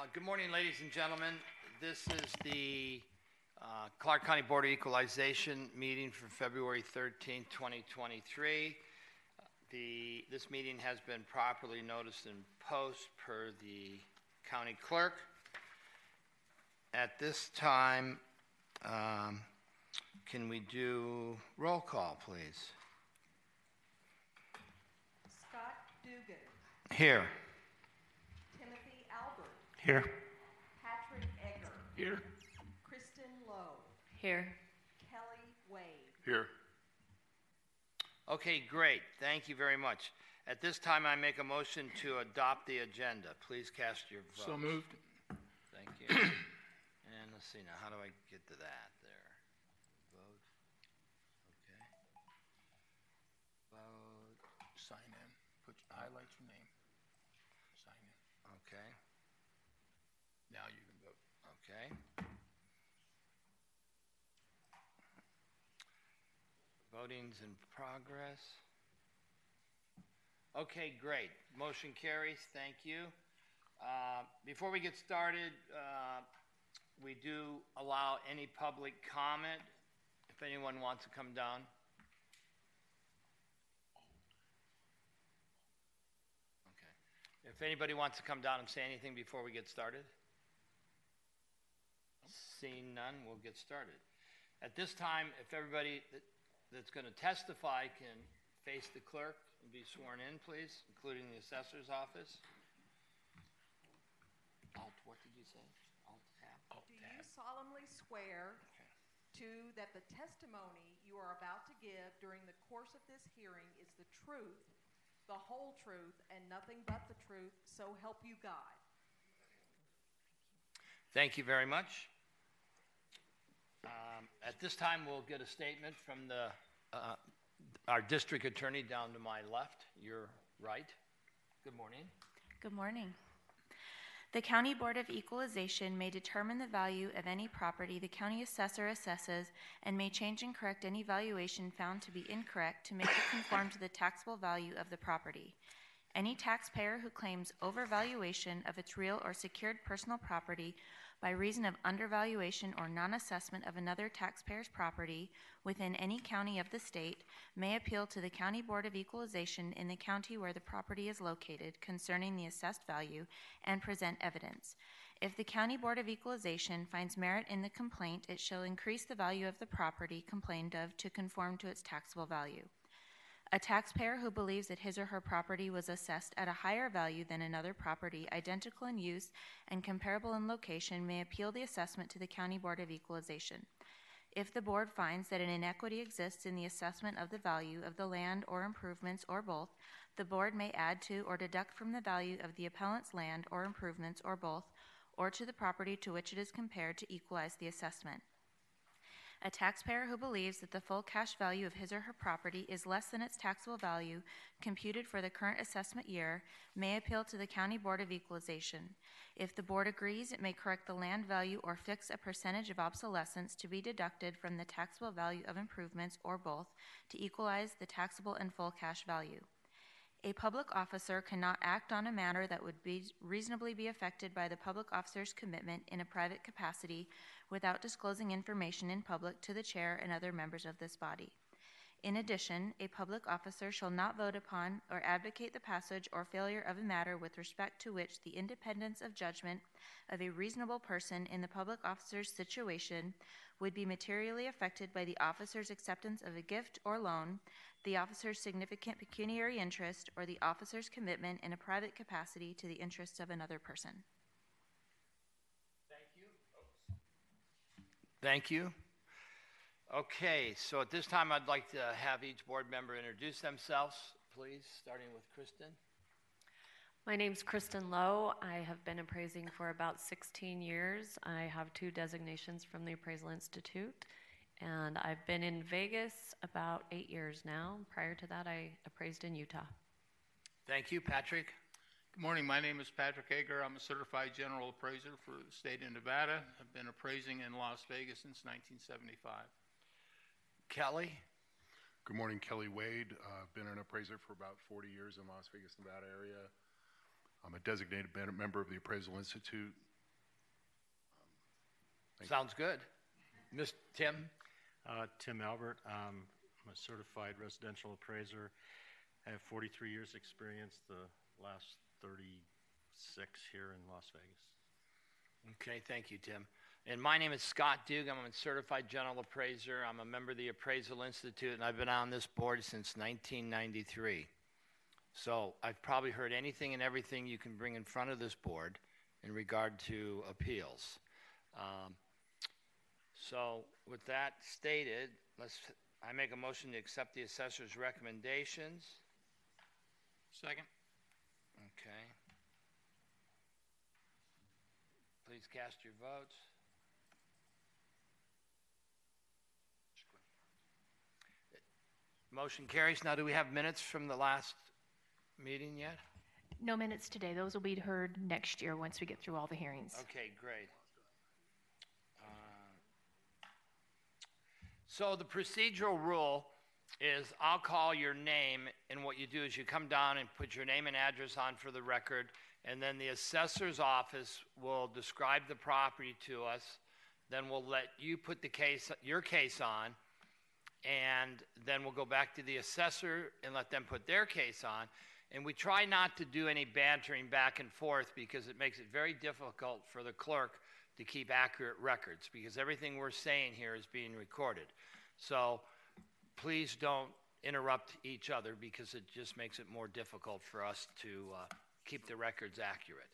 Uh, Good morning, ladies and gentlemen. This is the uh, Clark County Board of Equalization meeting for February 13, 2023. The, this meeting has been properly noticed in post per the county clerk. At this time, um, can we do roll call, please? Scott Dugan, Here. Timothy Albert, Here. Patrick Egger, Here. Kristen Lowe, Here. Kelly Wade. Here. Okay, great. Thank you very much. At this time, I make a motion to adopt the agenda. Please cast your vote. So moved. Thank you. And let's see now, how do I get to that there? Vote. Okay. Vote. Sign in. Put, highlight your name. Sign in. Okay. Now you can vote. Okay. Voting's in progress. Okay, great. Motion carries. Thank you. Uh, Before we get started, uh, we do allow any public comment if anyone wants to come down. Okay. If anybody wants to come down and say anything before we get started? Seeing none, we'll get started. At this time, if everybody that's going to testify can face the clerk and be sworn in, please, including the assessor's office. Alt, what did you say? Alt tab? Do you solemnly swear to that the testimony you are about to give during the course of this hearing is the truth, the whole truth, and nothing but the truth, so help you God? Thank you very much. Um, At this time, we'll get a statement from the, uh, our district attorney down to my left, your right. Good morning. Good morning. The County Board of Equalization may determine the value of any property the county assessor assesses and may change and correct any valuation found to be incorrect to make it conform to the taxable value of the property. Any taxpayer who claims overvaluation of its real or secured personal property by reason of undervaluation or non-assessment of another taxpayer's property within any county of the state may appeal to the County Board of Equalization in the county where the property is located concerning the assessed value and present evidence. If the County Board of Equalization finds merit in the complaint, it shall increase the value of the property complained of to conform to its taxable value. A taxpayer who believes that his or her property was assessed at a higher value than another property identical in use and comparable in location may appeal the assessment to the County Board of Equalization. If the board finds that an inequity exists in the assessment of the value of the land or improvements or both, the board may add to or deduct from the value of the appellant's land or improvements or both, or to the property to which it is compared to equalize the assessment. A taxpayer who believes that the full cash value of his or her property is less than its taxable value computed for the current assessment year may appeal to the County Board of Equalization. If the board agrees, it may correct the land value or fix a percentage of obsolescence to be deducted from the taxable value of improvements or both to equalize the taxable and full cash value. A public officer cannot act on a matter that would be reasonably be affected by the public officer's commitment in a private capacity without disclosing information in public to the chair and other members of this body. In addition, a public officer shall not vote upon or advocate the passage or failure of a matter with respect to which the independence of judgment of a reasonable person in the public officer's situation would be materially affected by the officer's acceptance of a gift or loan, the officer's significant pecuniary interest, or the officer's commitment in a private capacity to the interests of another person. Thank you. Okay, so at this time, I'd like to have each board member introduce themselves, please, starting with Kristen. My name's Kristen Lowe. I have been appraising for about 16 years. I have two designations from the Appraisal Institute, and I've been in Vegas about eight years now. Prior to that, I appraised in Utah. Thank you, Patrick. Good morning. My name is Patrick Egger. I'm a certified general appraiser for the state of Nevada. I've been appraising in Las Vegas since 1975. Kelly. Good morning, Kelly Wade. I've uh, been an appraiser for about 40 years in Las Vegas, Nevada area. I'm a designated member of the Appraisal Institute. Sounds good. Miss Tim? Uh, Tim Albert, um, I'm a certified residential appraiser. I have 43 years' experience, the last 36 here in Las Vegas. Okay, thank you, Tim. And my name is Scott Dugan. I'm a certified general appraiser. I'm a member of the Appraisal Institute, and I've been on this board since 1993. So I've probably heard anything and everything you can bring in front of this board in regard to appeals. Um, so with that stated, let's, I make a motion to accept the assessor's recommendations. Second? Please cast your votes. Motion carries. Now, do we have minutes from the last meeting yet? No minutes today. Those will be heard next year once we get through all the hearings. Okay, great. Uh, So the procedural rule is I'll call your name, and what you do is you come down and put your name and address on for the record, and then the assessor's office will describe the property to us. Then we'll let you put the case, your case on, and then we'll go back to the assessor and let them put their case on. And we try not to do any bantering back and forth because it makes it very difficult for the clerk to keep accurate records because everything we're saying here is being recorded. So please don't interrupt each other because it just makes it more difficult for us to uh, keep the records accurate.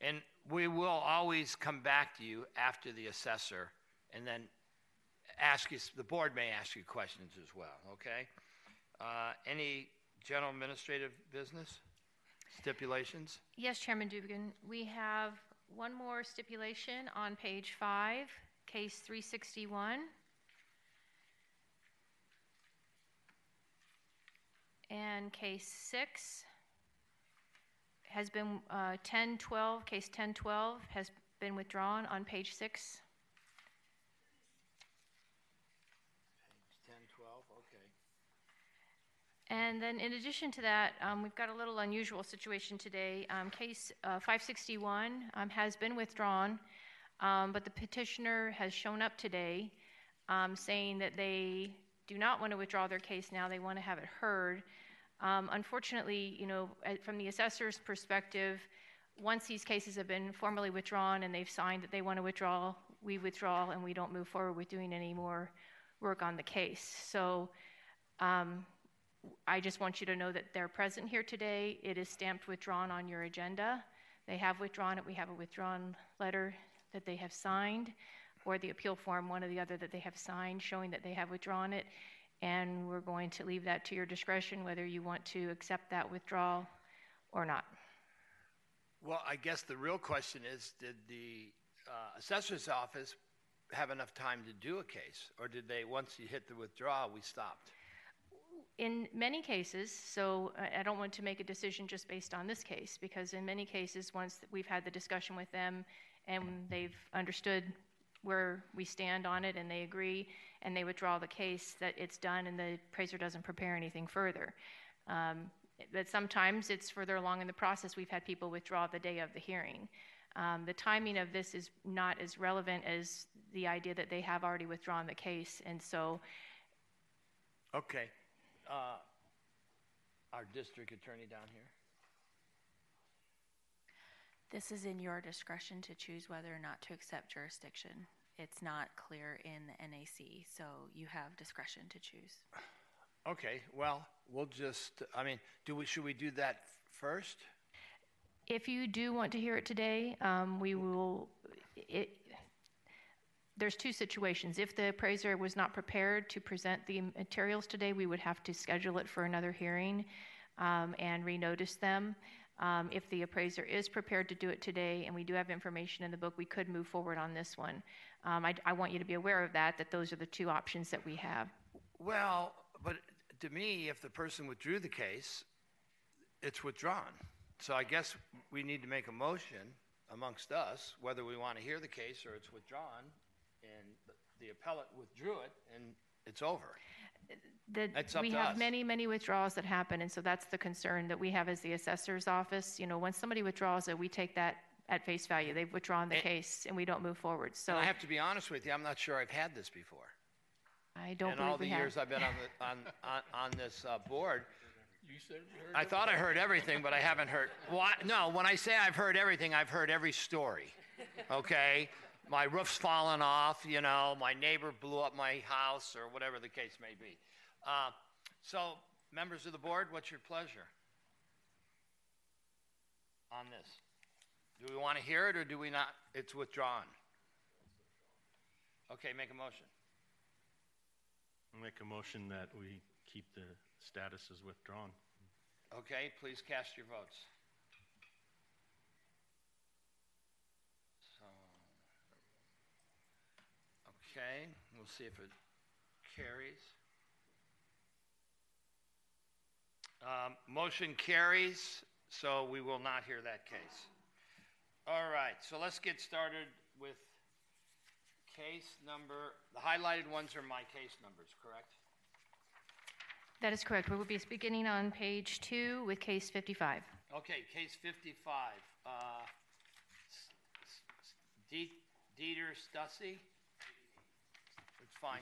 And we will always come back to you after the assessor and then ask you, the board may ask you questions as well, okay? Uh, Any general administrative business stipulations? Yes, Chairman Dugan, we have one more stipulation on page five, case 361. And case six has been, uh, 1012, case 1012 has been withdrawn on page six. Page 10, 12, okay. And then in addition to that, um, we've got a little unusual situation today. Um, Case uh, 561 um, has been withdrawn, um, but the petitioner has shown up today um, saying that they do not want to withdraw their case now, they want to have it heard. Um, Unfortunately, you know, uh, from the assessor's perspective, once these cases have been formally withdrawn and they've signed that they want to withdraw, we withdraw and we don't move forward with doing any more work on the case. So um, I just want you to know that they're present here today. It is stamped withdrawn on your agenda. They have withdrawn it. We have a withdrawn letter that they have signed, or the appeal form, one or the other that they have signed, showing that they have withdrawn it. And we're going to leave that to your discretion whether you want to accept that withdrawal or not. Well, I guess the real question is, did the uh, assessor's office have enough time to do a case? Or did they, once you hit the withdrawal, we stopped? In many cases, so I- I don't want to make a decision just based on this case, because in many cases, once we've had the discussion with them and they've understood where we stand on it and they agree and they withdraw the case, that it's done and the appraiser doesn't prepare anything further. Um, But sometimes it's further along in the process. We've had people withdraw the day of the hearing. Um, The timing of this is not as relevant as the idea that they have already withdrawn the case. And so Okay. Uh, Our district attorney down here? This is in your discretion to choose whether or not to accept jurisdiction. It's not clear in the NAC, so you have discretion to choose. Okay, well, we'll just, I mean, do we, should we do that first? If you do want to hear it today, um, we will, it, there's two situations. If the appraiser was not prepared to present the materials today, we would have to schedule it for another hearing um, and renotice them. Um, If the appraiser is prepared to do it today, and we do have information in the book, we could move forward on this one. Um, I, I want you to be aware of that, that those are the two options that we have. Well, but to me, if the person withdrew the case, it's withdrawn. So I guess we need to make a motion amongst us, whether we want to hear the case or it's withdrawn, and the appellate withdrew it, and it's over. that That's up we to have us. many, many withdrawals that happen, and so that's the concern that we have as the assessor's office. You know, when somebody withdraws it, we take that at face value. They've withdrawn the And- case, and we don't move forward. So And I have to be honest with you, I'm not sure I've had this before. I don't In all the we years have. I've been on, the, on, on, on this uh, board, You said you heard I thought I heard everything, but I haven't heard. Well, I, no, when I say I've heard everything, I've heard every story. Okay? My roof's fallen off, you know, my neighbor blew up my house, or whatever the case may be. Uh, so, members of the board, what's your pleasure on this? Do we want to hear it, or do we not? It's withdrawn. Okay, make a motion. I'll make a motion that we keep the status as withdrawn. Okay, please cast your votes. So, okay, we'll see if it carries. Um, motion carries, so we will not hear that case. All right, so let's get started with case number, the highlighted ones are my case numbers, correct? That is correct. We will be beginning on page two with case 55. Okay, case 55. Uh, S- S- D- Dieter Stussy? It's fine.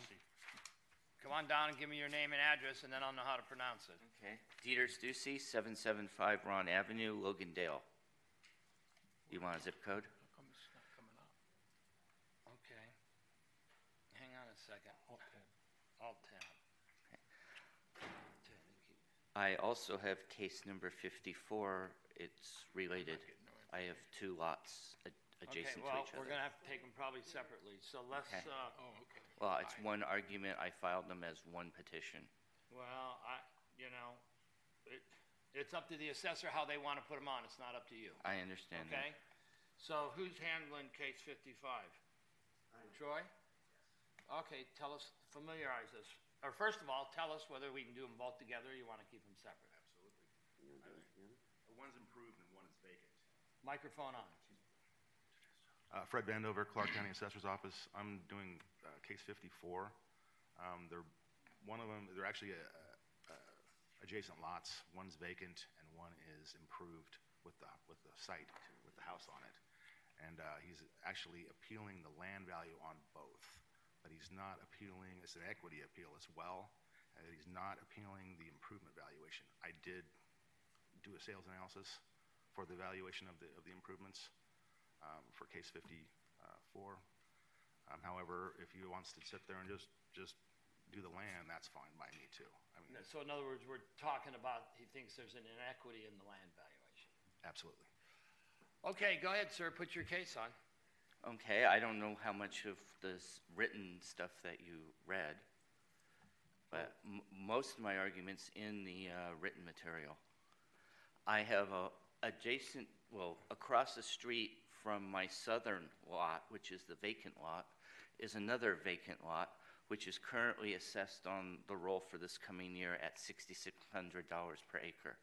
Come on down and give me your name and address, and then I'll know how to pronounce it. Okay. Dieter Stussy, 775 Ron Avenue, Logandale. You want a zip code? How come it's not coming up? Okay. Hang on a second. Alt tab. I also have case number 54. It's related. I have two lots ad- adjacent Okay, well, to each other. we're other. gonna have to take them probably separately, so let's, Okay. uh, Oh, okay. Well, it's one argument. I filed them as one petition. well, I, you know, it, it's up to the assessor how they wanna put them on, it's not up to you. I understand that. Okay, so who's handling case fifty-five? Troy? Okay, tell us, familiarize us, or first of all, tell us whether we can do them both together, or you wanna keep them separate? Absolutely. One's improved and one is vacant. Microphone on. Uh, Fred Vandover, Clark County Assessor's Office. I'm doing uh, case 54. Um, they're one of them. They're actually uh, uh, adjacent lots. One's vacant and one is improved with the with the site with the house on it. And uh, he's actually appealing the land value on both, but he's not appealing. It's an equity appeal as well. Uh, he's not appealing the improvement valuation. I did do a sales analysis for the valuation of the of the improvements um, for case 54. Um, however, if he wants to sit there and just, just do the land, that's fine by me too. I mean, So in other words, we're talking about, he thinks there's an inequity in the land valuation. absolutely. Okay, go ahead, sir, put your case on. Okay, I don't know how much of this written stuff that you read, but m- most of my arguments in the uh, written material. I have a adjacent, well, across the street from my southern lot, which is the vacant lot, is another vacant lot, which is currently assessed on the roll for this coming year at $6,600 per acre.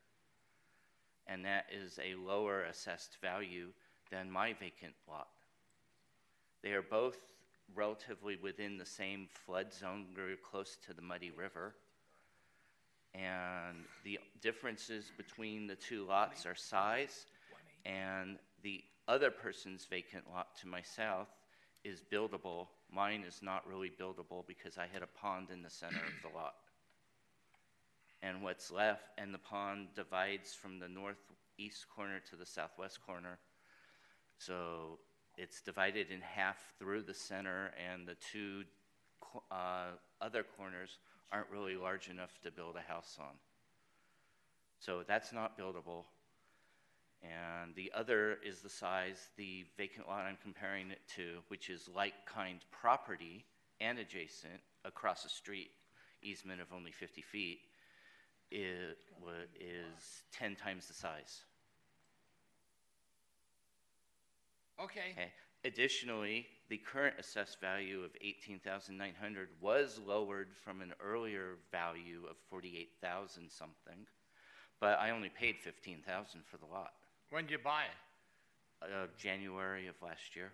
And that is a lower assessed value than my vacant lot. They are both relatively within the same flood zone, very close to the Muddy River. And the differences between the two lots are size, and the other person's vacant lot to my south is buildable. Mine is not really buildable because I had a pond in the center of the lot. And what's left, and the pond divides from the northeast corner to the southwest corner. So it's divided in half through the center, and the two uh, other corners aren't really large enough to build a house on. So that's not buildable. And the other is the size, the vacant lot I'm comparing it to, which is like kind property and adjacent across the street, easement of only 50 feet, is, is 10 times the size. Okay, Okay. Additionally, the current assessed value of 18,900 was lowered from an earlier value of 48,000 something, but I only paid 15,000 for the lot. When did you buy it? Uh, January of last year.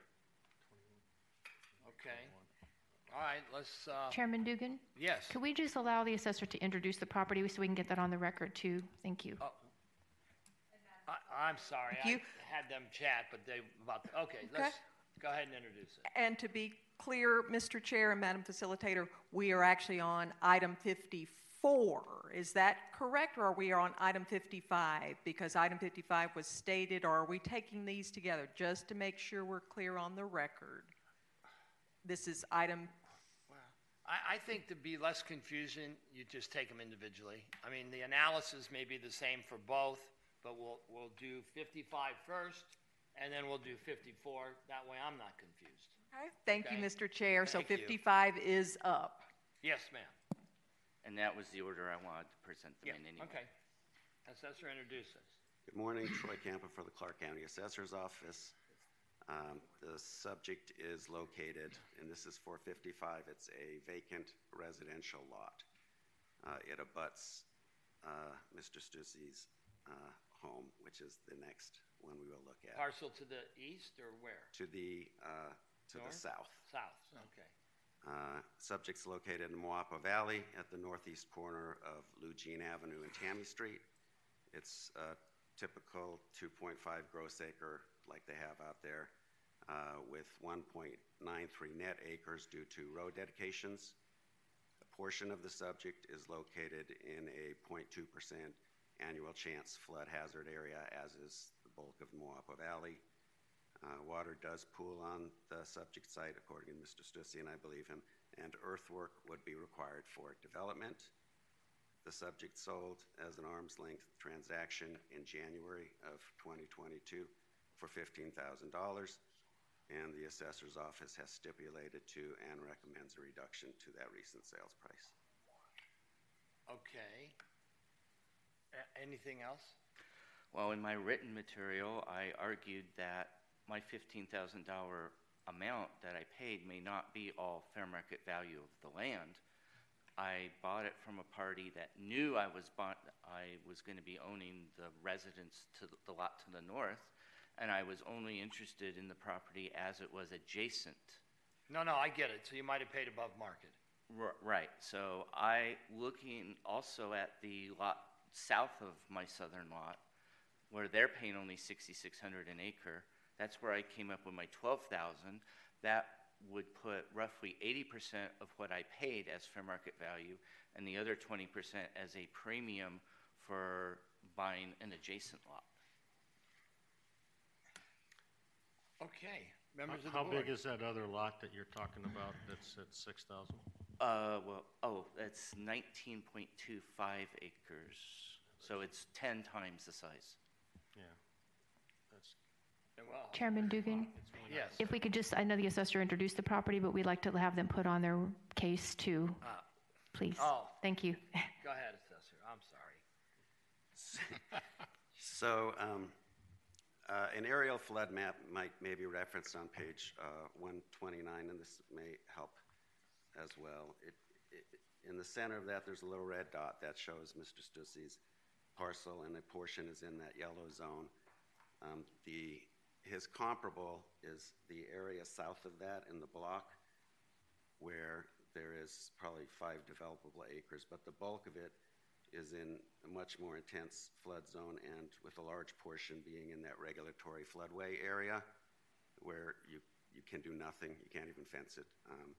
Okay. All right, let's, uh, Chairman Dugan? yes. Could we just allow the assessor to introduce the property so we can get that on the record too? Thank you. Oh. I, I'm sorry, Thank I you. had them chat, but they, about, okay, let's, go ahead and introduce it. And to be clear, Mr. Chair and Madam Facilitator, we are actually on item 54. Is that correct, or are we on item 55? Because item 55 was stated, or are we taking these together, just to make sure we're clear on the record? This is item, I, I think to be less confusion, you just take them individually. I mean, the analysis may be the same for both, but we'll, we'll do 55 first, and then we'll do 54. That way I'm not confused. okay, thank you, Mr. Chair. So Thank you. 55 is up. Yes, ma'am. And that was the order I wanted to present them Yeah, in anyway. okay. Assessor, introduce us. Good morning, Troy Campa for the Clark County Assessor's Office. Um, The subject is located, and this is 455, it's a vacant residential lot. Uh, It abuts uh, Mr. Stussy's uh, home, which is the next one we will look at. Parcel to the east or where? To the, uh, to the North? south. South, okay. Uh, Subject's located in Moapa Valley at the northeast corner of Eugene Avenue and Tammy Street. It's a typical 2.5 gross acre like they have out there uh, with 1.93 net acres due to road dedications. A portion of the subject is located in a 0.2% annual chance flood hazard area, as is the bulk of Moapa Valley. Uh, water does pool on the subject site, according to Mr. Stussy, and I believe him, and earthwork would be required for development. The subject sold as an arm's length transaction in January of 2022 for $15,000, and the assessor's office has stipulated to and recommends a reduction to that recent sales price. Okay. A- anything else? Well, in my written material, I argued that my $15,000 amount that I paid may not be all fair market value of the land. I bought it from a party that knew I was bought, I was going to be owning the residence to the, the lot to the north, and I was only interested in the property as it was adjacent. No, no, I get it. So you might have paid above market. R- right. So I looking also at the lot south of my southern lot, where they're paying only sixty six hundred an acre. That's where I came up with my twelve thousand. That would put roughly eighty percent of what I paid as fair market value, and the other twenty percent as a premium for buying an adjacent lot. Okay. Members of the How board. big is that other lot that you're talking about that's at 6,000? Uh, well, oh, that's nineteen point two five acres. So it's ten times the size. Yeah. That's, Well, Chairman Dugan? yes. If we could just, I know the assessor introduced the property, but we'd like to have them put on their case too, Uh, please. Oh. Thank you. Go ahead, Assessor. I'm sorry. So, um, uh, an aerial flood map might maybe referenced on page uh, 129, and this may help as well. It, it, in the center of that, there's a little red dot that shows Mr. Stussy's parcel, and a portion is in that yellow zone. Um, the his comparable is the area south of that in the block, where there is probably five developable acres, but the bulk of it is in a much more intense flood zone and with a large portion being in that regulatory floodway area where you, you can do nothing, you can't even fence it. Um,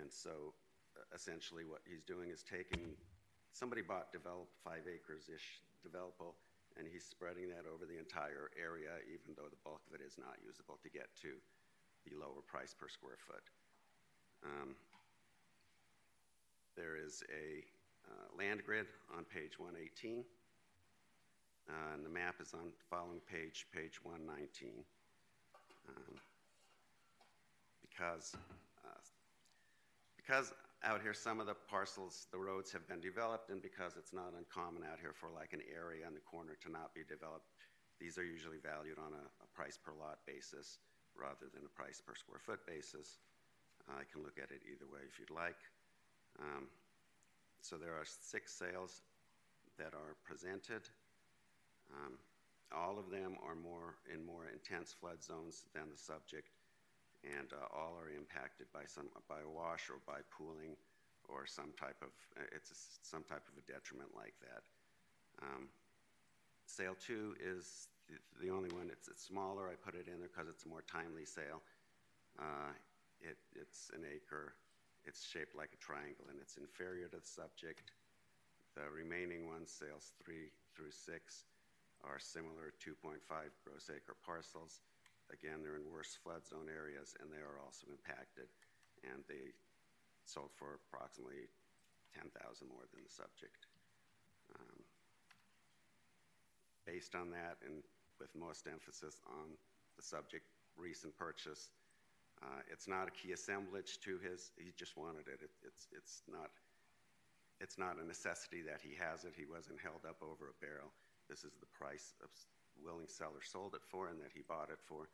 and so uh, essentially what he's doing is taking, somebody bought develop five acres-ish developable and he's spreading that over the entire area even though the bulk of it is not usable to get to the lower price per square foot. Um, there is a uh, land grid on page 118. Uh, and the map is on the following page, page 119. Um, because, uh, because out here, some of the parcels, the roads have been developed, and because it's not uncommon out here for like an area in the corner to not be developed, these are usually valued on a, a price per lot basis rather than a price per square foot basis. I can look at it either way if you'd like. Um, so there are six sales that are presented. Um, all of them are more in more intense flood zones than the subject. And uh, all are impacted by some, by wash or by pooling or some type of, uh, it's a some type of a detriment like that. Um, Sale two is the, the only one, it's, it's smaller, I put it in there because it's a more timely sale. Uh, it, it's an acre, it's shaped like a triangle, and it's inferior to the subject. The remaining ones, sales three through six, are similar 2.5 gross acre parcels. Again, they're in worse flood zone areas, and they are also impacted, and they sold for approximately 10,000 more than the subject. Um, Based on that, and with most emphasis on the subject recent purchase, uh, it's not a key assemblage to his, he just wanted it. It- It's, it's not, it's not a necessity that he has it. He wasn't held up over a barrel. This is the price s- willing seller sold it for and that he bought it for.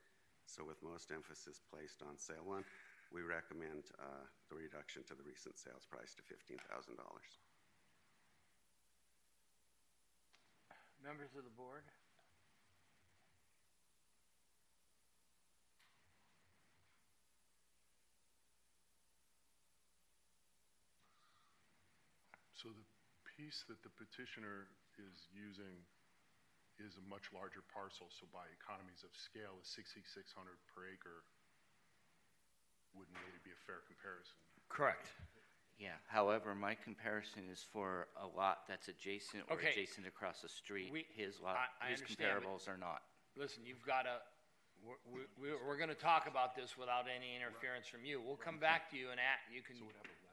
So with most emphasis placed on sale one, we recommend uh, the reduction to the recent sales price to $15,000. Members of the board? So the piece that the petitioner is using is a much larger parcel, so by economies of scale, a 6,600 per acre wouldn't really be a fair comparison. Correct. Yeah, however, my comparison is for a lot that's adjacent or Okay. adjacent across the street. We- His lot, I- I his understand, but- comparables are not. Listen, you've got to, we're, we're, we're going to talk about this without any interference from you. We'll come back to you and act, you can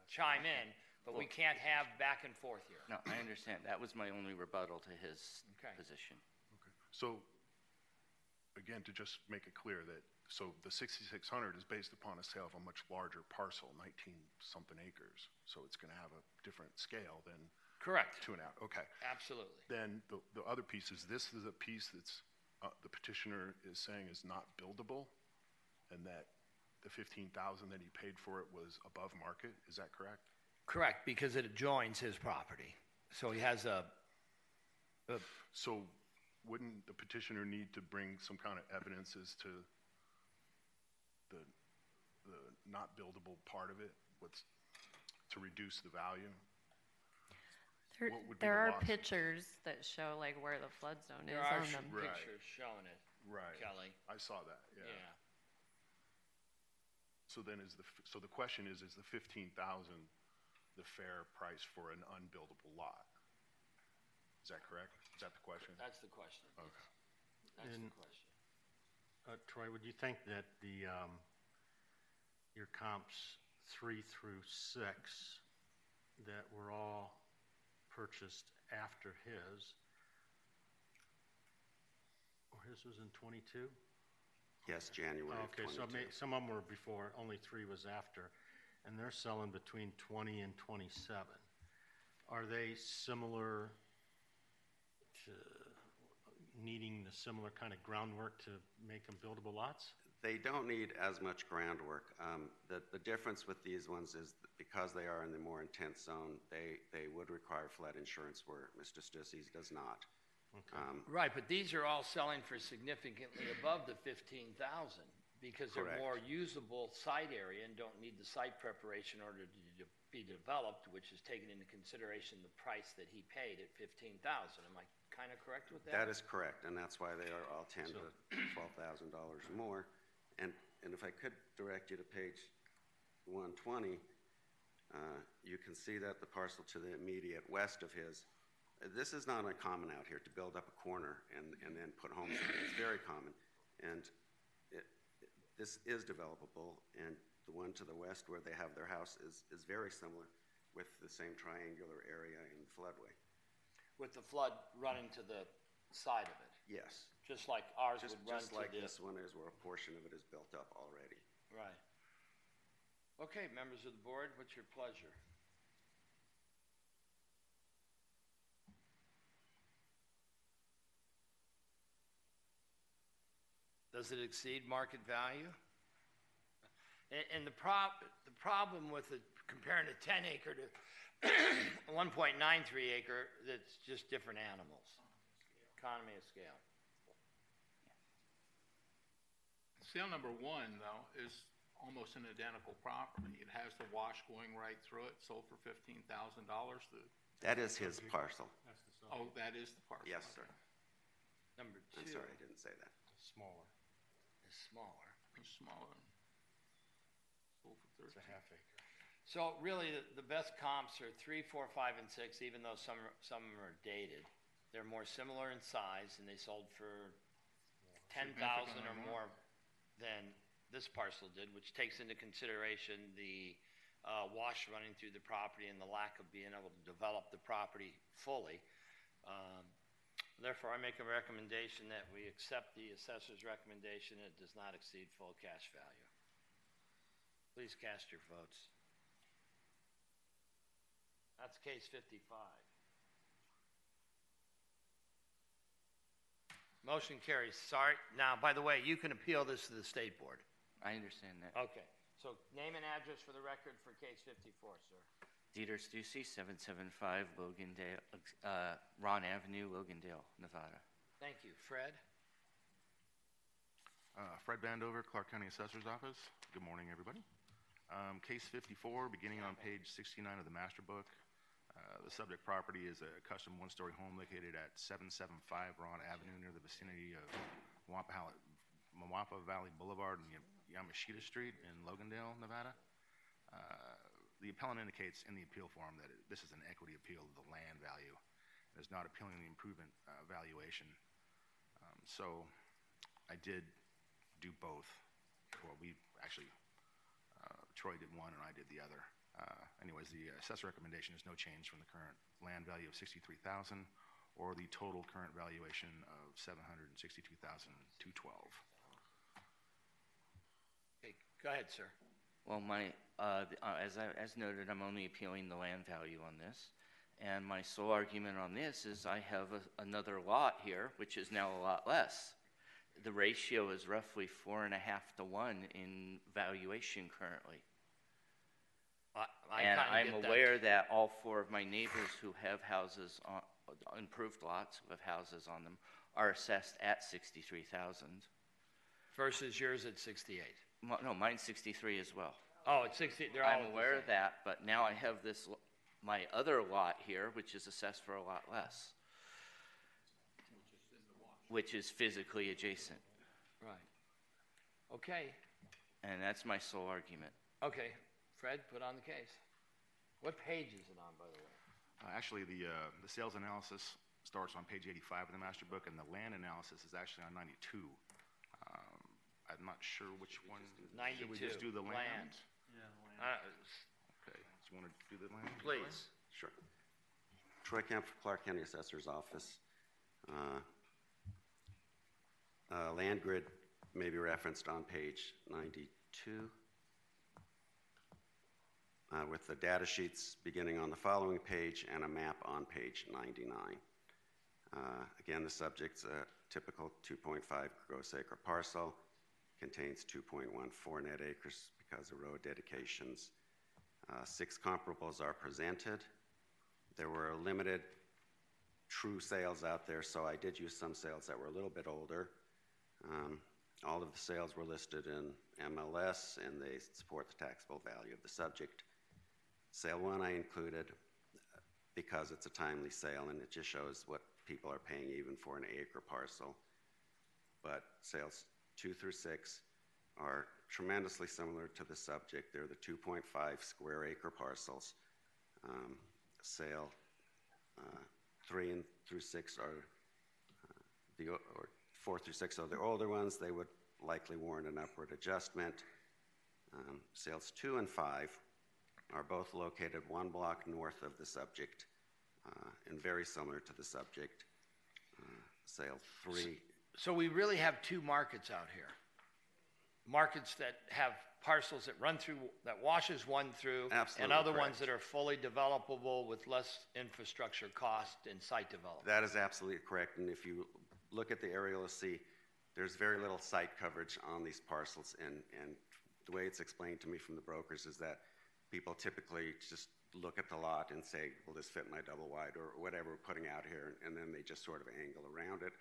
chime in, but we can't have back and forth here. No, I understand. That was my only rebuttal to his Okay. position. So, again, to just make it clear that, so the 6,600 is based upon a sale of a much larger parcel, 19-something acres. So it's going to have a different scale than Correct. two and a half, okay. Absolutely. Then the, the other piece is, this is a piece that's, uh, the petitioner is saying is not buildable, and that the 15,000 that he paid for it was above market, is that correct? Correct, because it adjoins his property. So he has a, a So wouldn't the petitioner need to bring some kind of evidence as to the, the not buildable part of it? What's, to reduce the value? There, What would be there the are losses? pictures that show like where the flood zone is There are on sh- them. Right. pictures showing it, Right. Kelly. I saw that, yeah. Yeah. So then is the, f- so the question is, is the 15,000 the fair price for an unbuildable lot? Is that correct? Is that the question? That's the question. Okay. That's the question. Uh, Troy, would you think that the, um, your comps three through six, that were all purchased after his, or his was in twenty-two? Yes, January of Okay, so 22. may, some of them were before, only three was after, and they're selling between twenty and twenty-seven. Are they similar to needing the similar kind of groundwork to make them buildable lots? They don't need as much groundwork. Um, the, the difference with these ones is that because they are in the more intense zone, they, they would require flood insurance where Mr. Stussy's does not. Um, Right, but these are all selling for significantly above the fifteen thousand because they're Correct. more usable site area and don't need the site preparation in order to de- be developed, which is taken into consideration the price that he paid at fifteen thousand. Am I kind of correct with that? That is correct, and that's why they are all ten to twelve thousand dollars more. And, and if I could direct you to page one twenty, uh, you can see that the parcel to the immediate west of his, this is not uncommon out here to build up a corner and, and then put homes in it. It's very common. And it, it- this is developable, and the one to the west where they have their house is, is very similar with the same triangular area in the floodway. With the flood running to the side of it, Yes. just like ours Just, would run just to like the. this one is where a portion of it is built up already. Right. Okay, members of the board, what's your pleasure? Does it exceed market value? And, and the prob, the problem with it, comparing a ten acre to one point nine three acre, that's just different animals. Economy of scale. Sale number one, though, is almost an identical property. It has the wash going right through it, sold for fifteen thousand dollars. The, That is his parcel. That's the subject. oh, that is the parcel. Yes, sir. Number I'm two sorry, I didn't say that. Smaller. is smaller. It's smaller. Sold for It's a thirteen. half acre. So really, the, the best comps are three, four, five, and six, even though some, are- some of them are dated. They're more similar in size, and they sold for ten thousand or more more. than this parcel did, which takes into consideration the, uh, wash running through the property and the lack of being able to develop the property fully. Um, Therefore, I make a recommendation that we accept the assessor's recommendation. It does not exceed full cash value. Please cast your votes. That's case fifty-five. Motion carries. Sorry. Now, by the way, you can appeal this to the state board. I understand that. Okay. So name and address for the record for case fifty-four, sir. Dieter Stussy, 775 Logandale, uh, Ron Avenue, Logandale, Nevada. Thank you. Fred? Uh, Fred Vandover, Clark County Assessor's Office. Good morning, everybody. Um, Case 54, beginning on page 69 of the master book. Uh, The subject property is a custom one-story home located at 775 Ron Avenue near the vicinity of Hall- Moapa Valley Boulevard and Yamashita Street in Logandale, Nevada. Uh, The appellant indicates in the appeal form that it- this is an equity appeal of the land value. It is not appealing the improvement uh, valuation. Um, So I did do both. Well, we actually, uh, Troy did one and I did the other. Uh, anyways, the assessor recommendation is no change from the current land value of sixty-three thousand or the total current valuation of seven hundred and sixty-two thousand two twelve. Okay, go ahead, sir. Well, my, uh, uh, as I, as noted, I'm only appealing the land value on this. And my sole argument on this is I have a, another lot here, which is now a lot less. The ratio is roughly four and a half to one in valuation currently. I- I And I'm that. aware that all four of my neighbors who have houses on, improved lots, who have houses on them, are assessed at sixty-three thousand. Versus yours at sixty-eight. No, mine's sixty-three as well. Oh, it's sixty, they're. I'm aware of that, but now I have this, my other lot here, which is assessed for a lot less. Which is physically adjacent, Right. Okay, and that's my sole argument. okay. Fred, put on the case. What page is it on, by the way? Uh, actually, the, uh, the sales analysis starts on page eighty-five of the master book and the land analysis is actually on ninety-two. Um, I'm not sure which one. 92. Should we just do the land? land. Uh, Okay, do you want to do the land? Please. Sure. Troy Kemp, Clark County Assessor's Office. Uh, uh, Land grid may be referenced on page 92, uh, with the data sheets beginning on the following page and a map on page 99. Uh, Again, the subject's a typical 2.5 gross acre parcel, contains 2.14 net acres because of road dedications. Uh, Six comparables are presented. There were limited true sales out there, so I did use some sales that were a little bit older. Um, All of the sales were listed in MLS, and they support the taxable value of the subject. Sale one I included because it's a timely sale, and it just shows what people are paying even for an acre parcel. But sales two through six are tremendously similar to the subject. They're the 2.5 square acre parcels. Um, sale uh, three and through six are uh, the or four through six are the older ones. They would likely warrant an upward adjustment. Um, sales two and five are both located one block north of the subject uh, and very similar to the subject. Uh, sale three So we really have two markets out here. Markets that have parcels that run through, that washes one through. And Absolutely other ones that are fully developable with less infrastructure cost and site development. That is absolutely correct, and if you look at the aerial, you'll see there's very little site coverage on these parcels, and, and the way it's explained to me from the brokers is that people typically just look at the lot and say, will this fit my double wide, or whatever we're putting out here, and then they just sort of angle around it.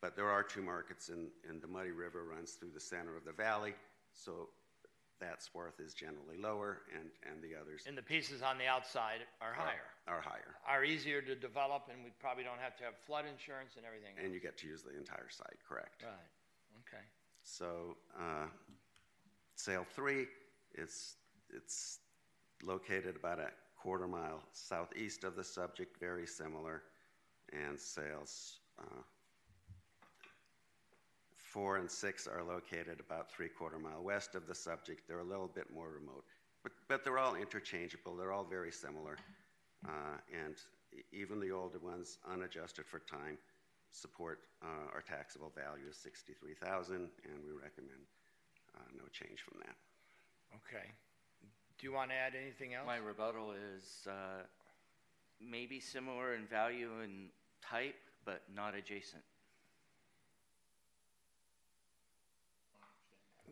But there are two markets, and, and the Muddy River runs through the center of the valley, so that worth is generally lower, and, and the others And the pieces on the outside are higher, are higher. are easier to develop, and we probably don't have to have flood insurance and everything else. And you get to use the entire site, correct? Right, okay. So, uh, sale three, it's, it's located about a quarter mile southeast of the subject, very similar. And sales uh, four and six are located about three quarter mile west of the subject. They're a little bit more remote, but, but they're all interchangeable. They're all very similar. Uh, and even the older ones, unadjusted for time, support uh, our taxable value of 63000 and we recommend uh, no change from that. Okay. Do you want to add anything else? My rebuttal is uh, maybe similar in value and type, but not adjacent.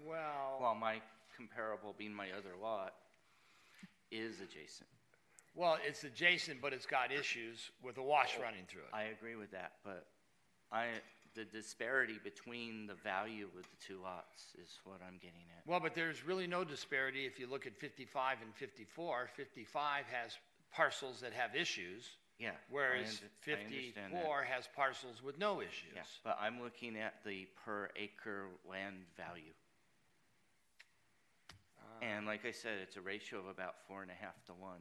Well, While my comparable being my other lot is adjacent. well, it's adjacent, but it's got issues with a wash running through it. I agree with that, but I, the disparity between the value of the two lots is what I'm getting at. Well, but there's really no disparity if you look at 55 and 54. 55 has parcels that have issues, Yeah. Whereas under- I understand that. 54 has parcels with no issues. Yeah, but I'm looking at the per acre land value. Uh, And like I said, it's a ratio of about four and a half to one,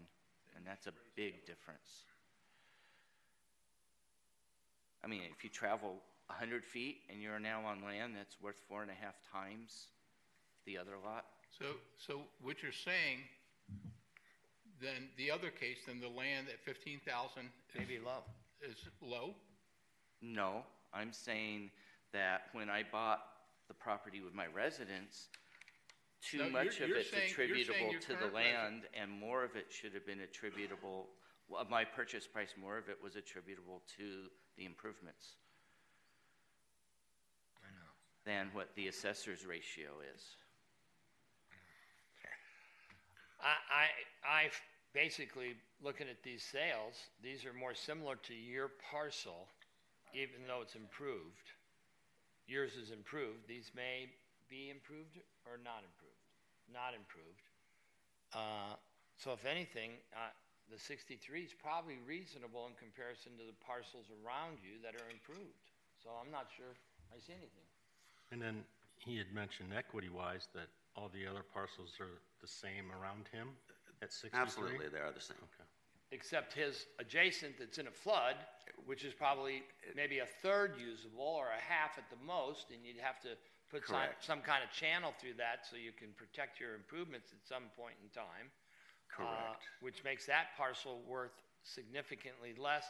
and that's a big difference. I mean, if you travel a hundred feet and you're now on land that's worth four and a half times the other lot, So, so what you're saying, then the other case, then the land at fifteen thousand Maybe low. is low? no, I'm saying that when I bought the property with my residence, No, too you're- much of you're it's saying- you're saying attributable your to the current land, and more of it should have been attributable, well, my purchase price, more of it was attributable to the improvements. Than what the assessor's ratio is. I, I, I basically looking at these sales, these are more similar to your parcel, even though it's improved. Yours is improved. These may be improved or not improved. Not improved. Uh, so if anything, uh, the 63 is probably reasonable in comparison to the parcels around you that are improved. So I'm not sure I see anything. And then he had mentioned equity-wise that all the other parcels are the same around him at 63? Absolutely, they are the same. Okay. except his adjacent that's in a flood, which is probably maybe a third usable or a half at the most, and you'd have to put some, Correct. some kind of channel through that so you can protect your improvements at some point in time. uh, Correct. which makes that parcel worth significantly less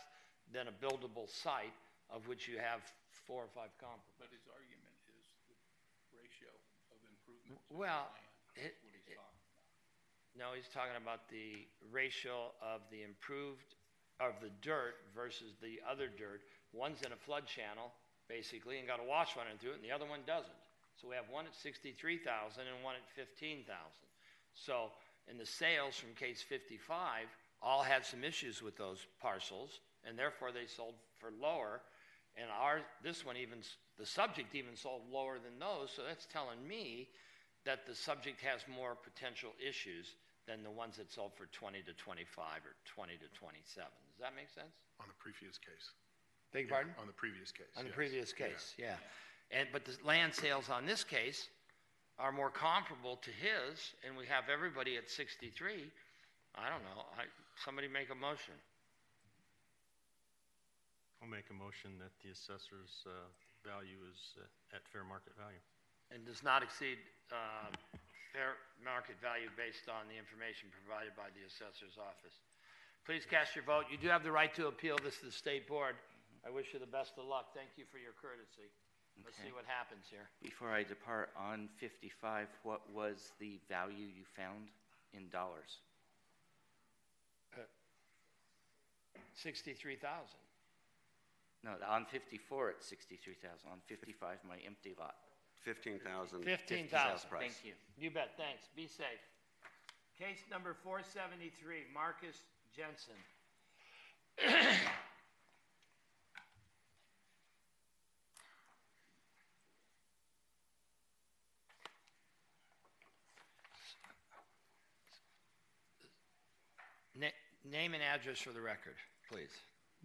than a buildable site of which you have four or five comparables. But his argument is the ratio of improvements. of Well, it- it-. No, he's talking about the ratio of the improved, of the dirt versus the other dirt. One's in a flood channel, basically, and got a wash running through it, and the other one doesn't. So we have one at sixty-three thousand and one at fifteen thousand. So, in the sales from case fifty-five, all had some issues with those parcels, and therefore they sold for lower. And our, this one even, the subject even sold lower than those, so that's telling me that the subject has more potential issues than the ones that sold for 20 to 25 or 20 to 27. Does that make sense? On the previous case. Beg Yeah, pardon? On the previous case. On the yes. previous Yeah. case, yeah. And, but the land sales on this case are more comparable to his, and we have everybody at 63. I don't know, I, somebody make a motion. I'll make a motion that the assessor's uh, value is uh, at fair market value. And does not exceed, uh, fair market value based on the information provided by the assessor's office. Please cast your vote. You do have the right to appeal this to the state board. I wish you the best of luck. Thank you for your courtesy. Let's see what happens here. Before I depart, on 55, what was the value you found in dollars? Sixty-three thousand. No, on 54, it's 63,000. On 55, my empty lot. 15,000. 15,000. Thank you. You bet. Thanks. Be safe. Case number 473, Marcus Jensen. Name and address for the record, please.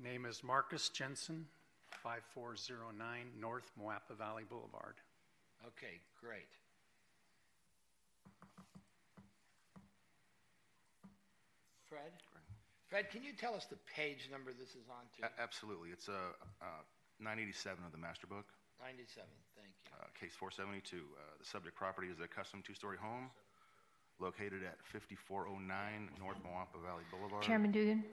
Name is Marcus Jensen, 5409 North Moapa Valley Boulevard. Okay, great. Fred? Fred, can you tell us the page number this is on to? A- Absolutely. It's uh, uh, 987 of the master book, 97, thank you. uh, case 472. Uh, The subject property is a custom two-story home located at 5409 North Moapa Valley Boulevard. Chairman Dugan,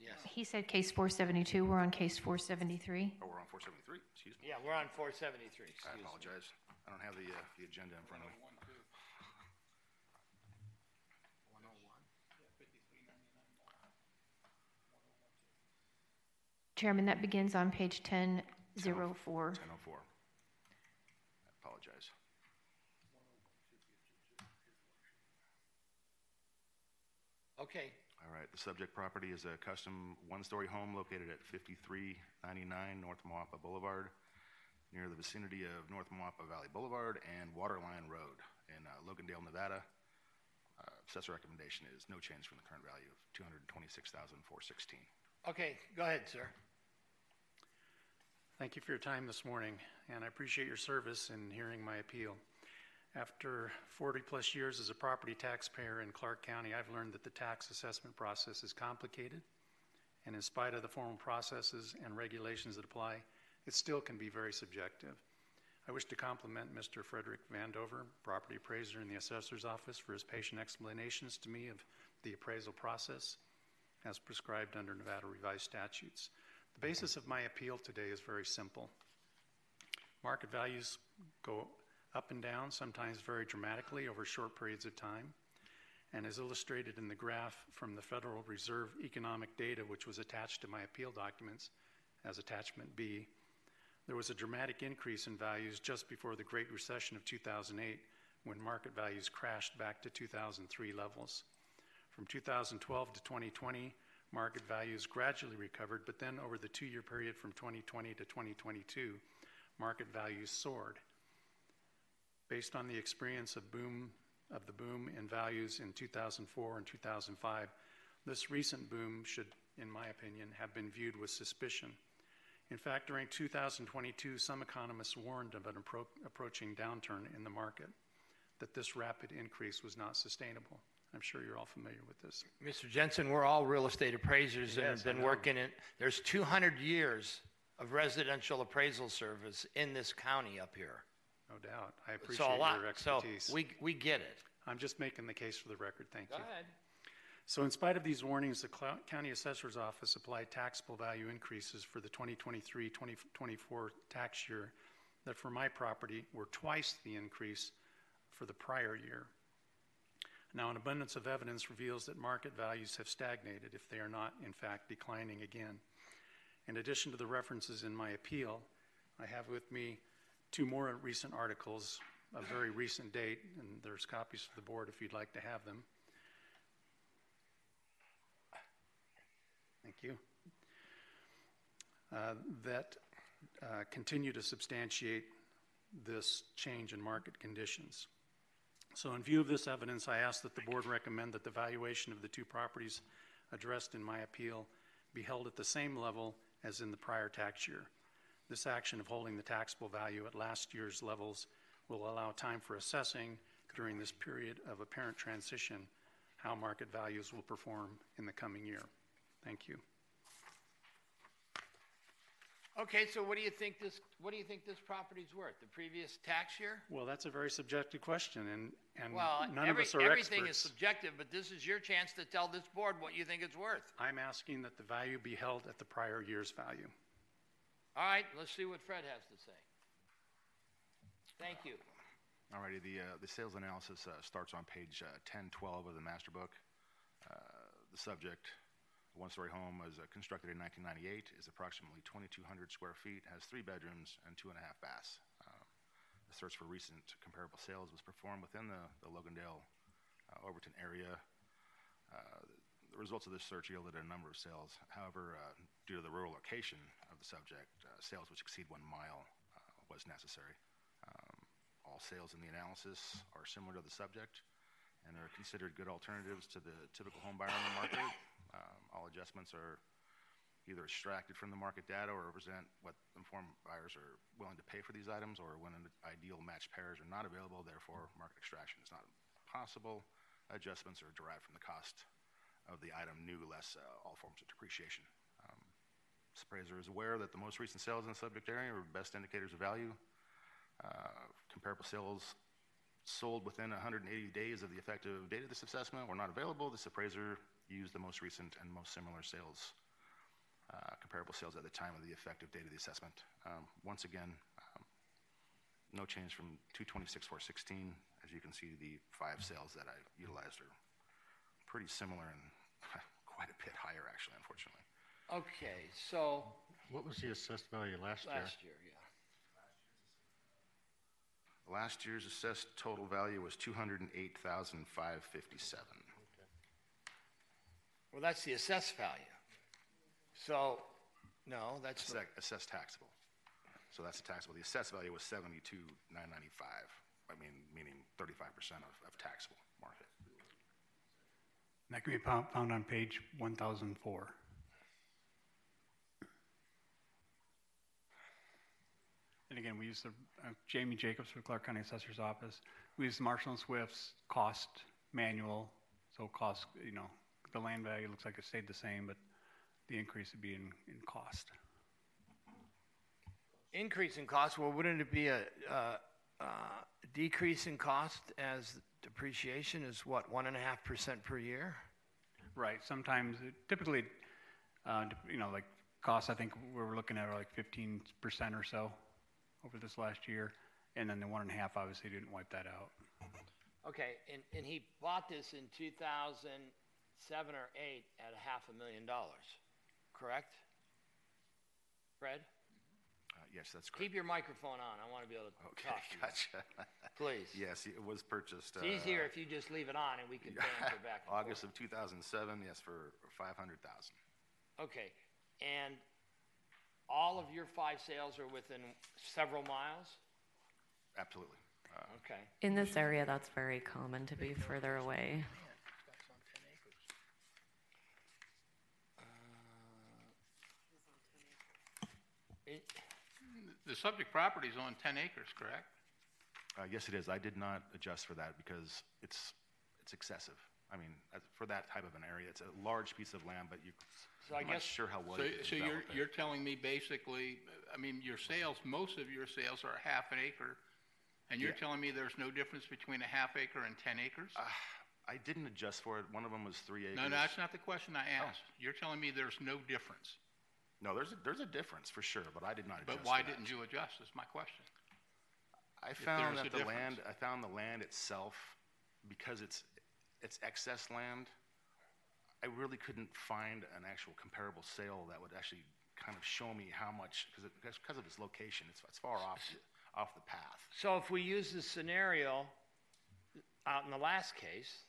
Yes. he said case 472. We're on case 473. Oh, we're on 473, excuse me. Yeah, we're on 473, I excuse me. apologize. I don't have the, uh, the agenda in front of me. Chairman, that begins on page 1004. 1004. I apologize. Okay, All right, the subject property is a custom one-story home located at 5399 North Moapa Boulevard, near the vicinity of North Moapa Valley Boulevard and Waterline Road in uh, Logandale, Nevada. Uh, Assessor recommendation is no change from the current value of 226416 okay, go ahead, sir. Thank you for your time this morning, and I appreciate your service in hearing my appeal. After 40-plus years as a property taxpayer in Clark County, I've learned that the tax assessment process is complicated, and in spite of the formal processes and regulations that apply, it still can be very subjective. I wish to compliment Mr. Frederick Vandover, property appraiser in the assessor's office, for his patient explanations to me of the appraisal process as prescribed under Nevada revised statutes. The basis of my appeal today is very simple. Market values go up and down, sometimes very dramatically over short periods of time. And as illustrated in the graph from the Federal Reserve economic data, which was attached to my appeal documents as attachment B, there was a dramatic increase in values just before the Great Recession of 2008 when market values crashed back to 2003 levels. From 2012 to 2020, market values gradually recovered, but then over the two year period from 2020 to 2022, market values soared. Based on the experience of boom of the boom in values in 2004 and 2005, this recent boom should, in my opinion, have been viewed with suspicion. In fact, during 2022, some economists warned of an appro- approaching downturn in the market, that this rapid increase was not sustainable. I'm sure you're all familiar with this. Mr. Jensen, we're all real estate appraisers and have been working in, there's 200 years of residential appraisal service in this county up here. No doubt. I So appreciate a lot, your so we, we get it. I'm just making the case for the record. Thank Go you. ahead. So, in spite of these warnings, the County Assessor's Office applied taxable value increases for the 2023 2024 tax year that for my property were twice the increase for the prior year. Now, an abundance of evidence reveals that market values have stagnated if they are not, in fact, declining again. In addition to the references in my appeal, I have with me two more recent articles of very recent date, and there's copies for the board if you'd like to have them. Thank you. Uh, that uh, continue to substantiate this change in market conditions. So, in view of this evidence, I ask that the board recommend that the valuation of the two properties addressed in my appeal be held at the same level as in the prior tax year. This action of holding the taxable value at last year's levels will allow time for assessing during this period of apparent transition how market values will perform in the coming year. Thank you. Okay, so what do you think this, what do you think this property's worth? The previous tax year? Well, that's a very subjective question, and, and Well, none of us are everything is subjective, but this is your chance to tell this board what you think it's worth. I'm asking that the value be held at the prior year's value. All right, let's see what Fred has to say. Thank you. Alrighty, the, uh, the sales analysis uh, starts on page uh, 1012 of the master book. Uh, the subject, a one-story home, was uh, constructed in 1998, is approximately 2,200 square feet, has three bedrooms and two and a half baths. Um, a search for recent comparable sales was performed within the, the Logandale, uh, Overton area. Uh, the results of this search yielded a number of sales. However, uh, due to the rural location of the subject, uh, sales which exceed one mile uh, was necessary. Um, all sales in the analysis are similar to the subject and are considered good alternatives to the typical home buyer on the market. Um, All adjustments are either extracted from the market data or represent what informed buyers are willing to pay for these items, or when an ideal matched pairs are not available, therefore market extraction is not possible. Adjustments are derived from the cost of the item new less uh, all forms of depreciation. Um, appraiser is aware that the most recent sales in the subject area are best indicators of value. Uh, Comparable sales sold within 180 days of the effective date of this assessment were not available. This appraiser used the most recent and most similar sales, uh, comparable sales at the time of the effective date of the assessment. Um, Once again, um, no change from 226-416. As you can see, the five sales that I utilized are pretty similar and quite a bit higher, actually, unfortunately. Okay, so, What was the assessed value last year? last year, yeah. Last year's assessed total value was 208,557. Well, that's the assessed value. So, no, that's, the- Assess- Assessed taxable. So that's the taxable. The assessed value was 72,995. I mean, meaning 35% of, of taxable market. That can be found, found on page 1004. And again, we use the, uh, Jamie Jacobs for Clark County Assessor's Office. We use Marshall and Swift's cost manual, so cost, you know, the land value looks like it stayed the same, but the increase would be in, in cost. increase in cost, well, wouldn't it be a, uh, uh, decrease in cost as depreciation is what, one and a half percent per year? Right, sometimes, typically, uh, you know, like costs, I think we're looking at are like fifteen percent or so over this last year. And then the one and a half obviously didn't wipe that out. Okay, and, and he bought this in two thousand seven or eight at a half a million dollars, correct? Fred? Uh, Yes, that's correct. Keep your microphone on, I wanna be able to Okay, talk to you. gotcha. Please. Yes, it was purchased. It's easier if you just leave it on and we can banter back and forth. August of 2007, yes, for 500,000. Okay, and all of your five sales are within several miles? Absolutely. Uh, Okay. In this area, that's very common to be further away. It, The subject property is on 10 acres, correct? uh, Yes, it is. I did not adjust for that because it's, it's excessive. I mean, as- for that type of an area, it's a large piece of land, but you, So I I'm not guess- sure how well So, you could so you're, develop it. you're telling me basically, I mean, your sales, most of your sales are half an acre, and you're Yeah. telling me there's no difference between a half acre and 10 acres? I didn't adjust for it. One of them was three acres. No, no, that's not the question I Oh. asked. You're telling me there's no difference. No, there's a, there's a difference for sure, but I did not adjust But why for that. didn't you adjust, is my question. I found that a the land. I found the land itself, because it's, it's excess land, I really couldn't find an actual comparable sale that would actually kind of show me how much, because it, because of its location, it's, it's far off, off the path. So if we use the scenario out in the last case,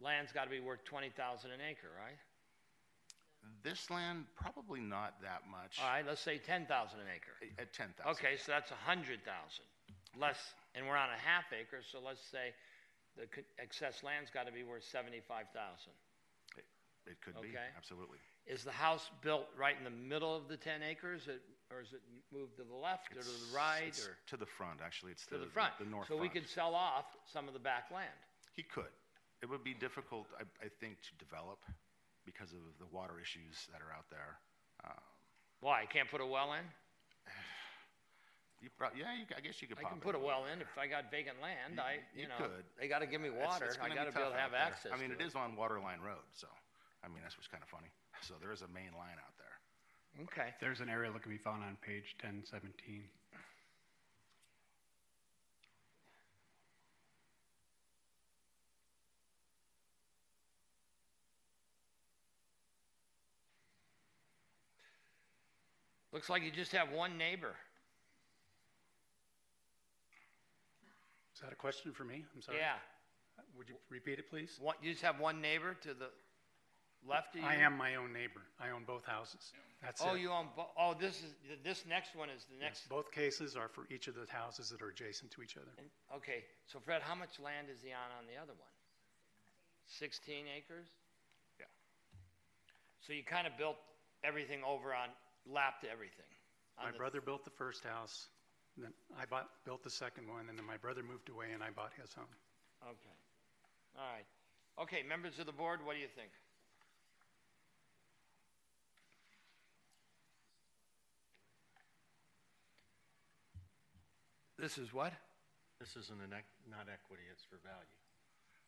land's gotta be worth twenty thousand an acre, right? This land, probably not that much. All right, let's say ten thousand an acre. At ten thousand. Okay, so that's a hundred thousand, less, and we're on a half acre, so let's say the excess land's gotta be worth seventy-five thousand. It could be, Okay. absolutely. Is the house built right in the middle of the ten acres, it- or is it moved to the left or to the right, it's or To the front, actually, it's to the front? The north So we front. could sell off some of the back land. He could. It would be difficult, I, I think, to develop because of the water issues that are out there. Um, Why, can't put a well in? you prob- yeah, you, c- I guess you could I pop can it. put a well in if I got vacant land, You- I, you you know, could. they gotta give me water, it's I gotta be tough able to have there. access I mean, to it is on Waterline Road, so, I mean, that's what's kind of funny. So there is a main line out there. Okay, There's an area that can be found on page 1017. Looks like you just have one neighbor. Is that a question for me? I'm sorry. Yeah, Would you repeat it, please? what, you just have one neighbor to the left of you? I am my own neighbor. I own both houses. That's oh, it. Oh, you own, bo- oh, this is, this next one is the Yes, next, Both cases are for each of the houses that are adjacent to each other. and- okay, so Fred, how much land is he on on the other one? Sixteen acres? Yeah. So you kind of built everything over on, lap to everything? My the- brother built the first house, then I bought, built the second one, and then my brother moved away and I bought his home. Okay, all right. Okay, members of the board, what do you think? This is what? This isn't an, ec- not equity, it's for value.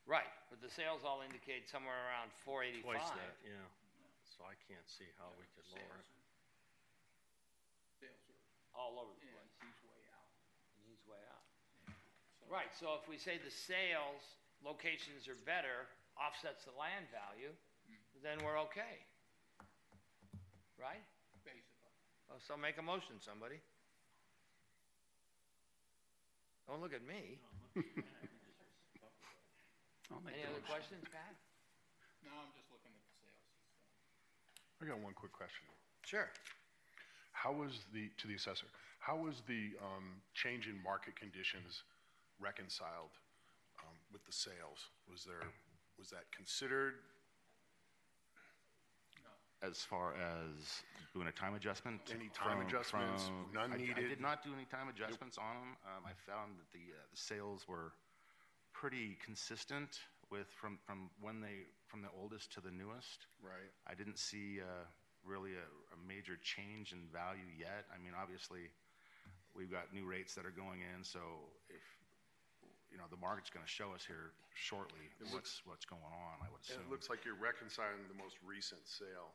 Right, but the sales all indicate somewhere around four eighty-five. Twice that, yeah. So I can't see how we could lower it. All over the place. he's way out. And he's way out. Right, so if we say the sales locations are better, offsets the land value, hmm. then we're okay. Right? Basically. Well, so make a motion, somebody. Don't look at me. I'll make Any the other motion. questions, Pat? No, I'm just looking at the sales. I got one quick question. Sure. How was the, to the assessor, how was the um, change in market conditions reconciled um, with the sales? Was there, was that considered? As far as doing a time adjustment? Any time from- adjustments? from- None I- I needed? did not do any time adjustments on them. Um, I found that the, uh, the sales were pretty consistent with, from, from when they, from the oldest to the newest. Right. I didn't see uh, really a, a major change in value yet. I mean, obviously, we've got new rates that are going in, so if, you know, the market's going to show us here shortly It what's, what's going on, I would And assume. it looks like you're reconciling the most recent sale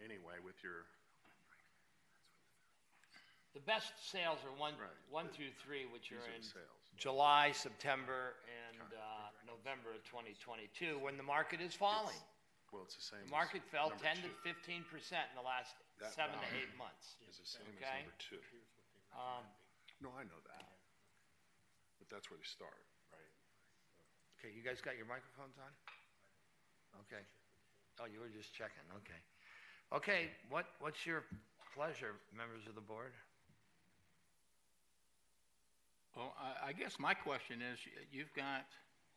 anyway with your, The best sales are one, Right. one through three, which are are in sales. July, September, and uh, November of 2022, when the market is falling. Well, it's the same. The as market fell number 10 to two. 15 percent in the last That seven to value eight months. Is the same as Okay. number two. Um, No, I know that. But that's where they start, right? Okay, you guys got your microphones on? Okay. Oh, you were just checking, okay. Okay, what, what's your pleasure, members of the board? Well, I, I guess my question is, y- you've got,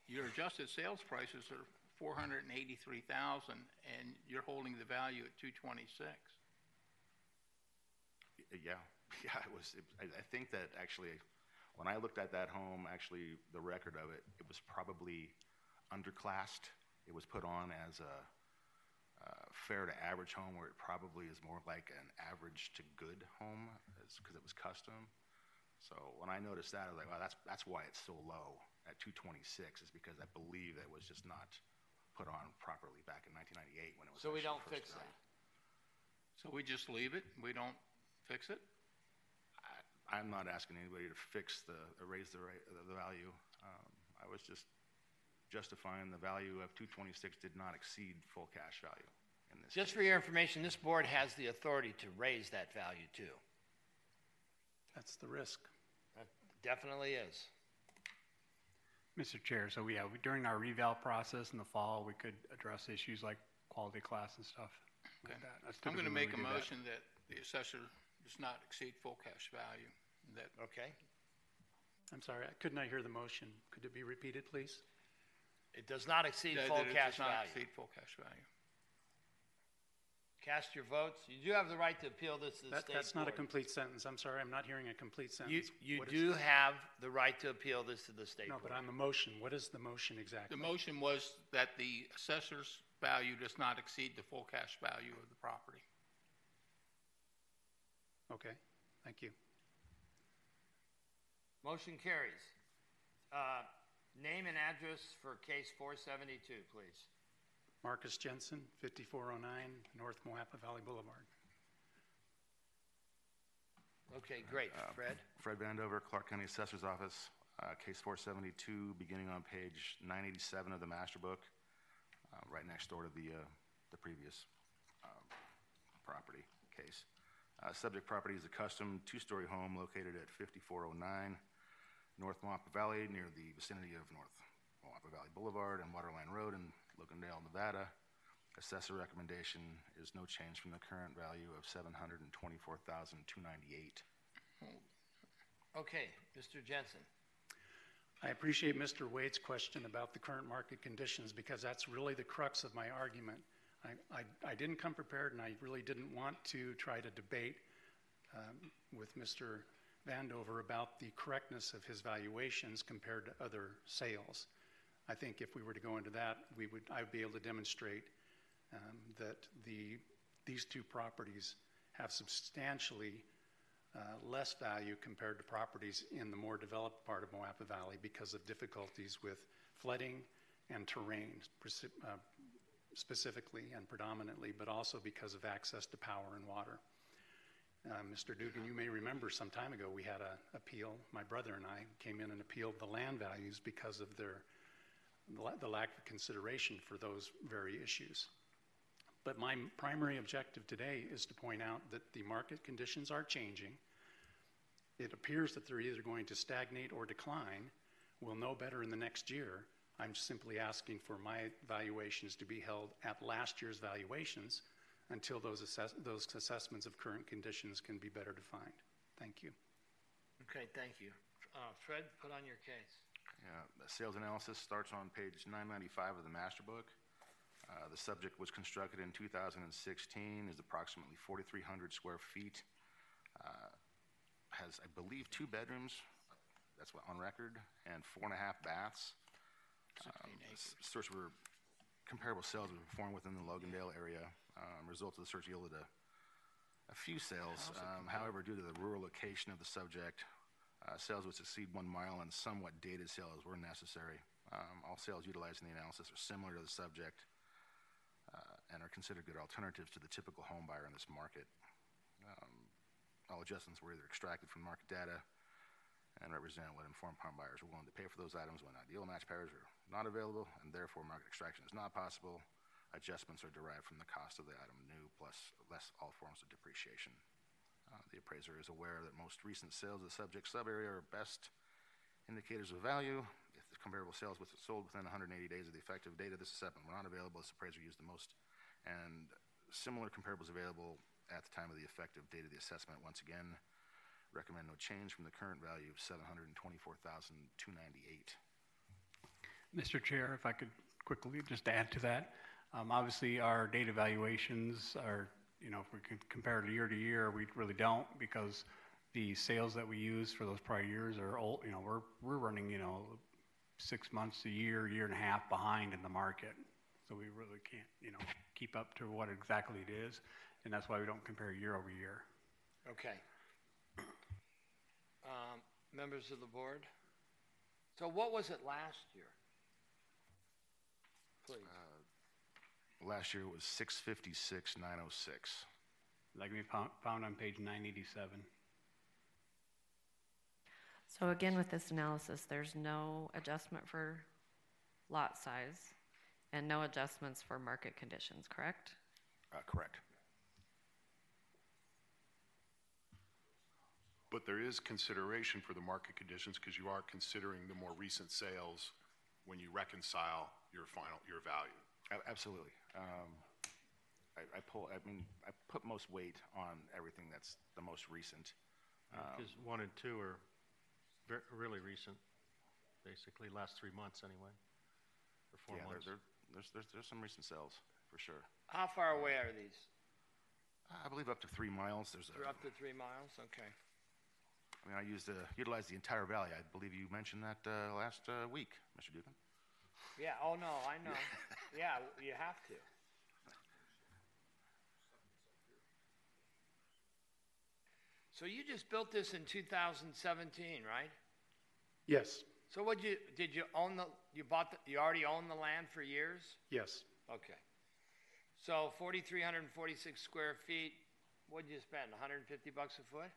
your adjusted sales prices are four hundred and you're holding the value at two twenty-six. Yeah, yeah, it was, it- I, think that actually, when I looked at that home, actually, the record of it, it was probably underclassed. It was put on as a, uh, fair to average home where it probably is more like an average to good home, because it was custom. So when I noticed that, I was like, wow, that's, that's why it's so low at two twenty-six, is because I believe that was just not put on properly back in nineteen ninety-eight when it was. So we don't fix done. that? So we just leave it, we don't fix it? I'm not asking anybody to fix the, raise the rate, the value. Um, I was just justifying the value of two twenty-six did not exceed full cash value in this. Just for your information, this board has the authority to raise that value too. That's the risk. That definitely is. Mr. Chair, so yeah, we- during our reval process in the fall, we could address issues like quality class and stuff like Okay. that. That's I'm gonna typically when make we a do that. motion that the assessor does not exceed full cash value, that Okay? I'm sorry, I could not hear the motion. Could it be repeated, please? It does not exceed that full it cash does not value. exceed full cash value. Cast your votes. You do have the right to appeal this to the That, state that's not a board. complete sentence. I'm sorry, I'm not hearing a complete You, sentence. you What is- do have the right to appeal this to the state No, board. but on the motion, what is the motion exactly? The exactly? motion was that the assessor's value does not exceed the full cash value of the property. Okay, thank you. Motion carries. Uh, Name and address for case 472, please. Marcus Jensen, 5409 North Moapa Valley Boulevard. Okay, great. Uh, Fred? Fred Vandover, Clark County Assessor's Office, uh, case four seventy-two, beginning on page nine eighty-seven of the master book, uh, right next door to the, uh, the previous, um, property case. Uh, subject property is a custom two-story home located at fifty-four oh nine North Moapa Valley, near the vicinity of North Moapa Valley Boulevard and Waterline Road in Logandale, Nevada. Assessor recommendation is no change from the current value of seven hundred and twenty-four thousand, two ninety-eight. Okay, Mr. Jensen. I appreciate Mr. Wade's question about the current market conditions because that's really the crux of my argument. I, I, I didn't come prepared, and I really didn't want to try to debate um, with Mr. Vandover about the correctness of his valuations compared to other sales. I think if we were to go into that, we would, I would be able to demonstrate um, that the, these two properties have substantially uh, less value compared to properties in the more developed part of Moapa Valley because of difficulties with flooding and terrain uh, specifically and predominantly, but also because of access to power and water. Uh, Mr. Dugan, you may remember some time ago we had an appeal. My brother and I came in and appealed the land values because of their the lack of consideration for those very issues. But my primary objective today is to point out that the market conditions are changing. It appears that they're either going to stagnate or decline. We'll know better in the next year. I'm simply asking for my valuations to be held at last year's valuations until those, assess- those assessments of current conditions can be better defined. Thank you. Okay, thank you. Uh, Fred, put on your case. Yeah, the sales analysis starts on page 995 of the master book. Uh, The subject was constructed in 2016, is approximately 4,300 square feet. uh, Has, I believe, two bedrooms, that's what, on record, and four and a half baths. Um, Search for comparable sales were performed within the Logandale area. Um, Results of the search yielded a, a few sales. Um, However, due to the rural location of the subject, uh, sales which exceed one mile and somewhat dated sales were necessary. Um, all sales utilized in the analysis are similar to the subject uh, and are considered good alternatives to the typical home buyer in this market. Um, all adjustments were either extracted from market data and represent what informed home buyers are willing to pay for those items when ideal match pairs are not available, and therefore market extraction is not possible. Adjustments are derived from the cost of the item new plus less all forms of depreciation. Uh, The appraiser is aware that most recent sales of the subject sub-area are best indicators of value. If the comparable sales was sold within 180 days of the effective date of this assessment were not available, this appraiser used the most and similar comparables available at the time of the effective date of the assessment. Once again, recommend no change from the current value of 724,298. Mr. Chair, if I could quickly just add to that. Um, Obviously, our data valuations are, you know, if we could compare it year to year, we really don't because the sales that we use for those prior years are old, you know, we're, we're running, you know, six months, a year, year and a half behind in the market. So we really can't, you know, keep up to what exactly it is. And that's why we don't compare year over year. Okay. Um, Members of the board? So what was it last year? Please. Last year it was 656,906. Like we found, found on page 987. So again, with this analysis, there's no adjustment for lot size and no adjustments for market conditions, correct? Uh, Correct. But there is consideration for the market conditions because you are considering the more recent sales when you reconcile your final, your value. Absolutely. Um, I I pull, I mean, I put most weight on everything that's the most recent. Um, Because one and two are ver- really recent, basically, last three months anyway, or four Yeah, months. there- there's, there's, there's some recent sales, for sure. How far away are these? I believe up to three miles, there's a, They're up to three miles? Okay. I mean, I used, uh, utilized the entire valley. I believe you mentioned that uh, last uh, week, Mr. Dugan. Yeah, oh, no, I know. Yeah, you have to. So you just built this in 2017, right? Yes, So what you, did you own the, you bought, the you already own the land for years? yes. Okay. So 4,346 square feet, What did you spend, 150 bucks a foot?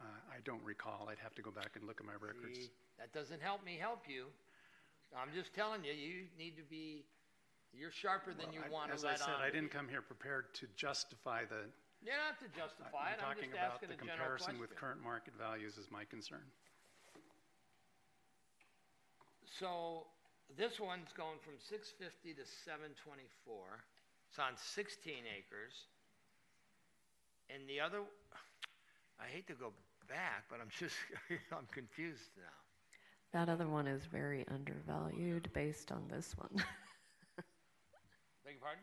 Uh, I don't recall. I'd have to go back and look at my records. See, That doesn't help me help you. I'm just telling you, you need to be, you're sharper than you Well, I- want to As I let said, on. I didn't come here prepared to justify the, You don't to justify it, I'm I'm talking just about asking the a general comparison question. with current market values is my concern. So this one's going from six fifty to seven twenty-four. It's on sixteen acres. And the other, I hate to go back, but I'm just, I'm confused now. That other one is very undervalued based on this one. Beg your Pardon?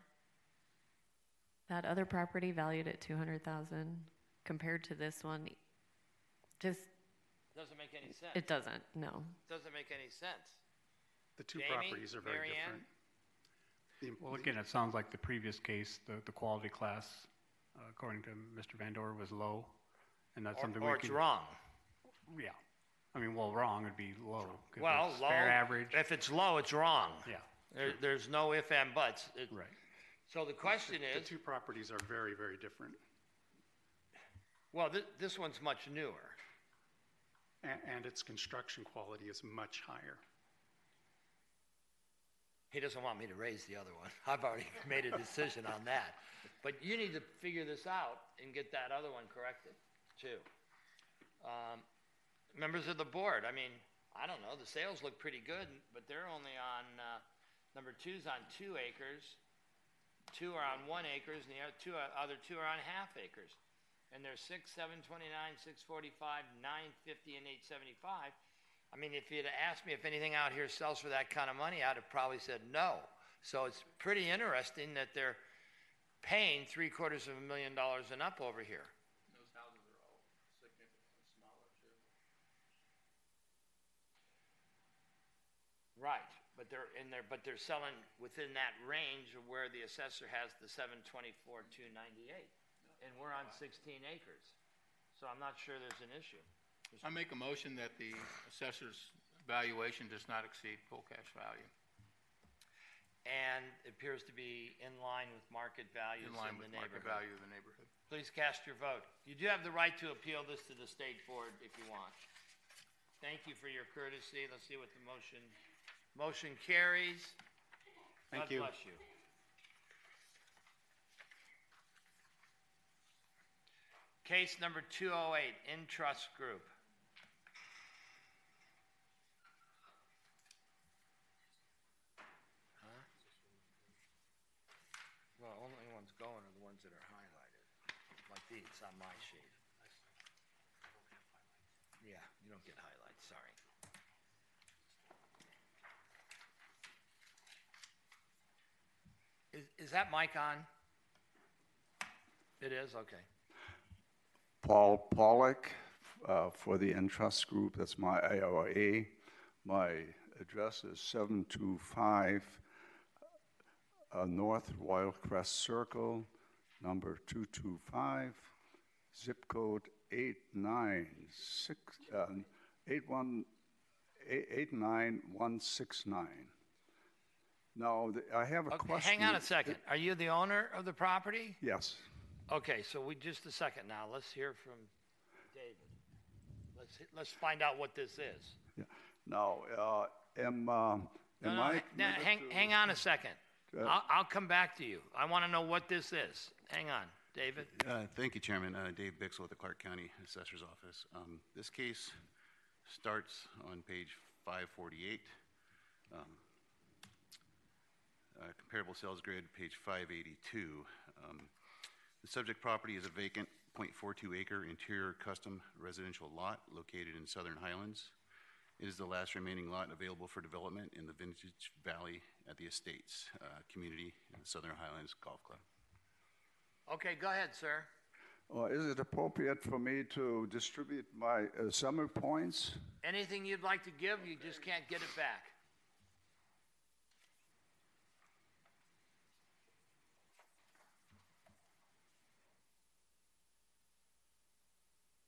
That other property valued at 200,000 compared to this one, just, Doesn't make any sense. it doesn't, no. Doesn't make any sense. The two Jamie, properties are very Mary Ann? different. The- Well, again, it sounds like the previous case, the, the quality class, uh, according to Mr. Van Doren, was low, and that's Or, something we or can. it's wrong. Yeah. I mean, well, wrong would be low. 'cause Well, it's low. Fair average, If it's low, it's wrong. yeah, There, there's no if and buts. It- right. So the question is The is, two properties are very, very different. well, this, this one's much newer. A- And its construction quality is much higher. He doesn't want me to raise the other one. I've already made a decision on that. But you need to figure this out and get that other one corrected, too. Um, members of the board, I mean, I don't know, the sales look pretty good, but they're only on, uh, number two's on two acres, two are on one acres, and the other two, other two are on half acres. And they're six, seven twenty-nine, six forty-five, nine fifty, and eight seventy-five. I mean, if you'd asked me if anything out here sells for that kind of money, I'd have probably said no. So it's pretty interesting that they're paying three quarters of a million dollars and up over here. Those houses are all significantly smaller too. Right, but they're in there, but they're selling within that range of where the assessor has the seven twenty-four, two ninety-eight. And we're on sixteen acres. So I'm not sure there's an issue. I make a motion that the assessor's valuation does not exceed full cash value, And it appears to be in line with market values in line in the with market neighborhood. value of the neighborhood. Please cast your vote. You do have the right to appeal this to the state board if you want. Thank you for your courtesy. Let's see what the motion, motion carries. Thank you. God bless you. Case number 208, Entrust Group. Huh? Well, only ones going are the ones that are highlighted, like these on my sheet. Yeah, you don't get highlights, sorry. Is, is that mic on? It is, okay. Paul Pollock uh, for the Entrust Group. That's my IRA. My address is 725 uh, North Royal Crest Circle, number 225, zip code 896, uh, 81 89169. Now, the- I have a Okay, question. hang on a second. Are you the owner of the property? Yes. Okay, so we, just a second now. Let's hear from David. Let's, let's find out what this is. Yeah. Now, uh, am, uh, No, am no, I ha- now, hang, to- hang on a second. Uh, I'll, I'll come back to you. I want to know what this is. Hang on, David. Uh, Thank you, Chairman. Uh, Dave Bixel with the Clark County Assessor's Office. Um, This case starts on page 548. Um, uh, Comparable sales grid, page 582. Um, The subject property is a vacant .42 acre interior custom residential lot located in Southern Highlands. It is the last remaining lot available for development in the Vintage Valley at the Estates uh, community in the Southern Highlands Golf Club. Okay, go ahead, sir. Or is it appropriate for me to distribute my uh, summary points? Anything you'd like to give, you just can't get it back.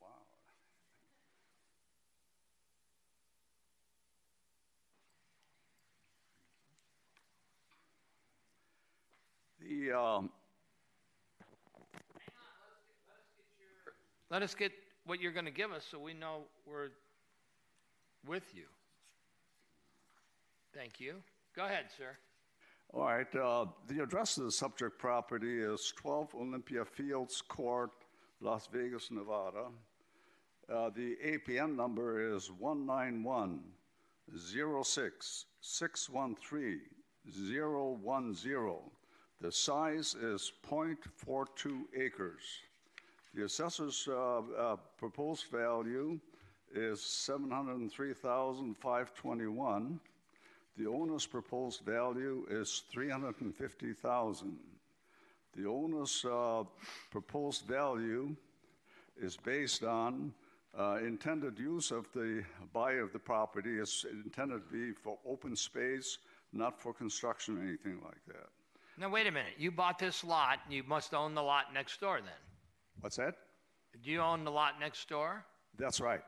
Wow. The, um, Let us get what you're going to give us so we know we're with you. Thank you. Go ahead, sir. all right, uh, the address of the subject property is 12 Olympia Fields Court, Las Vegas, Nevada. Uh, the APN number is 191 06 613 010. The size is .42 acres. The assessor's uh, uh, proposed value is 703,521. The owner's proposed value is 350,000. The owner's uh, proposed value is based on uh, intended use of the buyer of the property It's intended to be for open space, not for construction or anything like that. Now, wait a minute. You bought this lot, and you must own the lot next door then. What's that? Do you own the lot next door? That's right.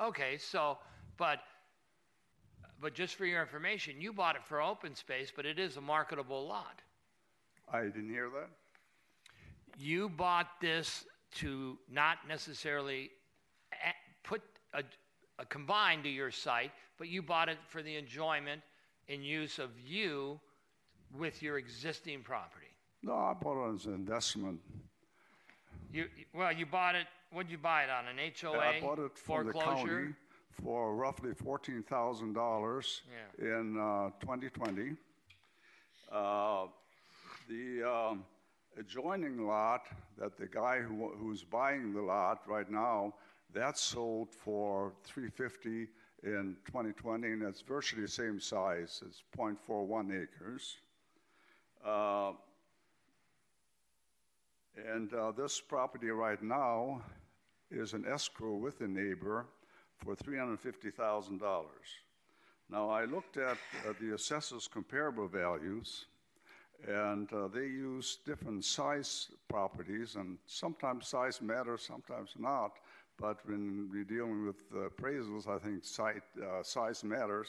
Okay, so, but, but just for your information, you bought it for open space, but it is a marketable lot. I didn't hear that. You bought this to not necessarily eh, put a, a combine to your site, but you bought it for the enjoyment and use of you with your existing property. No, I bought it as an investment. You, well, you bought it, what'd you buy it on, an HOA? I bought it from the county for roughly fourteen thousand dollars Yeah. in uh, 2020. Uh, the um, adjoining lot that the guy who, who's buying the lot right now that sold for 350 in 2020, and it's virtually the same size. It's 0.41 acres. Uh, and uh, this property right now is an escrow with a neighbor for $350,000. Now, I looked at uh, the assessor's comparable values, and uh, they use different size properties, and sometimes size matters, sometimes not. But when we're dealing with uh, appraisals, I think site, uh, size matters.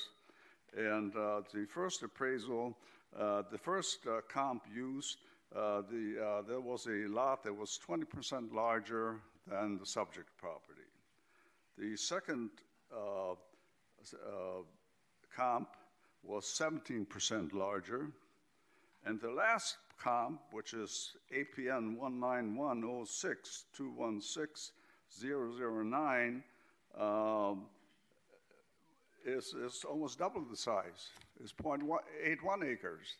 And uh, the first appraisal, the first uh, comp used, uh, the, uh, there was a lot that was 20% larger than the subject property. The second uh, uh, comp was 17% larger. And the last comp, which is APN 19106216009, um, is, is almost double the size. It's 0.81 acres.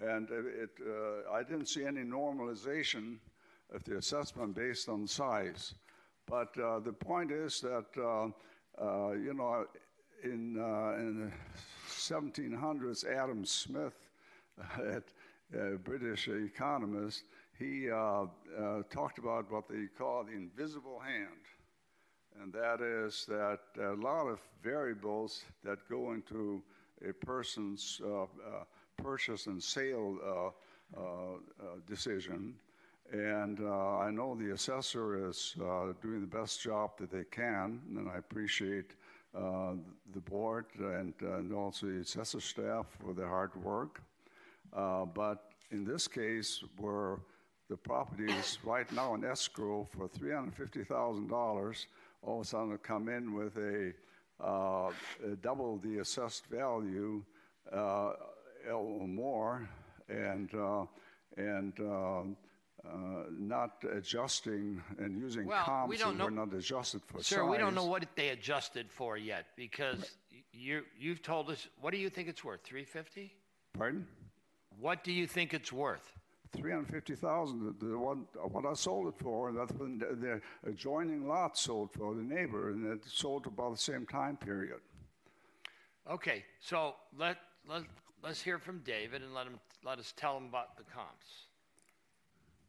And it, uh, I didn't see any normalization of the assessment based on size. But uh, the point is that, uh, uh, you know, in, uh, in the 1700s, Adam Smith, a British economist, he uh, uh, talked about what they call the invisible hand. And that is that a lot of variables that go into a person's uh, uh, purchase and sale uh, uh, uh, decision. And I know the assessor is doing the best job that they can, and I appreciate the board and, and also the assessor staff for their hard work. But in this case, where the property is right now in escrow for $350,000, all of a sudden come in with a, uh, a double the assessed value uh, or more, and uh, and um, uh, not adjusting and using Well, comps we don't that were know- not adjusted for Sir, size. we don't know what they adjusted for yet because you, you've told us, what do you think it's worth? 350? Pardon? What do you think it's worth? Three hundred fifty thousand. The one what I sold it for, and that's when the, the adjoining lot sold for the neighbor, and it sold about the same time period. Okay, so let, let, let's hear from David and let him, let us tell him about the comps.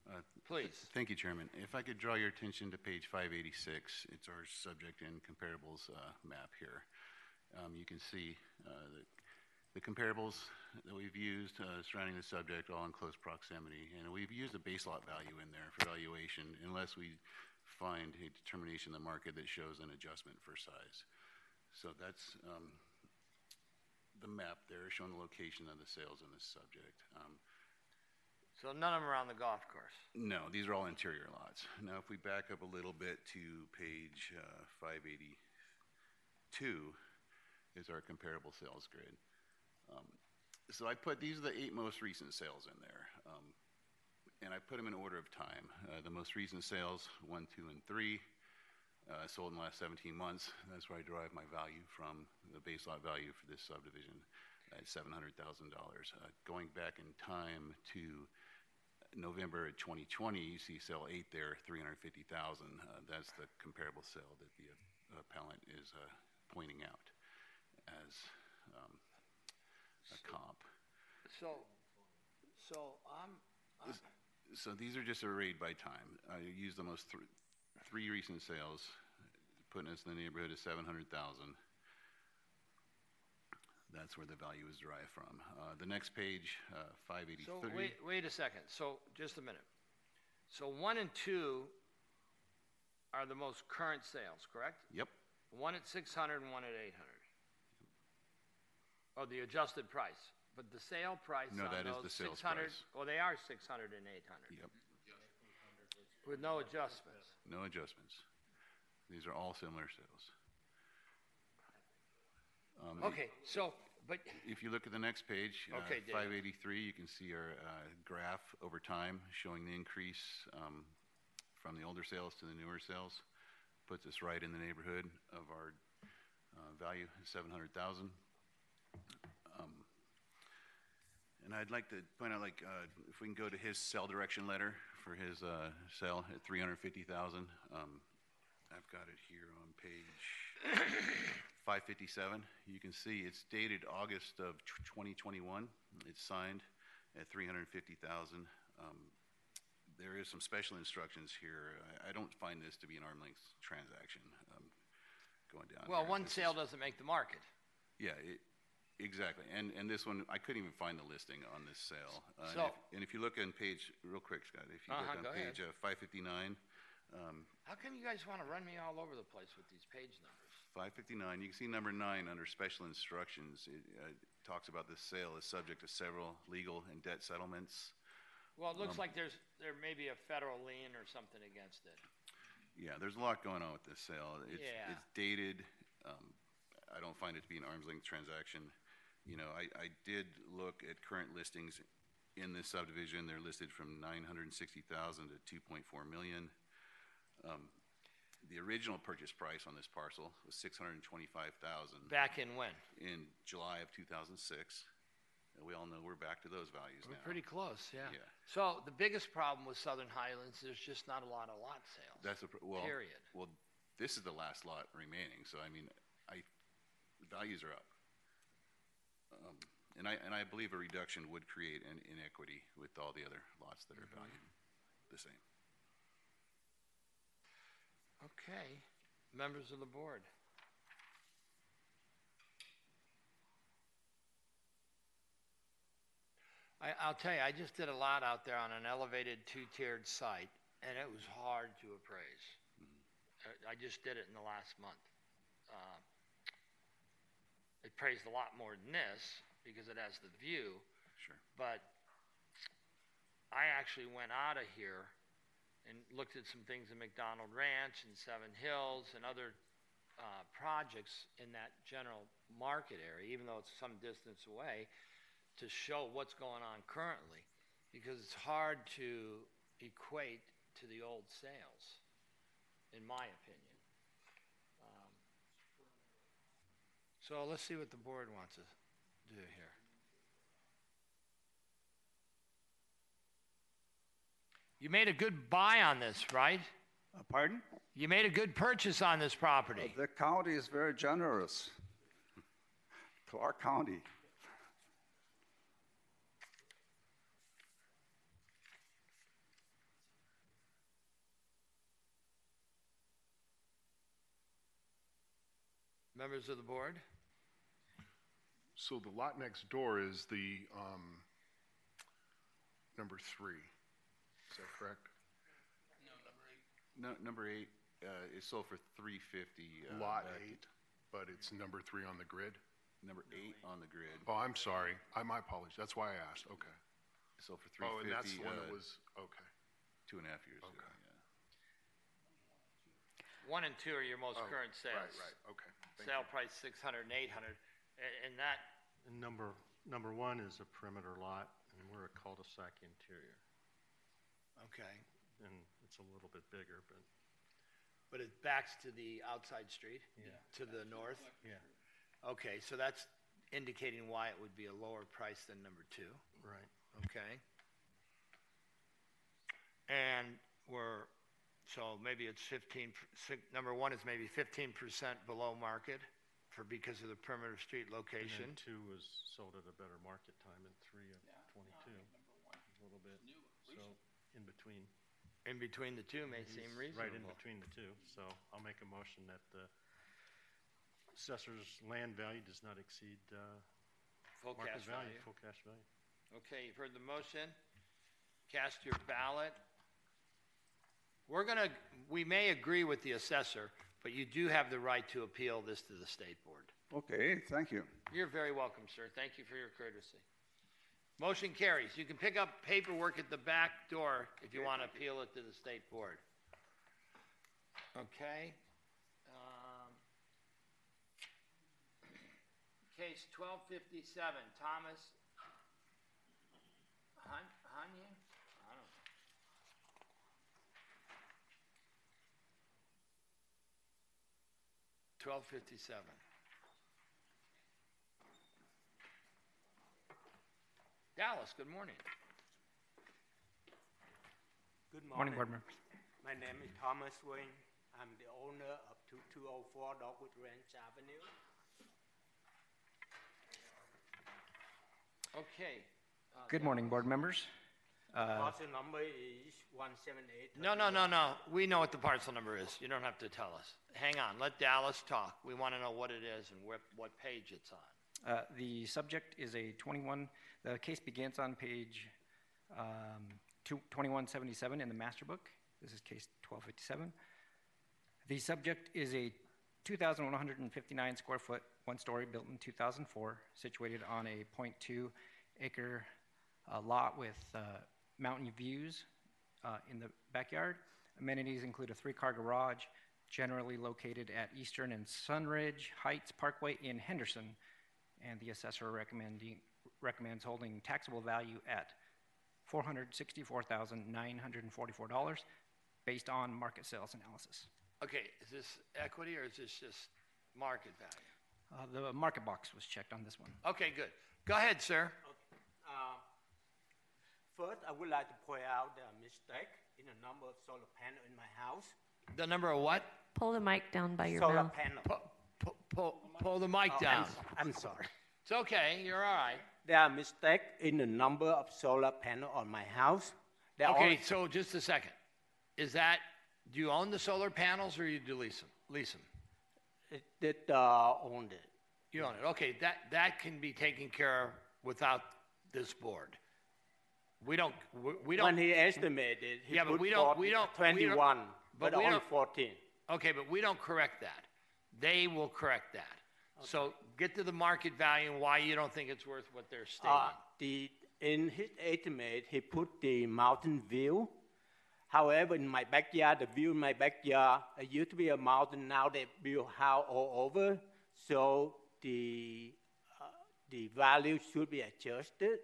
Uh, Please. Thank you, Chairman. If I could draw your attention to page 586, it's our subject and comparables uh, map here. Um, You can see uh, the- the comparables that we've used uh, surrounding the subject all in close proximity. And we've used a base lot value in there for valuation unless we find a determination in the market that shows an adjustment for size. So that's um, the map there showing the location of the sales in this subject. Um, So none of them are on the golf course. no, these are all interior lots. Now, if we back up a little bit to page uh, 582, is our comparable sales grid. Um, so I put these are the eight most recent sales in there, um, and I put them in order of time. Uh, the most recent sales, one, two, and three, uh, sold in the last 17 months. That's where I derive my value from the base lot value for this subdivision at $700,000. Uh, going back in time to November 2020, you see sale eight there, 350,000. Uh, That's the comparable sale that the appellant is uh, pointing out as um, a comp. So, so I'm, I'm So these are just arrayed by time. I used the most thr- three recent sales, putting us in the neighborhood of seven hundred thousand. That's where the value is derived from. Uh, the next page, uh, five So wait, wait a second. So just a minute. So one and two are the most current sales, correct? Yep, One at 600 and one at 800. Oh, the adjusted price. But the sale price No, on that is those the sales 600 price. Well, they are 600 and 800 yep, with no adjustments. no adjustments. These are all similar sales. Um, Okay, so, but, If you look at the next page, uh, Okay, Dave. 583, you can see our uh, graph over time showing the increase um, from the older sales to the newer sales. Puts us right in the neighborhood of our uh, value, 700,000. Um, And I'd like to point out, like, uh, if we can go to his sell direction letter for his uh, sale at 350,000. um, I've got it here on page 557. You can see it's dated August of 2021. It's signed at 350,000. Um, There is some special instructions here. I- I don't find this to be an arm length transaction, um, going down. well, one This is- sale doesn't make the market. yeah, it, exactly. And, and this one, I couldn't even find the listing on this sale. Uh, and So- if- And if you look on page, real quick, Scott, if you Uh-huh, look on page uh, 559, um, How come you guys want to run me all over the place with these page numbers? 559, you can see number nine under special instructions. It uh, talks about this sale is subject to several legal and debt settlements. Well, it looks Um, like there's, there may be a federal lien or something against it. Yeah, there's a lot going on with this sale. It's, Yeah. it's dated. Um, I don't find it to be an arm's length transaction. You know, I, I did look at current listings in this subdivision. They're listed from 960,000 to 2.4 million. Um, the original purchase price on this parcel was 625,000 Back in when? in July of 2006. And we all know we're back to those values We're now. pretty close, yeah. Yeah. So the biggest problem with Southern Highlands, there's just not a lot of lot sales. That's a, pr- well, Period. well, this is the last lot remaining, so I mean, I, the values are up. Um, and I, and I believe a reduction would create an inequity with all the other lots that are Mm-hmm. valued the same. Okay, members of the board. I, I'll tell you, I just did a lot out there on an elevated two-tiered site, and it was hard to appraise. I- I just did it in the last month. It appraised a lot more than this, because it has the view, Sure. but I actually went out of here and looked at some things in MacDonald Ranch and Seven Hills and other uh, projects in that general market area, even though it's some distance away, to show what's going on currently, because it's hard to equate to the old sales, in my opinion. Um, So let's see what the board wants to do here. You made a good buy on this, right? Uh, Pardon? You made a good purchase on this property. The county is very generous. Clark County. Members of the board? So the lot next door is the, um, number three. Is that correct? No, number eight, uh, is sold for three fifty. uh, Lot eight, but it's number three on the grid? Number eight on the grid, Oh, I'm sorry. I, my apologies. That's why I asked. Okay. sold for three Oh, and that's fifty, the one that uh, was, okay. two and a half years ago, Okay. yeah. One and two are your most Oh, current sales. Right, right, okay. Thank Sale you. price 600 and 800. A- And that, And number, number one is a perimeter lot, and we're a cul-de-sac interior. okay, And it's a little bit bigger, but, but it backs to the outside street? Yeah. To the north? yeah, Okay, so that's indicating why it would be a lower price than number two, right. okay? And we're, so maybe it's 15, per- six- number one is maybe 15% below market? For, because of the perimeter street And location. then two was sold at a better market time and three of twenty-two, a little bit, so in between. In between the two may He's seem Right in between the two, so I'll make a motion that the assessor's land value does not exceed, uh, Full market cash value. Full cash value. Okay, you've heard the motion. Cast your ballot. We're gonna, we may agree with the assessor, but you do have the right to appeal this to the state board. Okay, thank you. You're very welcome, sir. Thank you for your courtesy. Motion carries. You can pick up paperwork at the back door if you want to appeal it to the state board. Okay? Um, Case twelve fifty-seven, Thomas Hun, Hunyan? 1257. Dallas, good morning. Good morning. Board members. My name is Thomas Wayne. I'm the owner of 2204 Dogwood Ranch Avenue. Okay. Uh, good morning, board members. Uh, Parcel number is 178. No, no, no, no. We know what the parcel number is. You don't have to tell us. Hang on, let Dallas talk. We want to know what it is and what, what page it's on. Uh, The subject is a 21, the case begins on page um, two- 2177 in the master book. This is case 1257. The subject is a 2,159 square foot, one-story, built in 2004, situated on a .2 acre uh, lot with uh, mountain views uh, in the backyard. Amenities include a three-car garage, generally located at Eastern and Sunridge Heights Parkway in Henderson, and the assessor recommending, recommends holding taxable value at $464,944 based on market sales analysis. Okay, is this equity or is this just market value? Uh, the market box was checked on this one. Okay, good. Go ahead, sir. Uh, First, I would like to point out the mistake in the number of solar panel in my house. The number of what? Pull the mic down by your Solar mouth. panel. Pull, pull, pull the mic Oh, I'm down. s- I'm sorry. It's okay, you're all right. There are mistake in the number of solar panel on my house. There are Okay, only- so just a second. Is that, do you own the solar panels or you do lease them? Lease them? It did uh, own it. You own it. Okay, that, that can be taken care of without this board. We don't, we- we don't. When he estimated, he Yeah, but put we don't, we don't. we don't- 21, but we only don't- 14. Okay, but we don't correct that. They will correct that. So get to the market value and why you don't think it's worth what they're stating. Uh, the, in his estimate, he put the mountain view. However, in my backyard, the view in my backyard, it used to be a mountain, now they build house all over. So the, uh, the value should be adjusted.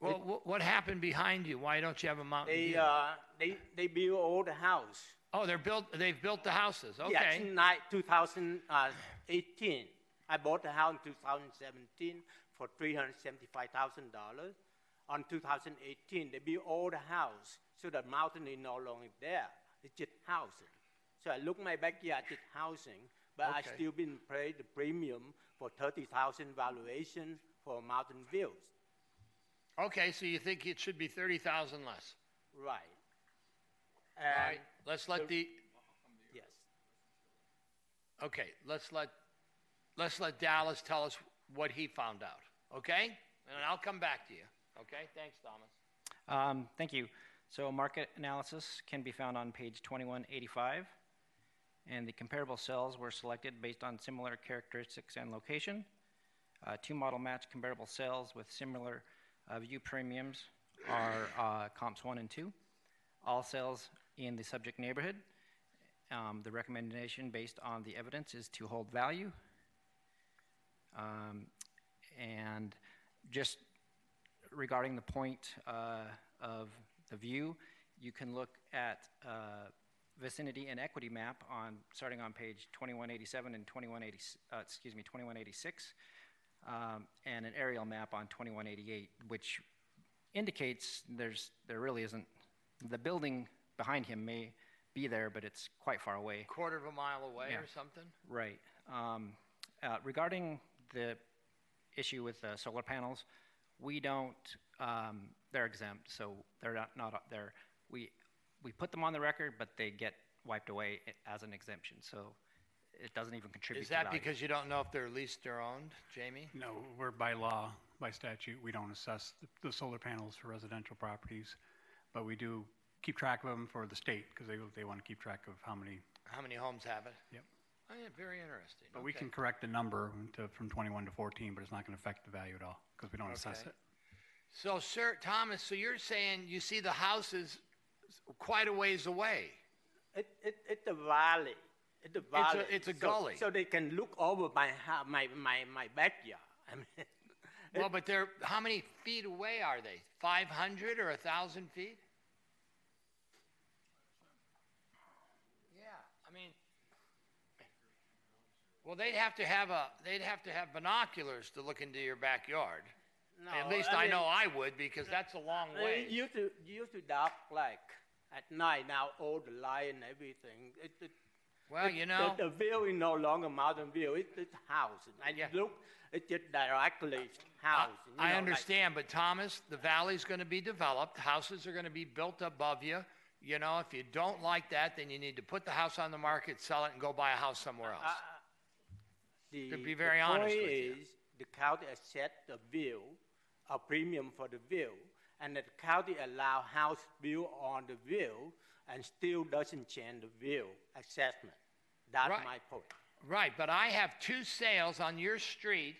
Well, wh- what happened behind you? Why don't you have a mountain They, view? uh, they, they build all the house. Oh, they're built, they've built the houses, Okay. Yeah, okay. in 2018. I bought the house in 2017 for $375,000. On 2018, they built all the house, so the mountain is no longer there. It's just housing. So I look my backyard, just housing, but I still been paid the premium for 30,000 valuation for mountain views. Okay, so you think it should be thirty thousand less? Right. All right, let's let the, yes. okay, let's let, let's let Dallas tell us what he found out, okay? And I'll come back to you, okay? Thanks, Thomas. Um, Thank you. So market analysis can be found on page 2185, and the comparable cells were selected based on similar characteristics and location. Uh, Two model match comparable cells with similar view premiums are uh, comps one and two. All cells in the subject neighborhood. Um, The recommendation based on the evidence is to hold value. Um, And just regarding the point uh, of the view, you can look at uh, vicinity and equity map on, starting on page 2187 and 2180, uh, excuse me, 2186, um, and an aerial map on 2188, which indicates there's, there really isn't, the building behind him may be there, but it's quite far away. Quarter of a mile away Yeah. or something? Right. Um, Uh, regarding the issue with the solar panels, we don't, um, they're exempt, so they're not, not up there. We, we put them on the record, but they get wiped away as an exemption, so it doesn't even contribute Is that value. because you don't know if they're leased or owned, Jamie? No, we're by law, by statute, we don't assess the- the solar panels for residential properties, but we do keep track of them for the state, because they, they want to keep track of how many, How many homes have it? Yep. Oh, yeah, very interesting. but we Okay. can correct the number to, from 21 to 14, but it's not going to affect the value at all, because we don't assess Okay. it. So, sir, Thomas, so you're saying you see the houses quite a ways away? It, it, it's a valley. It's a It's a- it's a So- gully. So they can look over my, my, my, my backyard. I mean, Well, but they're, how many feet away are they? 500 or 1,000 feet? Yeah, I mean, well, they'd have to have a, they'd have to have binoculars to look into your backyard. No, At least I I know I would, because that's a long It way. used to, used to dark like at night. Now all the light and everything. It, it, Well, you know- the, the view is no longer mountain view. It, it's house. I look, it just directly house. you know, I like- understand, but Thomas, the valley's going to be developed, houses are going to be built above you. You know, if you don't like that, then you need to put the house on the market, sell it, and go buy a house somewhere uh, else. Uh, the, To be very honest with you. is the county accept the view, a premium for the view, and the county allow house built on the view and still doesn't change the view assessment. That's Right. my point. Right, but I have two sales on your street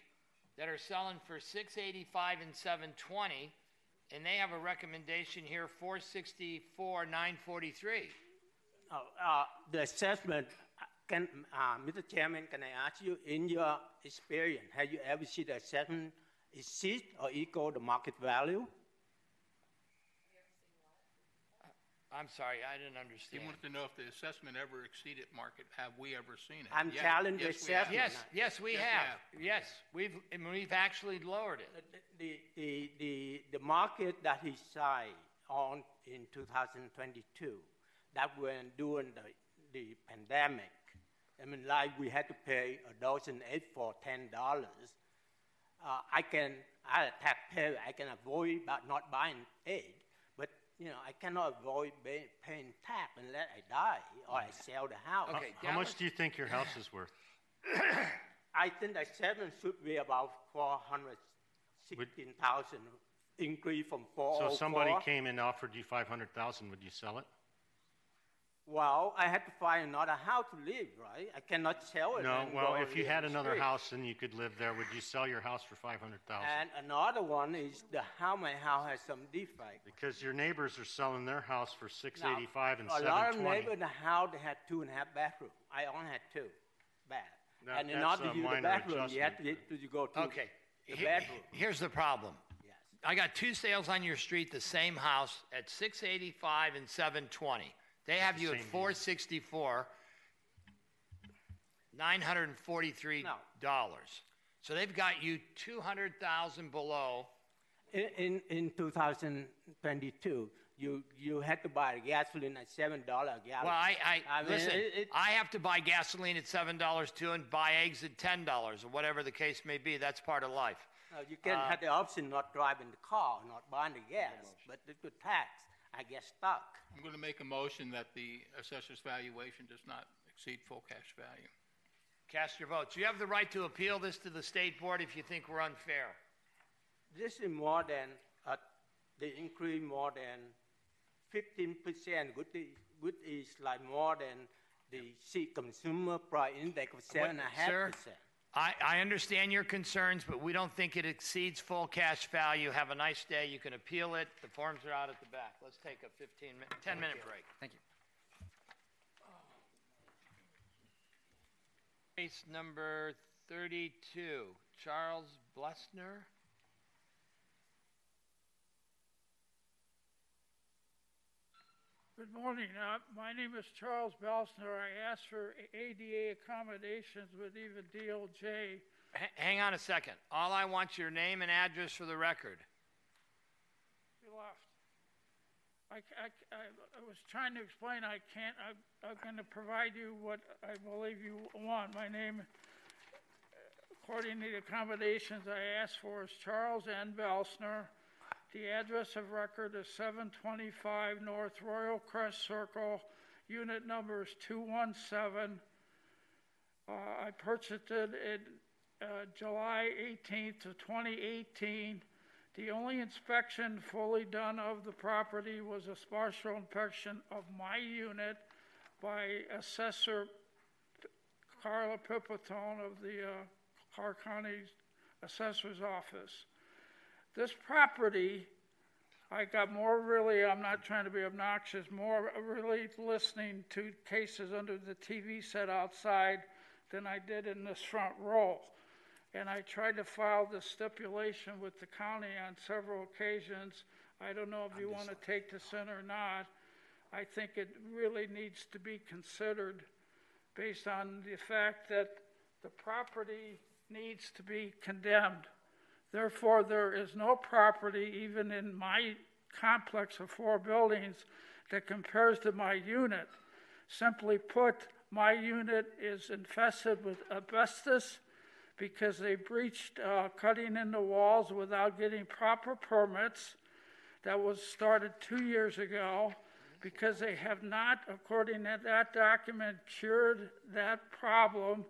that are selling for six eighty-five and seven twenty, and they have a recommendation here, four sixty-four, nine forty-three. Uh, uh, the assessment, can, uh, Mr. Chairman, can I ask you, in your experience, have you ever seen the assessment exceed or equal the market value? I'm sorry, I didn't understand. He understand. wanted to know if the assessment ever exceeded market, have we ever seen it? I'm Yeah, challenging yes, we have. assessment. Yes, yes, we Yes, we have. have. Yes, we've, and we've actually lowered it. The, the, the, the market that he signed on in 2022, that when during the, the pandemic, I mean, like we had to pay a dozen egg for ten dollars. Uh, I can, I a taxpayer, I can avoid but not buying egg, but you know, I cannot avoid paying tax unless I die or I mm. sell the house. How much do you think your house is worth? I think the seven should be about four hundred sixteen thousand, increase from four oh So oh if somebody came and offered you five hundred thousand, would you sell it? Well, I had to find another house to live, right? I cannot sell it. No, and well, go if you live had in the another street. house and you could live there, would you sell your house for five hundred thousand? And another one is the how my house has some defect. Because your neighbors are selling their house for six Now, eighty-five and a lot seven of twenty. neighbors in the house they had two and a half bedroom. I only had two bad. That- and in that's order a to use the minor bedroom, you have to, adjustment. to go to Okay. the He- bedroom. Here's the problem. Yes. I got two sales on your street, the same house at six eighty-five and seven twenty. They have the you at same deal. four sixty-four, nine hundred and forty-three dollars. So they've got you two hundred thousand below. In, in, in 2022, you, you had to buy gasoline at $7 a gallon. Well, I, I, mean, listen, it- it- I have to buy gasoline at seven dollars too and buy eggs at ten dollars or whatever the case may be. That's part of life. No, you can Uh, have the option not driving the car, not buying the gas, but the, the tax, I get stuck. I'm going to make a motion that the assessor's valuation does not exceed full cash value. Cast your votes. You have the right to appeal this to the state board if you think we're unfair. This is more than, uh, increase more than 15%, Good which is like more than the consumer price index of 7.5%. I, I understand your concerns, but we don't think it exceeds full cash value. Have a nice day. You can appeal it. The forms are out at the back. Let's take a 15 minute, 10 minute break. Thank you. Case number 32, Charles Blessner. Good morning. Uh, my name is Charles Belstner. I asked for ADA accommodations with even DOJ. H- hang on a second. All I want your name and address for the record. You left. I, I, I, I was trying to explain I can't, I, I'm going to provide you what I believe you want. My name According to the accommodations I asked for is Charles N. Belsner. The address of record is 725 North Royal Crest Circle. Unit number is 217. Uh, I purchased it in uh, July 18th of 2018. The only inspection fully done of the property was a partial inspection of my unit by Assessor Carla Pipitone of the uh, Clark County Assessor's Office. This property, I got more really, I'm not trying to be obnoxious, more really listening to cases under the TV set outside than I did in this front row. And I tried to file the stipulation with the county on several occasions. I don't know if you want to take this in or not. I think it really needs to be considered based on the fact that the property needs to be condemned. Therefore, there is no property, even in my complex of four buildings, that compares to my unit. Simply put, my unit is infested with asbestos because they breached uh, cutting in the walls without getting proper permits. That was started two years ago because they have not, according to that document, cured that problem.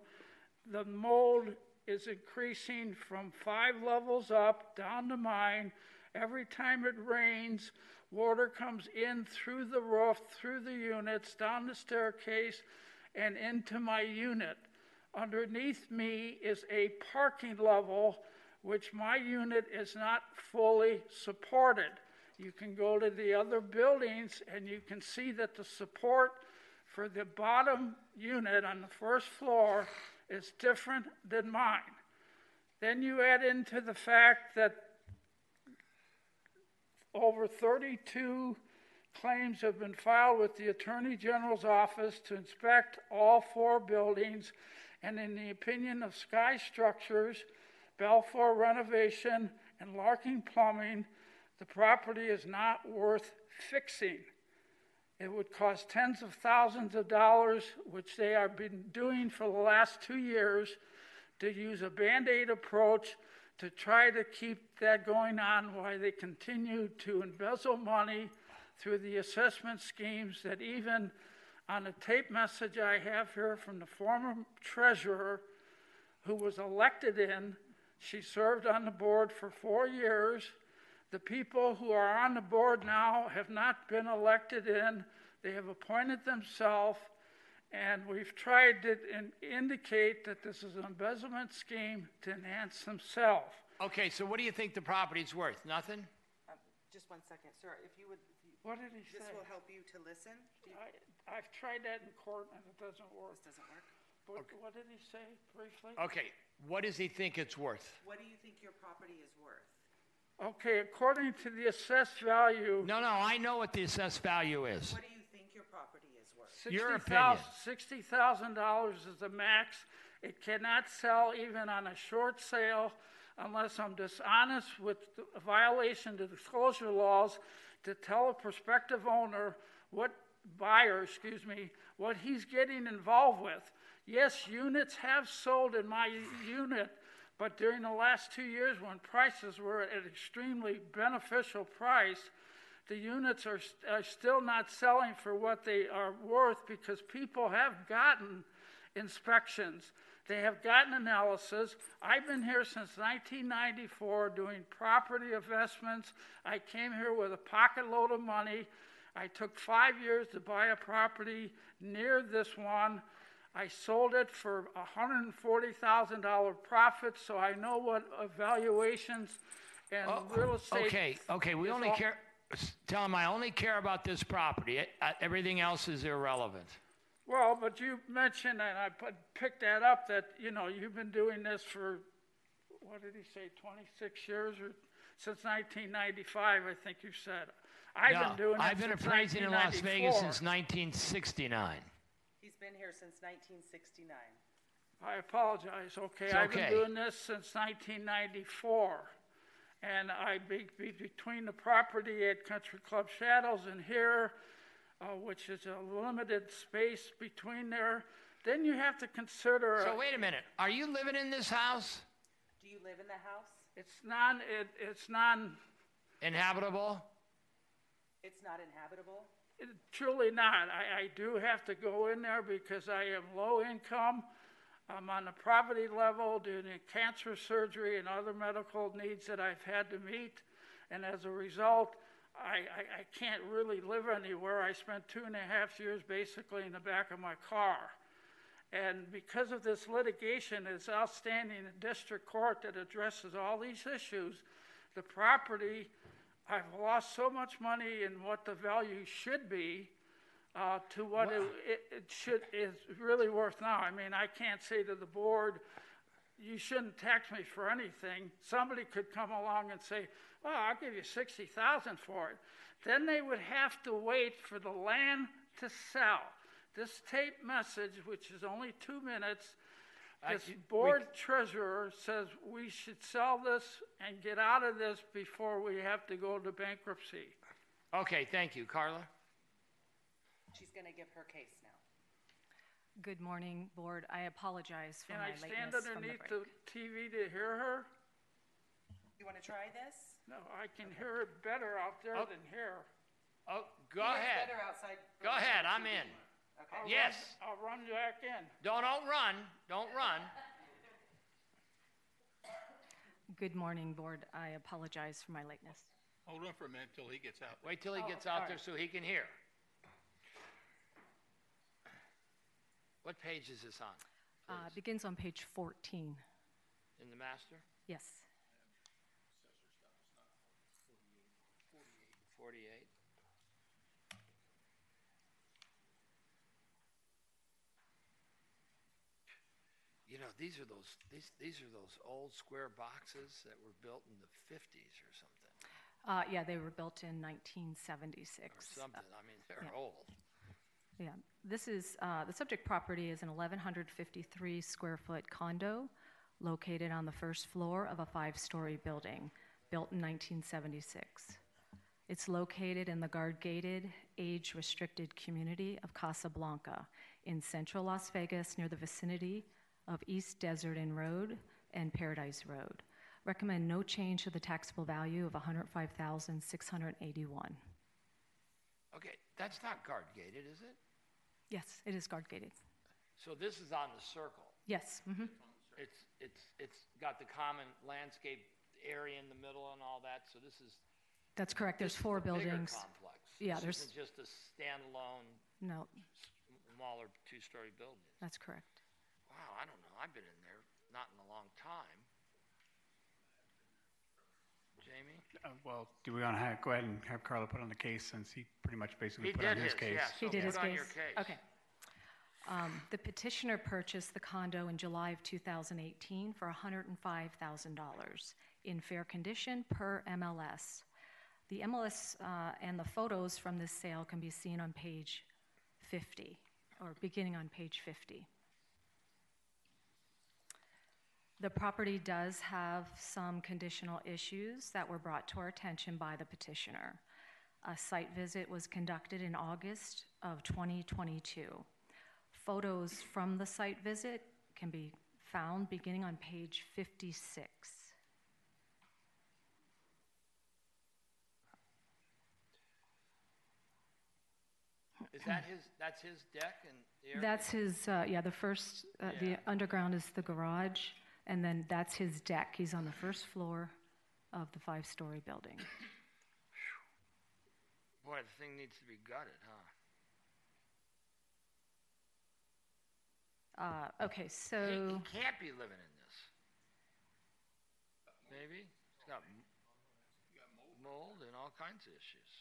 The mold is increasing from five levels up down to mine. Every time it rains, water comes in through the roof, through the units, down the staircase, and into my unit. Underneath me is a parking level, which my unit is not fully supported. You can go to the other buildings and you can see that the support for the bottom unit on the first floor is different than mine. Then you add into the fact that over 32 claims have been filed with the Attorney General's office to inspect all four buildings, and in the opinion of Sky Structures, Balfour Renovation, and Larkin Plumbing, the property is not worth fixing. It would cost tens of thousands of dollars, which they have been doing for the last two years, to use a band aid approach to try to keep that going on while they continue to embezzle money through the assessment schemes that even on a tape message I have here from the former treasurer who was elected in, she served on the board for four years. The people who are on the board now have not been elected in, they have appointed themselves, and we've tried to in- indicate that this is an embezzlement scheme to enhance themselves. Okay, so what do you think the property's worth? Nothing? Um, Just one second, sir, if you would. if you- What did he This say? will help you to listen. You- I, I've tried that in court and it doesn't work. This doesn't work. But what did he say briefly? Okay, what does he think it's worth? What do you think your property is worth? Okay, according to the assessed value. No, no, I know what the assessed value is. What do you think your property is worth? Your opinion. Sixty thousand dollars is the max. It cannot sell even on a short sale unless I'm dishonest with the violation of disclosure laws to tell a prospective owner what buyer, excuse me, what he's getting involved with. Yes, units have sold in my unit, but during the last two years when prices were at an extremely beneficial price, the units are, are still not selling for what they are worth because people have gotten inspections. They have gotten analysis. I've been here since 1994 doing property investments. I came here with a pocket load of money. I took five years to buy a property near this one. I sold it for $140,000 profit, so I know what evaluations and oh, real estate. Oh, Okay, okay, we only all- care, tell him I only care about this property. Everything else is irrelevant. Well, but you mentioned, and I put, picked that up, that, you know, you've been doing this for, what did he say, 26 years or since 1995, I think you said. I've No, been doing it I've been appraising in Las Vegas since 1969. He's been here since 1969. I apologize, okay? It's I've been okay. doing this since 1994. And I, be, be, between the property at Country Club Shadows and here, uh, which is a limited space between there, then you have to consider. So wait a minute, are you living in this house? Do you live in the house? It's non, it, it's non, Inhabitable? It's not inhabitable? Truly not. I, I do have to go in there because I am low income. I'm on the poverty level due to cancer surgery and other medical needs that I've had to meet. And as a result, I, I, I can't really live anywhere. I spent two and a half years basically in the back of my car. And because of this litigation that's outstanding in district court that addresses all these issues, the property, I've lost so much money in what the value should be uh, to what it, it, it should is really worth now. I mean, I can't say to the board, you shouldn't tax me for anything. Somebody could come along and say, well, I'll give you 60,000 for it. Then they would have to wait for the land to sell. This tape message, which is only two minutes, I- this we- board treasurer says we should sell this and get out of this before we have to go to bankruptcy. Okay, thank you. Carla? She's gonna give her case now. Good morning, Board. I apologize for Can my I stand lateness from the underneath break. the TV to hear her? You wanna try this? No, I can hear it better out there Oh. than here. Oh, go He ahead. better outside Go ahead, I'm TV. in. Okay. I'll Yes. run- I'll run back in. Don't, don't run, don't run. Good morning, Board. I apologize for my lateness. Hold on for a minute till he gets out. Wait till he Oh, gets all out there right. so he can hear. What page is this on? Uh, begins on page 14. In the master? Yes. Forty-eight. You know, these are those, these, these are those old square boxes that were built in the fifties or something, Uh, yeah, they were built in 1976. or something. I mean, they're yeah. old. Yeah, this is, uh, the subject property is an 1,153 square foot condo located on the first floor of a five-story building, built in 1976. It's located in the guard-gated, age-restricted community of Casablanca in central Las Vegas near the vicinity of East Desert Inn Road and Paradise Road. Recommend no change to the taxable value of 105,681. Okay, that's not guard gated, is it? Yes, it is guard-gated. So this is on the circle. Yes, mhm. It's, it's, it's got the common landscape area in the middle and all that, so this is. That's correct. There's four buildings. complex. Yeah, This there's- just a standalone, No, smaller two-story building. that's correct. Wow, I don't know, I've been in there, not in a long time. Jamie? Uh, Well, do we want to go ahead and have Carla put on the case since he pretty much basically He put on did his his, case? yeah. He So did his put on case? your case. Okay. Um, The petitioner purchased the condo in July of 2018 for $105,000 in fair condition per MLS. The MLS uh, and the photos from this sale can be seen on page 50, or beginning on page 50. The property does have some conditional issues that were brought to our attention by the petitioner. A site visit was conducted in August of 2022. Photos from the site visit can be found beginning on page 56. Is that his, that's his deck and the area? That's his, uh, yeah, the first, uh, the underground is the garage, and then that's his deck. He's on the first floor of the five-story building. Boy, the thing needs to be gutted, huh? Uh, okay, so, he can't be living in this. Maybe? It's got mold and all kinds of issues.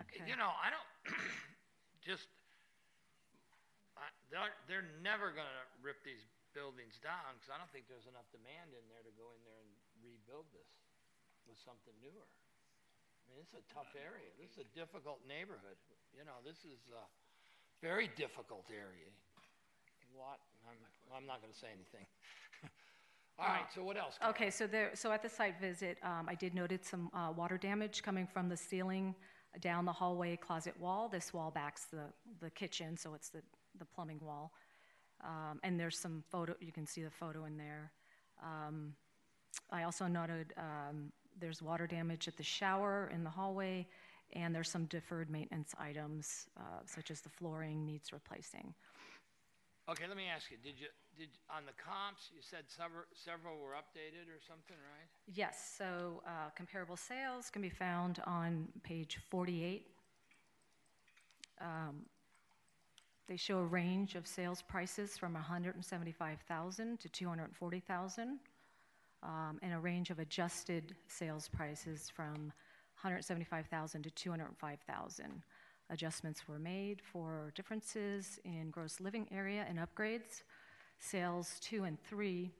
okay. You know, I don't, just, I, they're, they're never gonna rip these buildings down, because I don't think there's enough demand in there to go in there and rebuild this with something newer. I mean, it's a tough area. This is a difficult neighborhood. You know, this is a very difficult area. What, I'm, I'm not gonna say anything. All right, so what else? Carol? Okay, so there, so at the site visit, um, I did noted some, uh, water damage coming from the ceiling down the hallway closet wall. This wall backs the, the kitchen, so it's the, the plumbing wall. Um, and there's some photo, you can see the photo in there. Um, I also noted um, there's water damage at the shower in the hallway, and there's some deferred maintenance items, uh, such as the flooring needs replacing. Okay, let me ask you, did you, did, on the comps, you said several, several were updated or something, right? Yes, so uh, comparable sales can be found on page 48. Um, They show a range of sales prices from 175,000 to 240,000, um, and a range of adjusted sales prices from 175,000 to 205,000. Adjustments were made for differences in gross living area and upgrades. Sales two and three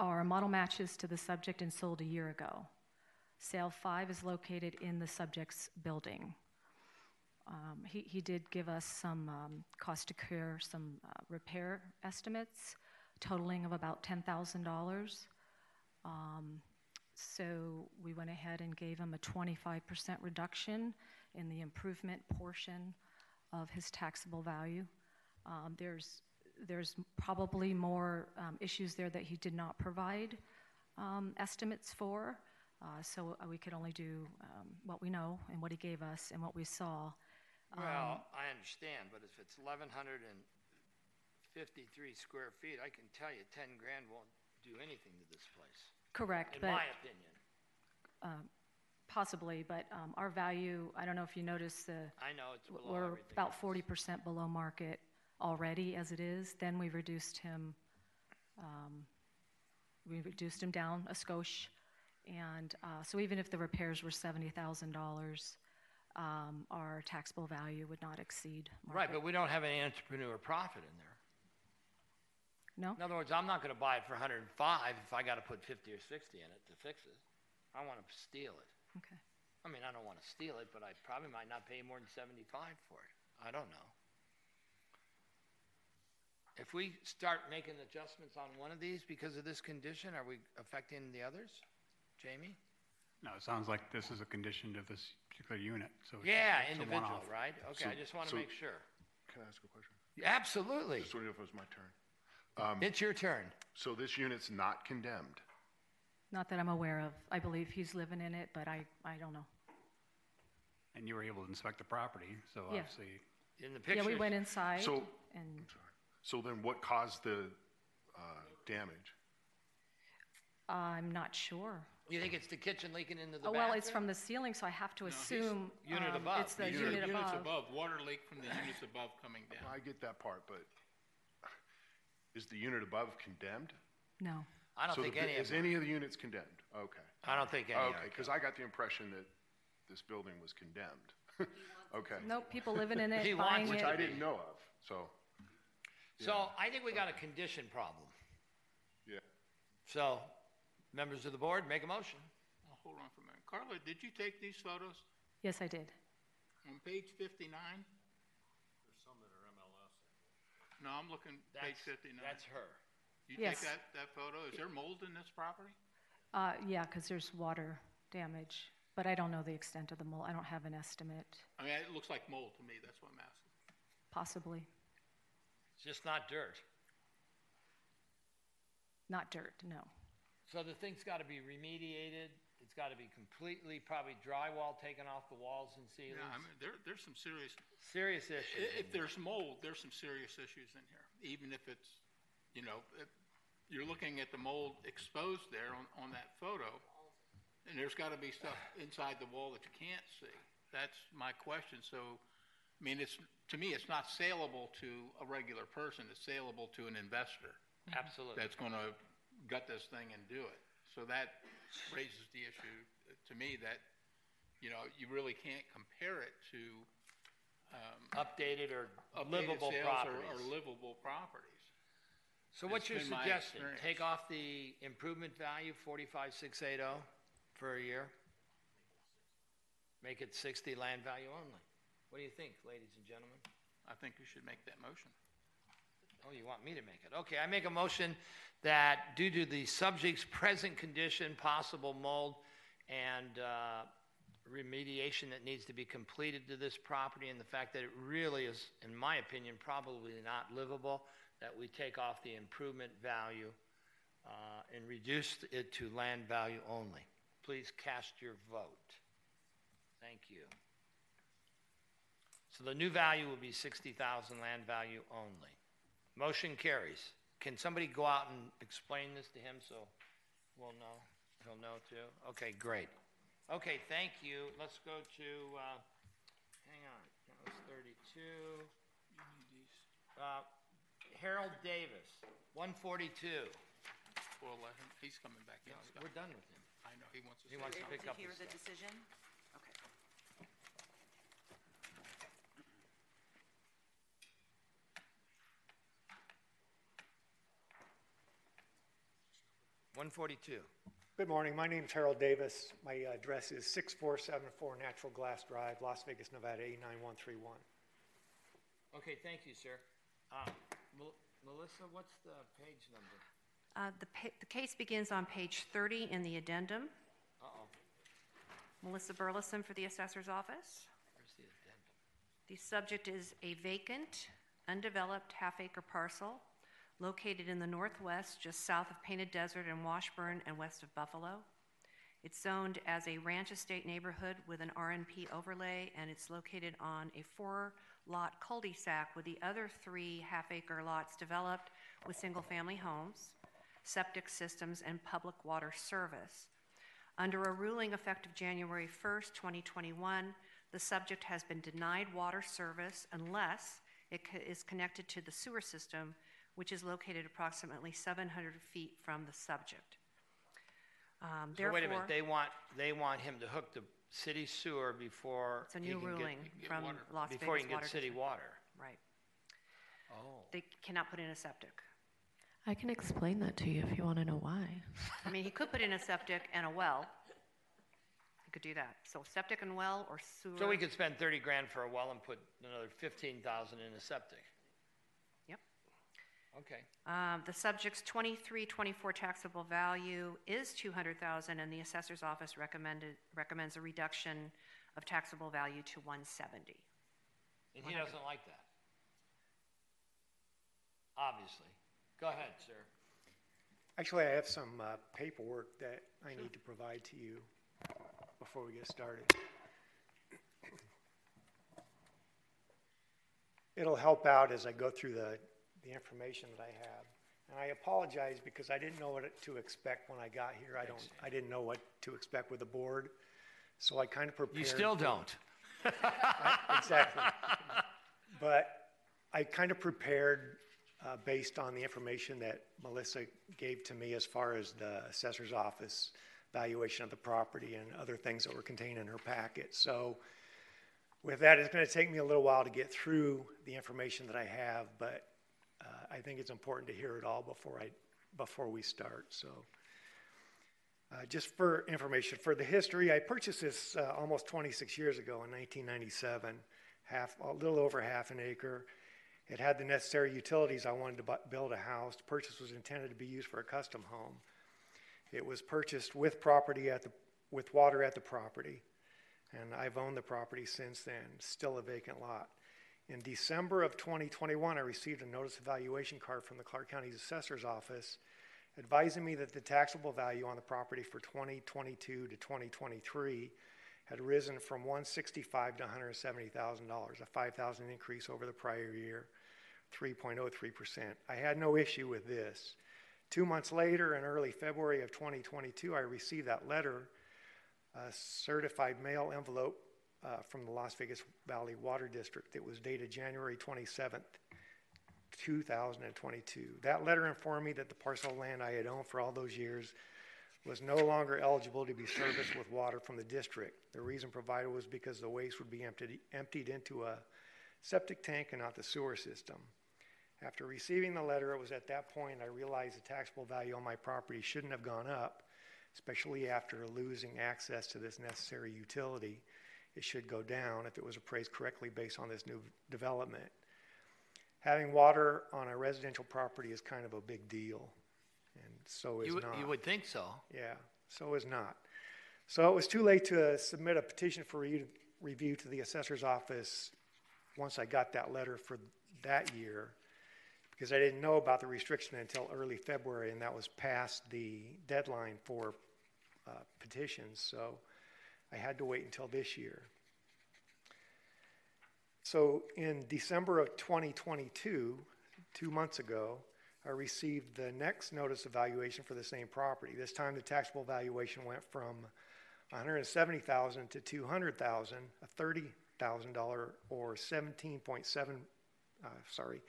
are model matches to the subject and sold a year ago. Sale five is located in the subject's building. Um, he, he did give us some um, cost to cure, some uh, repair estimates totaling of about $10,000. Um, so we went ahead and gave him a 25% reduction in the improvement portion of his taxable value. Um, there's, there's probably more um, issues there that he did not provide um, estimates for. Uh, so uh, we could only do um, what we know and what he gave us and what we saw. Um, Well, I understand, but if it's eleven hundred and fifty-three square feet, I can tell you ten grand won't do anything to this place. Correct, In but- my opinion. um, Possibly, but um, our value, I don't know if you noticed the. I know it's below We're everything about forty percent below market already as it is. Then we reduced him, um, we reduced him down a skosh. And uh, so even if the repairs were seventy thousand dollars, um, our taxable value would not exceed Right, but we don't have any entrepreneur profit in there. No? In other words, I'm not gonna buy it for hundred and five if I gotta put fifty or sixty in it to fix it. I wanna steal it. Okay. I mean, I don't wanna steal it, but I probably might not pay more than seventy-five for it. I don't know. If we start making adjustments on one of these because of this condition, are we affecting the others? Jamie? No, it sounds like this is a condition to this particular unit, so. it's- Yeah, it's a individual, one-off. right? Okay, I So- just wanna so- make sure. Can I ask a question? Absolutely. Just wondering if it was my turn. Um, It's your turn. So this unit's not condemned? Not that I'm aware of. I believe he's living in it, but I, I don't know. And you were able to inspect the property, so Yeah. obviously. In the picture. Yeah, we went inside So- and So then what caused the uh, damage? I'm not sure. You think it's the kitchen leaking into the Oh, bathroom? well, it's from the ceiling, so I have to assume. unit um, above. It's the Unit- unit Units above. above, water leak from the units above coming down. I get that part, but is the unit above condemned? No. I don't So think the- any of Is them. any of the units condemned? Okay. I don't think any are Okay, because I got the impression that this building was condemned. Okay. Nope, people living in it, He buying wants it. Which I didn't know of, so, So I think we got a condition problem. yeah. So, members of the board, make a motion. Oh, Hold on for a minute. Carla, did you take these photos Yes, I did. on page fifty-nine? There's some that are MLS. No, I'm looking page fifty-nine. that's her. You Yes. take that, that photo? Is there mold in this property? Uh, yeah, because there's water damage, but I don't know the extent of the mold. I don't have an estimate, I mean, it looks like mold to me, that's what I'm asking. possibly. It's just not dirt. Not dirt, no. So the thing's got to be remediated. It's got to be completely, probably drywall taken off the walls and ceilings. Yeah, I mean, there, there's some serious. Serious issues. If there's mold, there's some serious issues in here, even if it's, you know, you're looking at the mold exposed there on, on that photo, and there's gotta be stuff inside the wall that you can't see. That's my question, so, I mean, it's, to me, it's not saleable to a regular person, it's saleable to an investor. Absolutely. That's gonna gut this thing and do it. So that raises the issue, to me, that, you know, you really can't compare it to, um. Updated or updated livable sales or- properties. Or livable properties. So what's your It's been my suggestion? Take off the improvement value, forty-five, six, eight, oh, for a year? Make it sixty land value only. What do you think, ladies and gentlemen? I think you should make that motion. Oh, you want me to make it? Okay, I make a motion that due to the subject's present condition, possible mold, and uh, remediation that needs to be completed to this property, and the fact that it really is, in my opinion, probably not livable, that we take off the improvement value uh, and reduce it to land value only. Please cast your vote. Thank you. So the new value will be 60,000 land value only. Motion carries. Can somebody go out and explain this to him so we'll know? He'll know too? Okay, great. Okay, thank you. Let's go to, uh, hang on, that was 32. Uh, Harold Davis, 142. Well, let him, he's coming back in. No, We're done with him. I know, he wants to. He say wants to something. pick up hear his the stuff. decision? 142. Good morning. My name is Harold Davis. My address is 6474 Natural Glass Drive, Las Vegas, Nevada 89131. Okay, thank you, sir. Uh, Mel- Melissa, what's the page number? Uh, the, pa- the case begins on page 30 in the addendum. Uh-oh. Melissa Burleson for the assessor's office. Where's the addendum? The subject is a vacant, undeveloped half acre parcel located in the northwest, just south of Painted Desert and Washburn and west of Buffalo. It's zoned as a ranch estate neighborhood with an RNP overlay, and it's located on a four-lot cul-de-sac with the other three half-acre lots developed with single-family homes, septic systems, and public water service. Under a ruling effective January 1st, 2021, the subject has been denied water service unless it co- is connected to the sewer system, which is located approximately 700 feet from the subject. Um, So wait a Therefore, minute, they want, they want him to hook the city sewer before. It's a he new can get- ruling from Las Before he Vegas can Water get city District. water. right. Oh. They cannot put in a septic. I can explain that to you if you want to know why. I mean, he could put in a septic and a well. He could do that. So septic and well or sewer. So we could spend thirty grand for a well and put another fifteen thousand in a septic. Yep. Okay. Um, The subject's 23, 24 taxable value is 200,000, and the assessor's office recommended, recommends a reduction of taxable value to 170. And he doesn't like that. Obviously. Go ahead, sir. Actually, I have some uh, paperwork that I need to provide to you before we get started. It'll help out as I go through the, the information that I have. And I apologize because I didn't know what to expect when I got here. I don't, I didn't know what to expect with the board, so I kind of prepared. You still for- don't. Exactly. But I kind of prepared uh, based on the information that Melissa gave to me as far as the assessor's office valuation of the property and other things that were contained in her packet. So with that, it's going to take me a little while to get through the information that I have, but I think it's important to hear it all before I, before we start, so. Uh, Just for information, for the history, I purchased this uh, almost 26 years ago in 1997, half, a little over half an acre. It had the necessary utilities I wanted to bu- build a house. The purchase was intended to be used for a custom home. It was purchased with property at the, with water at the property, and I've owned the property since then, still a vacant lot. In December of 2021, I received a notice of valuation card from the Clark County Assessor's Office advising me that the taxable value on the property for 2022 to 2023 had risen from 165 to 170 thousand dollars, a 5,000 increase over the prior year, 3.03 percent. I had no issue with this. Two months later, in early February of 2022, I received that letter, a certified mail envelope uh, from the Las Vegas Valley Water District. It was dated January 27th, 2022. That letter informed me that the parcel of land I had owned for all those years was no longer eligible to be serviced with water from the district. The reason provided was because the waste would be emptied, emptied into a septic tank and not the sewer system. After receiving the letter, it was at that point I realized the taxable value on my property shouldn't have gone up, especially after losing access to this necessary utility. It should go down if it was appraised correctly based on this new development. Having water on a residential property is kind of a big deal, and so is You would- not. you would think so. Yeah, so is not. So it was too late to submit a petition for re- review to the assessor's office once I got that letter for that year, because I didn't know about the restriction until early February, and that was past the deadline for uh, petitions, so I had to wait until this year. So in December of 2022, two months ago, I received the next notice of valuation for the same property. This time, the taxable valuation went from 170,000 to 200,000, a $30,000 or 17.7, uh, sorry,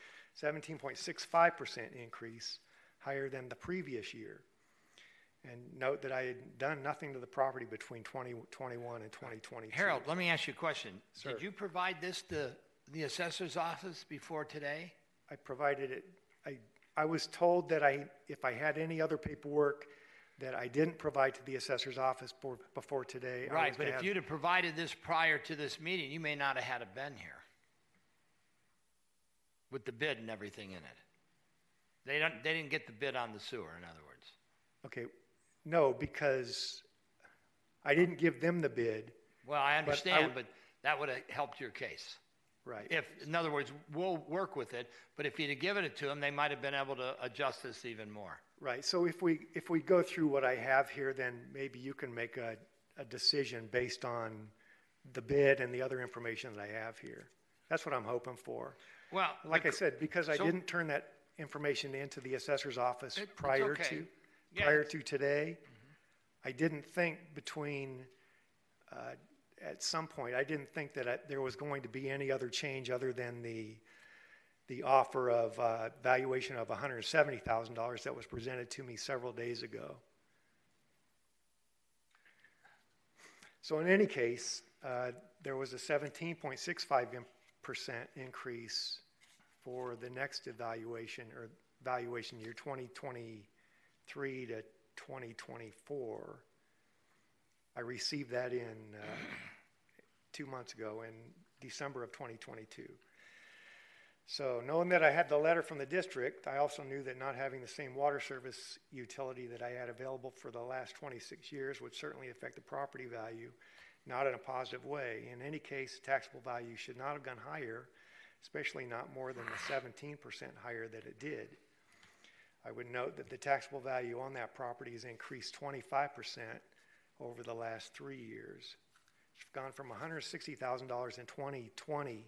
17.65% increase, higher than the previous year. And note that I had done nothing to the property between 2021 and 2022. Harold, let me ask you a question. Sir. Did you provide this to the assessor's office before today? I provided it, I, I was told that I, if I had any other paperwork that I didn't provide to the assessor's office for, before today. I Right, was but to if have- you'd have provided this prior to this meeting, you may not have had it been here. With the bid and everything in it. They don't, they didn't get the bid on the sewer, in other words. Okay, no, because I didn't give them the bid. Well, I But I understand, but that would have helped your case. Right. If, in other words, we'll work with it, but if you'd have given it to them, they might have been able to adjust this even more. Right, so if we, if we go through what I have here, then maybe you can make a, a decision based on the bid and the other information that I have here. That's what I'm hoping for. Well, Like I said, because I so- didn't turn that information into the assessor's office It- prior okay. to, Yeah, prior to today, I didn't think between, uh, at some point, I didn't think that I- there was going to be any other change other than the, the offer of uh, valuation of $170,000 that was presented to me several days ago. So in any case, uh, there was a 17.65% increase for the next evaluation or valuation year 2023 to 2024. I received that in uh, two months ago in December of 2022. So knowing that I had the letter from the district, I also knew that not having the same water service utility that I had available for the last 26 years would certainly affect the property value, not in a positive way. In any case, taxable value should not have gone higher, especially not more than the 17% higher that it did. I would note that the taxable value on that property has increased 25% over the last three years. It's gone from $160,000 in 2020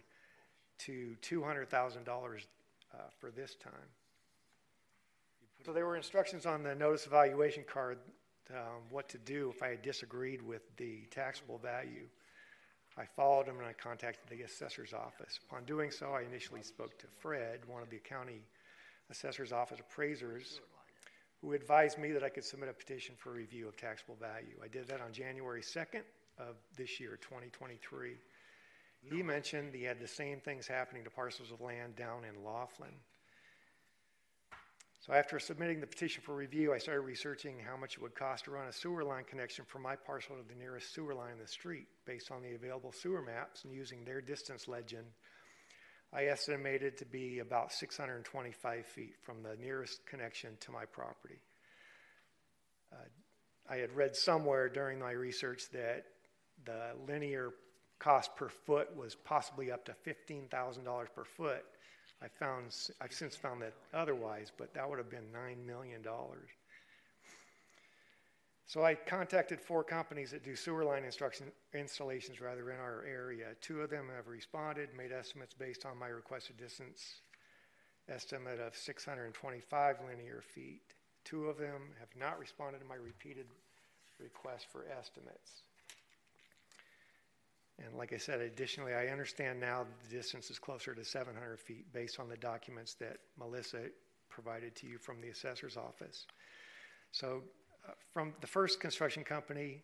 to $200,000 uh, for this time. So there were instructions on the notice evaluation card, um, what to do if I disagreed with the taxable value. I followed them and I contacted the assessor's office. Upon doing so, I initially spoke to Fred, one of the county assessor's office appraisers, who advised me that I could submit a petition for review of taxable value. I did that on January 2nd of this year, 2023. He mentioned he had the same things happening to parcels of land down in Laughlin. So after submitting the petition for review, I started researching how much it would cost to run a sewer line connection from my parcel to the nearest sewer line in the street. Based on the available sewer maps and using their distance legend, I estimated to be about 625 feet from the nearest connection to my property. Uh, I had read somewhere during my research that the linear cost per foot was possibly up to $15,000 per foot. I found, I've since found that otherwise, but that would have been $9 million. So I contacted four companies that do sewer line installations rather in our area. Two of them have responded, made estimates based on my requested distance estimate of 625 linear feet. Two of them have not responded to my repeated request for estimates. And like I said, additionally, I understand now the distance is closer to 700 feet based on the documents that Melissa provided to you from the assessor's office. So from the first construction company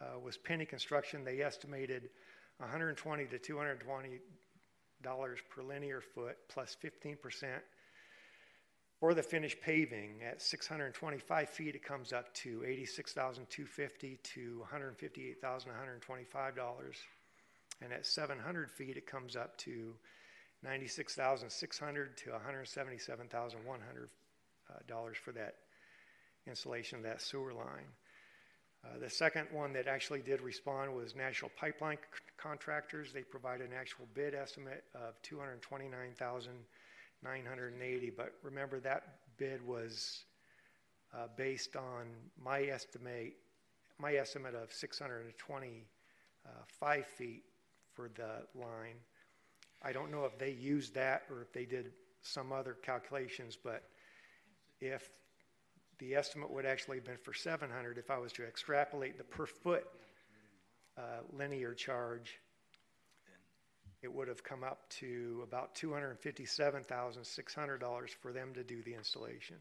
uh, was Penny Construction. They estimated 120 to 220 dollars per linear foot plus 15 percent for the finished paving. At 625 feet, it comes up to 86,250 to 158,125 dollars, and at 700 feet, it comes up to 96,600 to 177,100 uh, dollars for that installation of that sewer line. Uh, the second one that actually did respond was National Pipeline C- Contractors. They provided an actual bid estimate of 229,980, but remember that bid was uh, based on my estimate, my estimate of 625 feet for the line. I don't know if they used that or if they did some other calculations, but if the estimate would actually have been for 700, if I was to extrapolate the per foot uh, linear charge, it would have come up to about $257,600 for them to do the installation.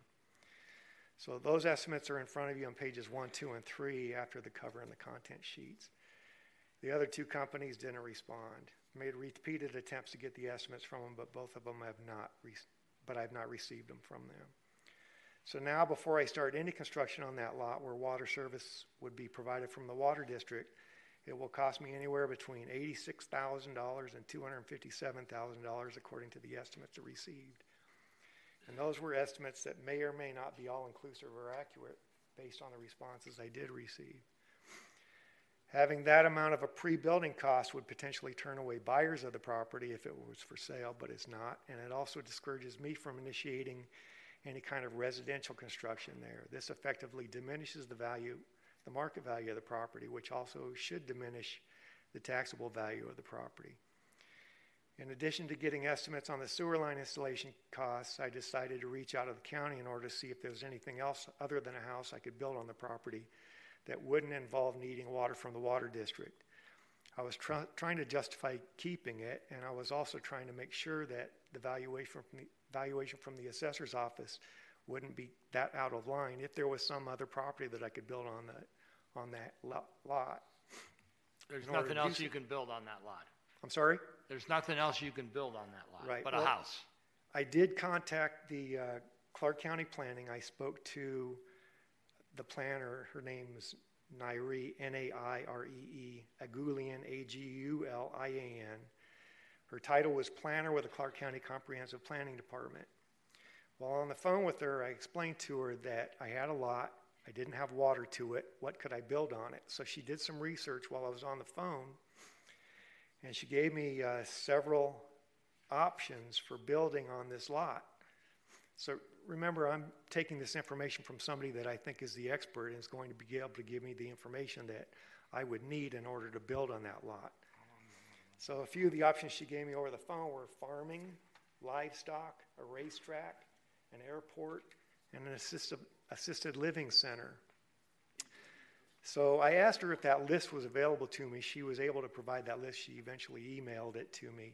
So those estimates are in front of you on pages one, two, and three after the cover and the content sheets. The other two companies didn't respond. Made repeated attempts to get the estimates from them, but both of them have not, but I've not received them from them. So now, before I start any construction on that lot where water service would be provided from the water district, it will cost me anywhere between $86,000 and $257,000 according to the estimates received. And those were estimates that may or may not be all inclusive or accurate based on the responses I did receive. Having that amount of a pre-building cost would potentially turn away buyers of the property if it was for sale, but it's not. And it also discourages me from initiating any kind of residential construction there. This effectively diminishes the value, the market value of the property, which also should diminish the taxable value of the property. In addition to getting estimates on the sewer line installation costs, I decided to reach out to the county in order to see if there was anything else other than a house I could build on the property that wouldn't involve needing water from the water district. I was try- trying to justify keeping it, and I was also trying to make sure that the valuation from the valuation from the assessor's office wouldn't be that out of line if there was some other property that I could build on the on that lot. There's In order nothing to do else so- you can build on that lot. I'm sorry. There's nothing else you can build on that lot, Right. but a Well, house. I did contact the uh, Clark County Planning. I spoke to the planner. Her name is Nairee, N-A-I-R-E-E, Agulian, A-G-U-L-I-A-N. Her title was Planner with the Clark County Comprehensive Planning Department. While on the phone with her, I explained to her that I had a lot. I didn't have water to it. What could I build on it? So she did some research while I was on the phone, and she gave me uh, several options for building on this lot. So remember, I'm taking this information from somebody that I think is the expert and is going to be able to give me the information that I would need in order to build on that lot. So a few of the options she gave me over the phone were farming, livestock, a racetrack, an airport, and an assisted, assisted living center. So I asked her if that list was available to me. She was able to provide that list. She eventually emailed it to me.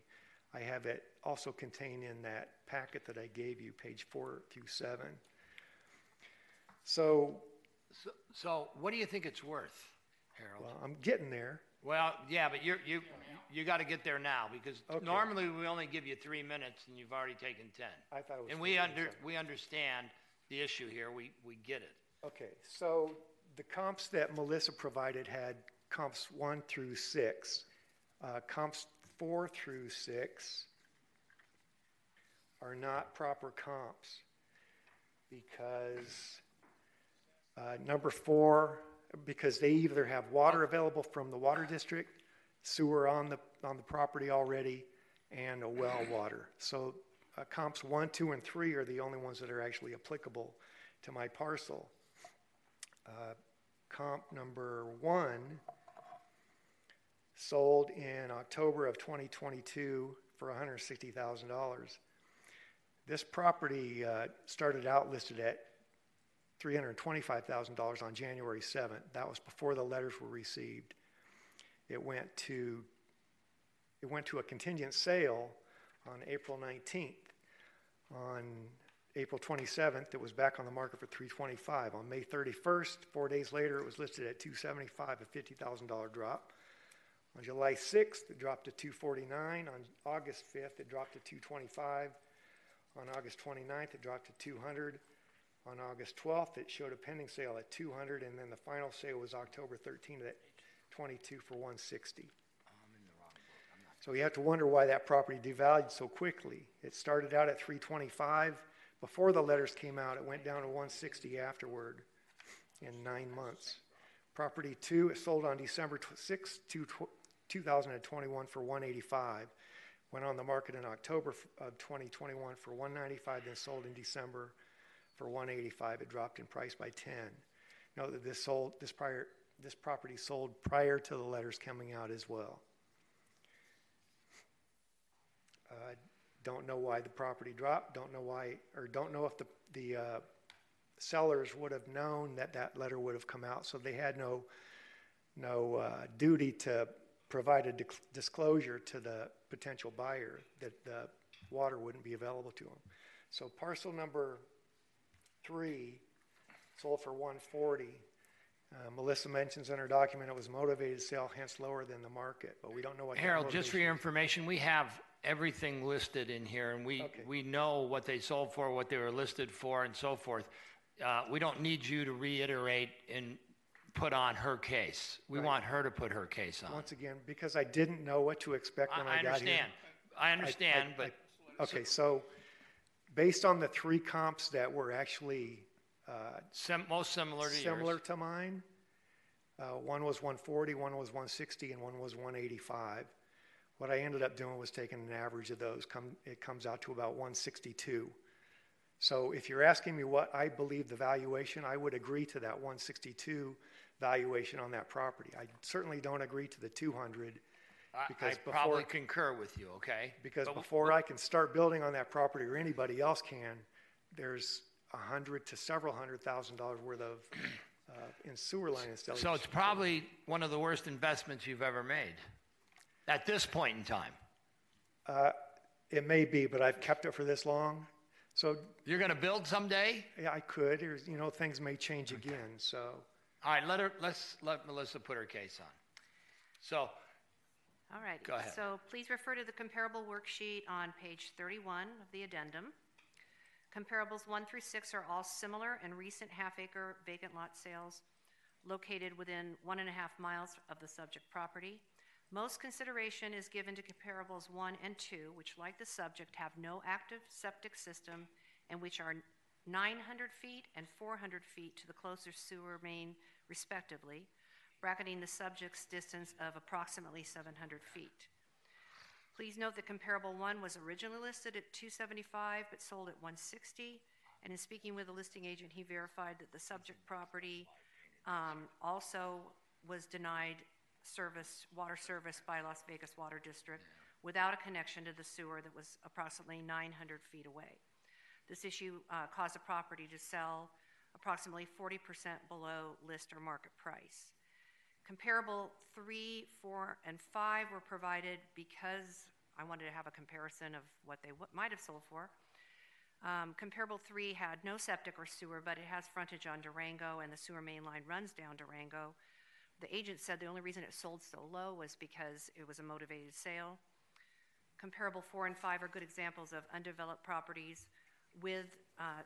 I have it also contained in that packet that I gave you, page four through seven. So, So, so what do you think it's worth, Harold? well, I'm getting there. Well, yeah, but you're, you, you got to get there now because Okay. normally we only give you three minutes and you've already taken 10. I thought it was And we 15 under, we understand the issue here. We, we get it. Okay, so the comps that Melissa provided had comps one through six. Uh, comps four through six are not proper comps because uh, number four, because they either have water available from the water district, sewer on the on the property already, and a well water. So uh, comps one, two, and three are the only ones that are actually applicable to my parcel. Uh, comp number one sold in October of 2022 for $160,000. This property uh, started out listed at $325,000 on January 7th. That was before the letters were received. It went to it went to a contingent sale on April 19th. On April 27th, it was back on the market for 325. On May 31st, four days later, it was listed at 275, a $50,000 drop. On July 6th, it dropped to 249. On August 5th, it dropped to 225. On August 29th, it dropped to 200. On August 12th, it showed a pending sale at 200, and then the final sale was October 13th at 22 for 160. So you have to wonder why that property devalued so quickly. It started out at 325. Before the letters came out, it went down to 160 afterward in nine months. Property two, it sold on December 6, 2021 for 185. went on the market in October of 2021 for 195, then sold in December for 185. It dropped in price by 10. Note that this sold this prior this property sold prior to the letters coming out as well. Uh, don't know why the property dropped. Don't know why, or don't know if the the uh, sellers would have known that that letter would have come out. So they had no no uh, duty to provide a disclosure to the potential buyer that the water wouldn't be available to them. So parcel number three sold for 140. Uh, Melissa mentions in her document it was motivated sale, hence lower than the market, but we don't know what. Harold, just for your information, we have everything listed in here, and we, we know what they sold for, what they were listed for, and so forth. Uh, we don't need you to reiterate and put on her case. We Right. want her to put her case on. Once again, because I didn't know what to expect when I- I, I got here. I understand. I understand, but- okay, so based on the three comps that were actually uh, Sim- most similar to yours. similar to mine, uh, one was 140, one was 160, and one was 185. What I ended up doing was taking an average of those. Come, it comes out to about 162. So if you're asking me what I believe the valuation, I would agree to that 162 valuation on that property. I certainly don't agree to the 200 I, I because probably before concur with you, okay? because But- before I can start building on that property or anybody else can, there's a hundred to several hundred thousand dollars worth of uh, in sewer line installation. So it's probably one of the worst investments you've ever made at this point in time. Uh, it may be, but I've kept it for this long. So you're going to build someday? Yeah, I could. There's, you know, things may change again. So All right, let her. Let's let Melissa put her case on. So All right. Go ahead. So please refer to the comparable worksheet on page 31 of the addendum. Comparables 1 through 6 are all similar and recent half-acre vacant lot sales located within one and a half miles of the subject property. Most consideration is given to comparables 1 and 2, which, like the subject, have no active septic system and which are 900 feet and 400 feet to the closest sewer main, respectively, bracketing the subject's distance of approximately 700 feet. Please note that comparable one was originally listed at 275 but sold at 160. And in speaking with the listing agent, he verified that the subject property um, also was denied service, water service by Las Vegas Water District without a connection to the sewer that was approximately 900 feet away. This issue uh, caused the property to sell approximately 40% below list or market price. Comparable three, four, and five were provided because I wanted to have a comparison of what they w- might have sold for. Um, comparable three had no septic or sewer, but it has frontage on Durango, and the sewer main line runs down Durango. The agent said the only reason it sold so low was because it was a motivated sale. Comparable four and five are good examples of undeveloped properties with uh,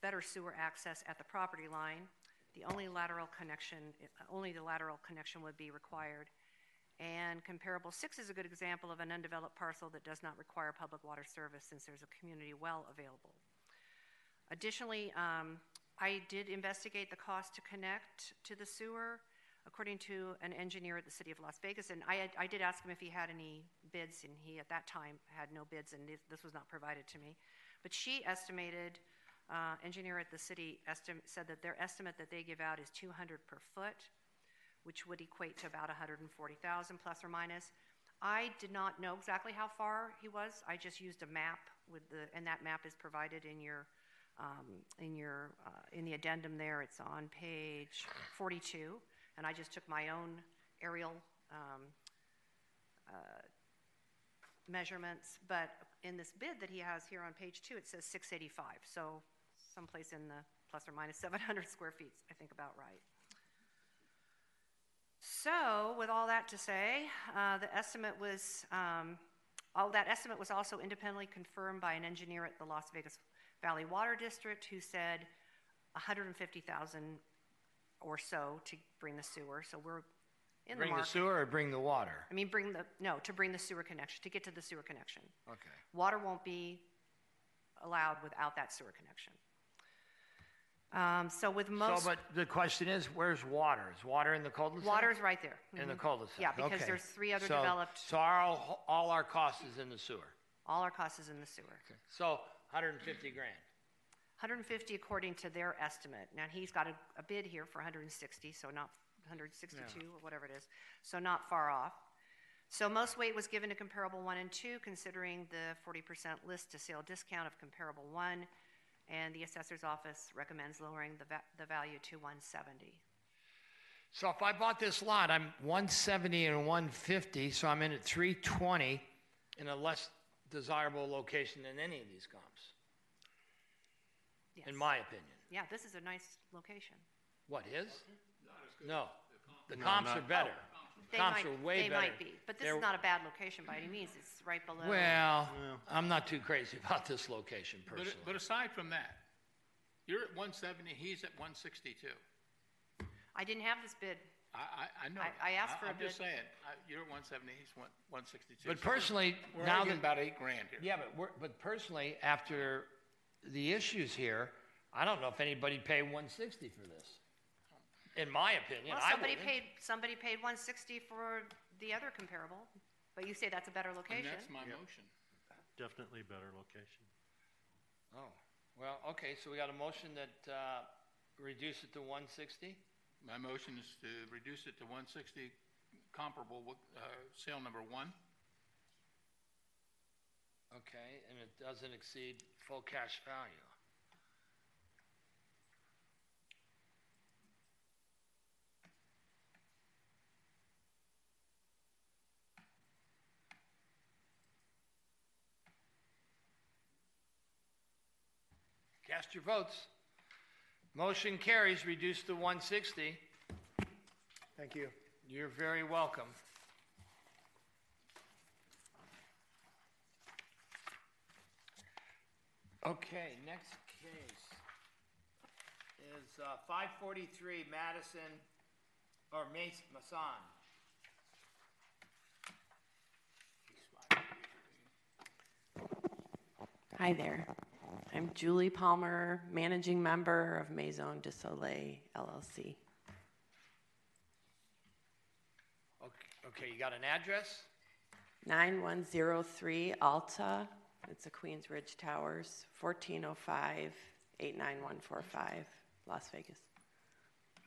better sewer access at the property line. The only lateral connection, only the lateral connection would be required. And comparable six is a good example of an undeveloped parcel that does not require public water service since there's a community well available. Additionally, um, I did investigate the cost to connect to the sewer according to an engineer at the city of Las Vegas. And I, I did ask him if he had any bids, and he at that time had no bids, and this, this was not provided to me. But she estimated, uh, engineer at the city said that their estimate that they give out is 200 per foot, which would equate to about 140,000 plus or minus. I did not know exactly how far he was. I just used a map with the, and that map is provided in your, um, in your, uh, in the addendum there. It's on page 42, and I just took my own aerial um, uh, measurements. But in this bid that he has here on page two, it says 685. So someplace in the plus or minus 700 square feet, I think about right. So, with all that to say, uh, the estimate was, um, all that estimate was also independently confirmed by an engineer at the Las Vegas Valley Water District who said 150,000 or so to bring the sewer. So we're in the bring the the, sewer or bring the water? I mean, bring the no to bring the sewer connection to get to the sewer connection. Okay. Water won't be allowed without that sewer connection. Um, so with most. So, but the question is, where's water? Is water in the cul-de-sac? water's right there. In the Mhm. cul-de-sac? Yeah, because Okay. there's three other So- developed, So our, all our cost is in the sewer? all our costs is in the sewer. So 150 grand. 150 according to their estimate. Now, he's got a, a bid here for 160, so not 162 or whatever it is, so not far off. So most weight was given to comparable one and two, considering the 40% list to sale discount of comparable one, and the assessor's office recommends lowering the, va- the value to 170. So if I bought this lot, I'm 170 and 150, so I'm in at 320 in a less desirable location than any of these comps, in my opinion. Yeah, this is a nice location. What is? No. The No, comps not- are better. They Comps might, are way they better. might be, but this They're- is not a bad location by any means. It's right below. Well, I'm not too crazy about this location But, uh, personally. but aside from that, you're at one seventy, he's at one sixty-two. I didn't have this bid. I, I, I know. I- I asked for a I'm just bid. saying, I- you're at one seventy, he's one, one sixty-two. But personally, We're now arguing that- about eight grand here. Yeah, but we're, but personally, after the issues here, I don't know if anybody'd pay 160 for this. In my opinion, Well, I somebody wouldn't. paid, somebody paid 160 for the other comparable, but you say that's a better And location. that's my motion. Definitely better location. Oh, well, okay, so we got a motion that, uh, reduce it to 160? My motion is to reduce it to one sixty, comparable with, uh, sale number one. Okay, and it doesn't exceed full cash value. Cast your votes. Motion carries, reduced to 160. Thank you. You're very welcome. Okay, next case is uh, 543 Madison, or Mas- Masan. Hi there. I'm Julie Palmer, Managing Member of Maison de Soleil LLC. Okay, okay, you got an address? 9103 Alta, it's a Queensridge Towers, 1405 89145, Las Vegas.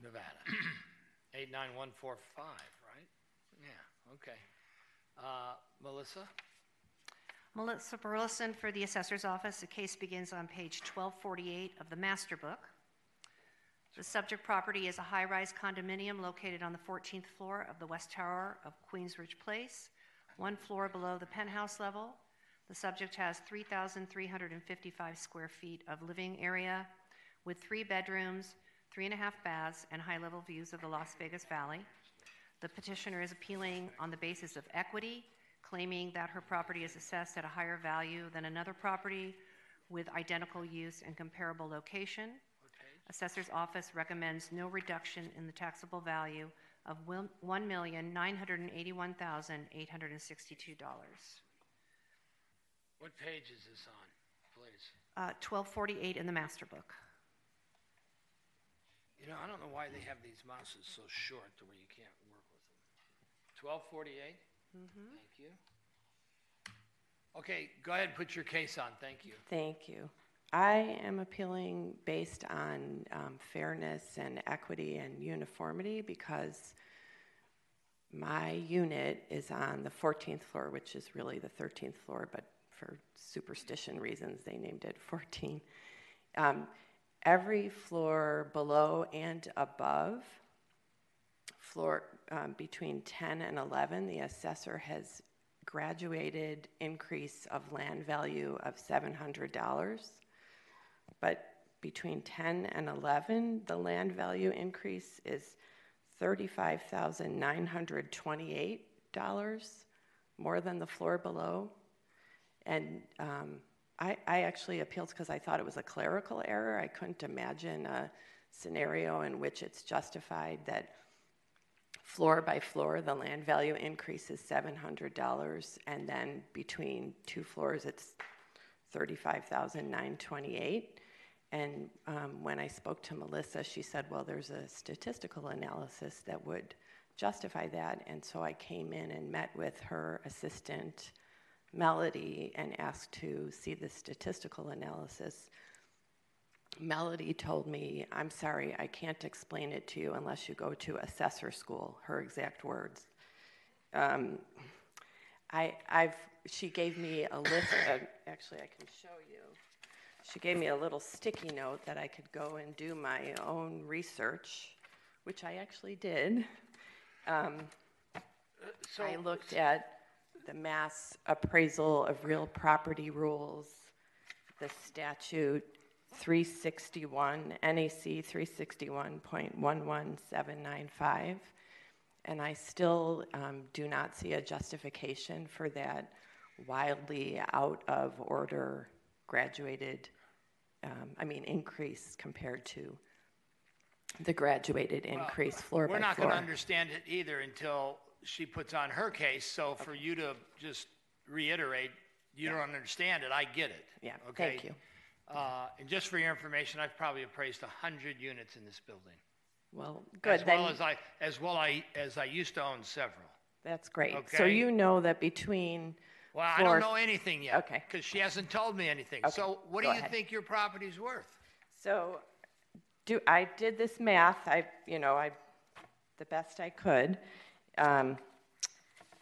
Nevada. 89145, right? Yeah, okay. Uh, Melissa? Melissa Burleson for the Assessor's Office. The case begins on page 1248 of the Master Book. The subject property is a high-rise condominium located on the 14th floor of the West Tower of Queensridge Place, one floor below the penthouse level. The subject has 3,355 square feet of living area with three bedrooms, three and a half baths, and high-level views of the Las Vegas Valley. The petitioner is appealing on the basis of equity, claiming that her property is assessed at a higher value than another property with identical use and comparable location. Assessor's office recommends no reduction in the taxable value of $1,981,862. What page is this on, please? Uh, 1248 in the master book. You know, I don't know why they have these mouses so short to where you can't work with them. 1248? Mhm. Thank you. Okay, go ahead and put your case on, thank you. Thank you. I am appealing based on um, fairness and equity and uniformity because my unit is on the 14th floor, which is really the 13th floor, but for superstition reasons, they named it 14. Um, every floor below and above, floor um, between 10 and 11, the assessor has graduated increase of land value of $700. But between 10 and 11, the land value increase is $35,928, more than the floor below. And um, I, I actually appealed because I thought it was a clerical error. I couldn't imagine a scenario in which it's justified that floor by floor, the land value increases $700, and then between two floors, it's 35,928. And um, when I spoke to Melissa, she said, well, there's a statistical analysis that would justify that. And so I came in and met with her assistant, Melody, and asked to see the statistical analysis. Melody told me, I'm sorry, I can't explain it to you unless you go to assessor school, her exact words. Um, I, I've, she gave me a list of, actually, I can show you. She gave me a little sticky note that I could go and do my own research, which I actually did. Um, I looked at the mass appraisal of real property rules, the statute 361, NAC 361.11795, and I still um, do not see a justification for that wildly out of order graduated, um, I mean, increase compared to the graduated increase floor We're not going to understand it either until she puts on her case. So for you to just reiterate, you don't understand it, I get it. Yeah, Okay? thank you. Uh, And just for your information, I've probably appraised 100 units in this building. Well, good. As well then as I, as well I, as I used to own several. that's great. Okay. So you know that between Well, I don't know anything yet. Okay. Because she hasn't told me anything. Okay, So what do go you ahead. think your property's worth? So, do I did this math? I, you know, I, the best I could. Um,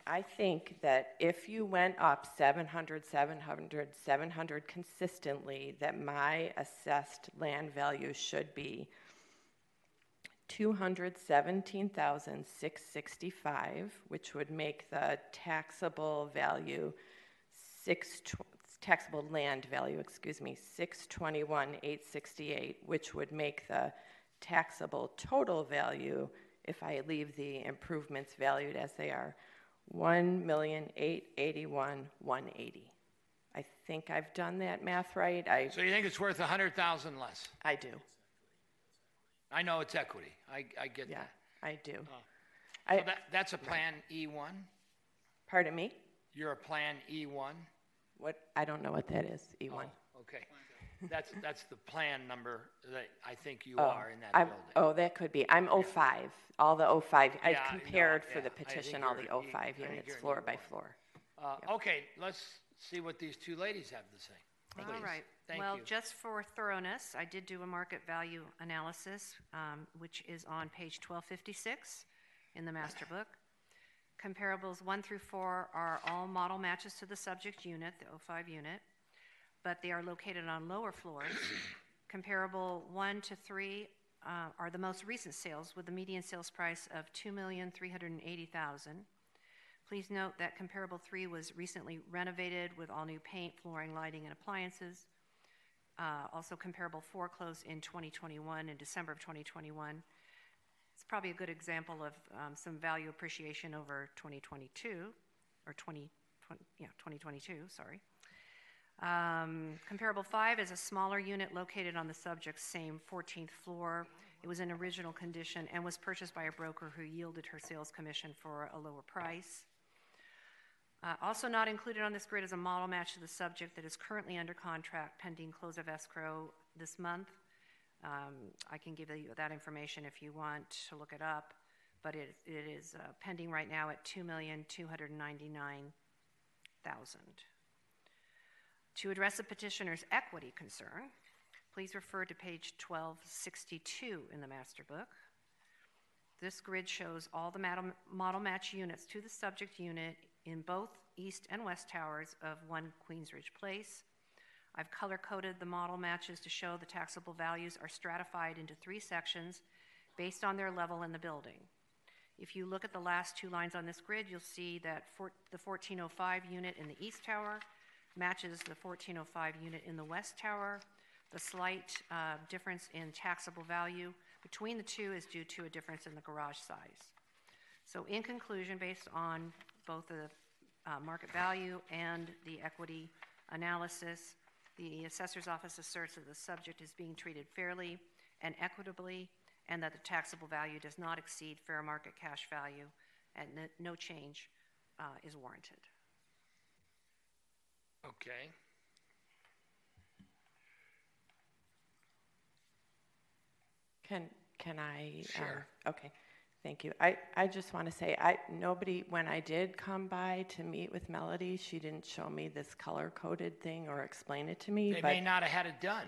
I think that if you went up 700, 700, 700 consistently, that my assessed land value should be 217,665, which would make the taxable value six taxable land value, excuse me, 621,868, which would make the taxable total value if I leave the improvements valued as they are 1,881,180. I think I've done that math right. I So you think it's worth 100,000 less? I do. I know it's equity. I, I get Yeah, that. I do. Oh. So I, that, that's a Plan E1? pardon me? You're a Plan E E1? What I don't know what that is. E1. Oh, okay. That's, that's the plan number that I think you Oh, are in that I'm- building. Oh, that could be. I'm 05. All the 05. I've no, compared for yeah, the I think petition all the you're- 05 I think units, you're in floor E1. by floor. Uh, Okay, let's see what these two ladies have to say. All Please. right. Thank Well, you. just for thoroughness, I did do a market value analysis, um, which is on page 1256 in the master book. Comparables one through four are all model matches to the subject unit, the 05 unit, but they are located on lower floors. Comparable one to three uh, are the most recent sales with the median sales price of 2,380,000. Please note that comparable three was recently renovated with all new paint, flooring, lighting, and appliances. Uh, also, comparable four closed in 2021, in December of 2021. It's probably a good example of um, some value appreciation over 2022, or 20, 20 yeah, 2022, sorry. Um, comparable five is a smaller unit located on the subject's same 14th floor. It was in original condition and was purchased by a broker who yielded her sales commission for a lower price. Uh, also not included on this grid is a model match to the subject that is currently under contract pending close of escrow this month. Um, I can give you that information if you want to look it up, but it, it is uh, pending right now at $2,299,000. To address the petitioner's equity concern, please refer to page 1262 in the master book. This grid shows all the model, match units to the subject unit in both east and west towers of 1 Queensridge Place. I've color coded the model matches to show the taxable values are stratified into three sections based on their level in the building. If you look at the last two lines on this grid, you'll see that for, the 1405 unit in the east tower matches the 1405 unit in the west tower. The slight uh, difference in taxable value between the two is due to a difference in the garage size. So, in conclusion, based on both the uh, market value and the equity analysis, the assessor's office asserts that the subject is being treated fairly and equitably, and that the taxable value does not exceed fair market cash value, and no change uh, is warranted. Okay. Can, can I? um, Sure. Okay, thank you. I, I just want to say, I, nobody, when I did come by to meet with Melody, she didn't show me this color-coded thing or explain it to me, They but. may not have had it done.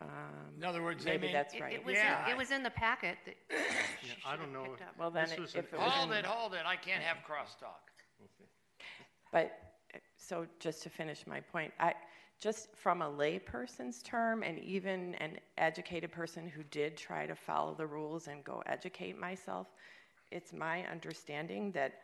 um, In other words, they Maybe may- that's It- right. It was, Yeah. in- it was in the packet that Yeah, I don't know. picked up. Well, then This it- was if an- it was Hold in- it, hold it, I can't have crosstalk. Okay. But, uh, so just to finish my point, I, just from a layperson's term, and even an educated person who did try to follow the rules and go educate myself, it's my understanding that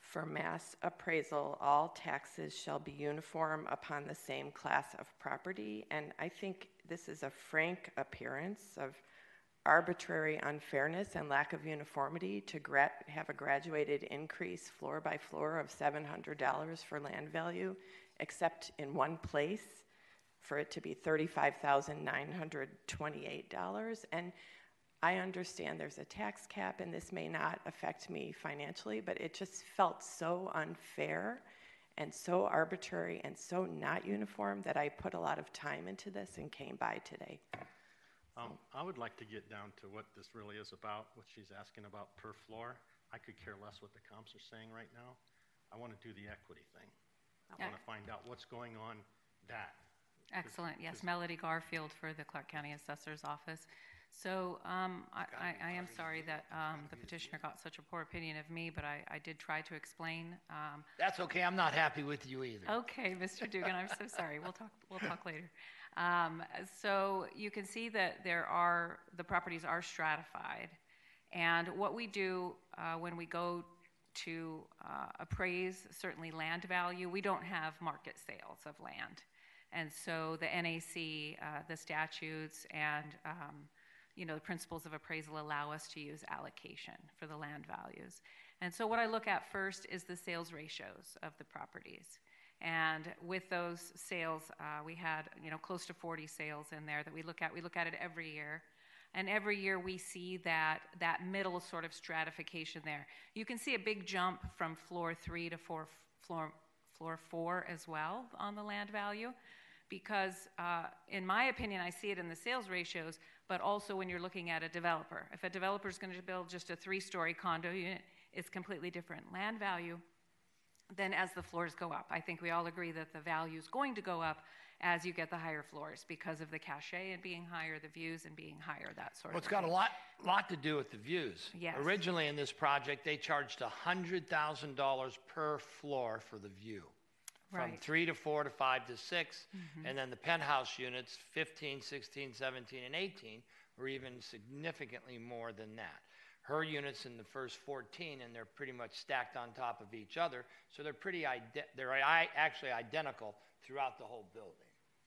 for mass appraisal, all taxes shall be uniform upon the same class of property. And I think this is a frank appearance of arbitrary unfairness and lack of uniformity to gra- have a graduated increase floor by floor of $700 for land value, except in one place for it to be $35,928. And I understand there's a tax cap and this may not affect me financially, but it just felt so unfair and so arbitrary and so not uniform that I put a lot of time into this and came by today. Um, I would like to get down to what this really is about, what she's asking about per floor. I could care less what the comps are saying right now. I want to do the equity thing. I want to find out what's going on that. Excellent. Yes, Melody Garfield for the Clark County Assessor's Office. So um, I, I, I am sorry that um, the petitioner got such a poor opinion of me, but I, I did try to explain. Um, That's okay, I'm not happy with you either. Okay, Mr. Dugan, I'm so sorry. We'll talk, we'll talk later. Um, so you can see that there are, the properties are stratified. And what we do uh, when we go to uh, appraise certainly land value, we don't have market sales of land. And so the NAC, uh, the statutes, and um, you know the principles of appraisal allow us to use allocation for the land values. And so what I look at first is the sales ratios of the properties. And with those sales, uh, we had you know close to 40 sales in there that we look at. We look at it every year, and every year we see that that middle sort of stratification there. You can see a big jump from floor three to four, floor floor four as well on the land value, because uh, in my opinion, I see it in the sales ratios, but also when you're looking at a developer. If a developer is going to build just a three-story condo unit, it's completely different land value then as the floors go up. I think we all agree that the value is going to go up as you get the higher floors because of the cachet and being higher, the views and being higher, that sort Well, of it's got a lot, lot to do with the views. Yes. Originally in this project, they charged $100,000 per floor for the view. From Right. three to four to five to 6 Mhm. And then the penthouse units, 15, 16, 17, and 18, were even significantly more than that. Her units in the first 14, and they're pretty much stacked on top of each other, so they're pretty, ide- they're i- actually identical throughout the whole building.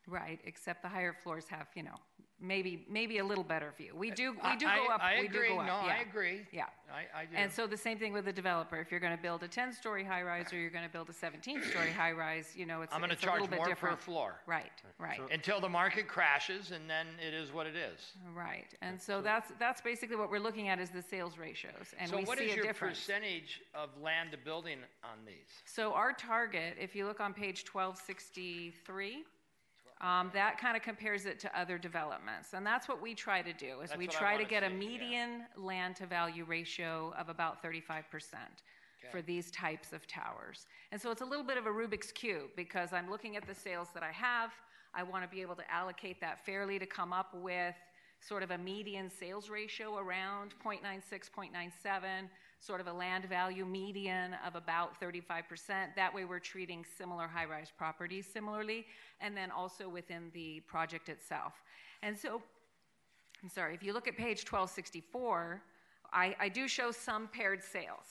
Right, except the higher floors have, you know, maybe maybe a little better view. We do we do I- go up. I we agree. do go up. No, I yeah. agree. Yeah. I, I do. And so the same thing with the developer. If you're going to build a 10-story high-rise or you're going to build a 17-story high-rise, you know, it's I'm going to a little charge bit more per different. floor. Right, right. Until the market crashes, and then it is what it is. Right, and so that's that's basically what we're looking at is the sales ratios, and so we what see is a your difference. percentage of land to building on these? So our target, if you look on page 1263, um, that kind of compares it to other developments, and that's what we try to do. Is That's we try to get a see, yeah. median land to value ratio of about 35 percent for these types of towers. And so it's a little bit of a Rubik's cube because I'm looking at the sales that I have. I want to be able to allocate that fairly to come up with sort of a median sales ratio around 0.96, 0.97, sort of a land value median of about 35%. That way we're treating similar high rise properties similarly, and then also within the project itself. And so, I'm sorry, if you look at page 1264, I, I do show some paired sales.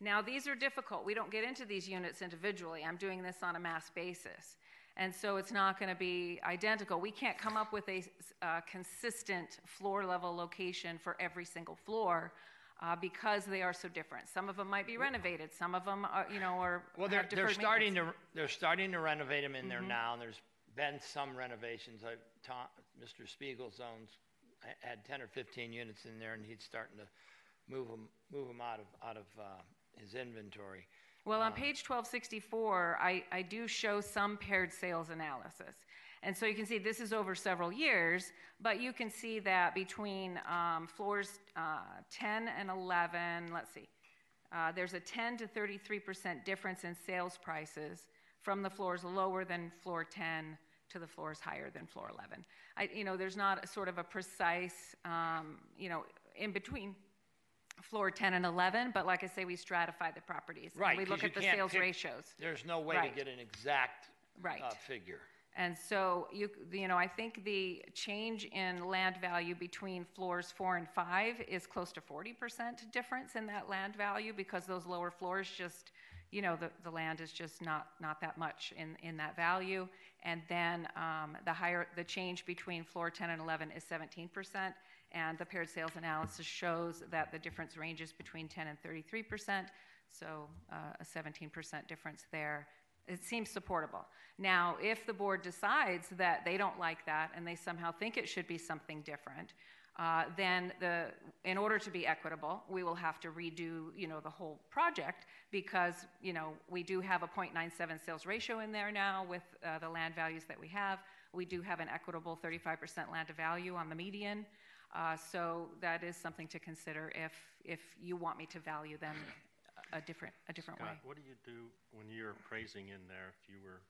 Now, these are difficult. We don't get into these units individually. I'm doing this on a mass basis. And so it's not going to be identical. We can't come up with a uh, consistent floor level location for every single floor uh, because they are so different. Some of them might be renovated. Some of them, are, you know, are Well, they're, they're starting to they're starting to renovate them in there Mhm. now, and there's been some renovations. I, Tom, Mr. Spiegel's owns had 10 or 15 units in there, and he's starting to move them move 'em out of out of uh, his inventory. Well, on Uh, page 1264, I, I do show some paired sales analysis. And so you can see this is over several years, but you can see that between um, floors uh, 10 and 11, let's see, uh, there's a 10 to 33% difference in sales prices from the floors lower than floor 10 to the floors higher than floor 11. I, you know, there's not a sort of a precise, um, you know, in between floor 10 and 11, but like I say, we stratify the properties. and Right. We look at the sales pick- ratios. There's no way Right. to get an exact Right. uh, figure. And so you, you know, I think the change in land value between floors four and five is close to 40% difference in that land value because those lower floors just, you know, the, the land is just not, not that much in, in that value. And then um, the higher, the change between floor 10 and 11 is 17%. And the paired sales analysis shows that the difference ranges between 10 and 33%. So uh, a 17% difference there it seems supportable. Now, if the board decides that they don't like that and they somehow think it should be something different, uh, then the, in order to be equitable, we will have to redo, you know, the whole project because, you know, we do have a 0.97 sales ratio in there now with uh, the land values that we have. We do have an equitable 35% land to value on the median. Uh, so that is something to consider if, if you want me to value them a different, a different way. What do you do when you're appraising in there, if you were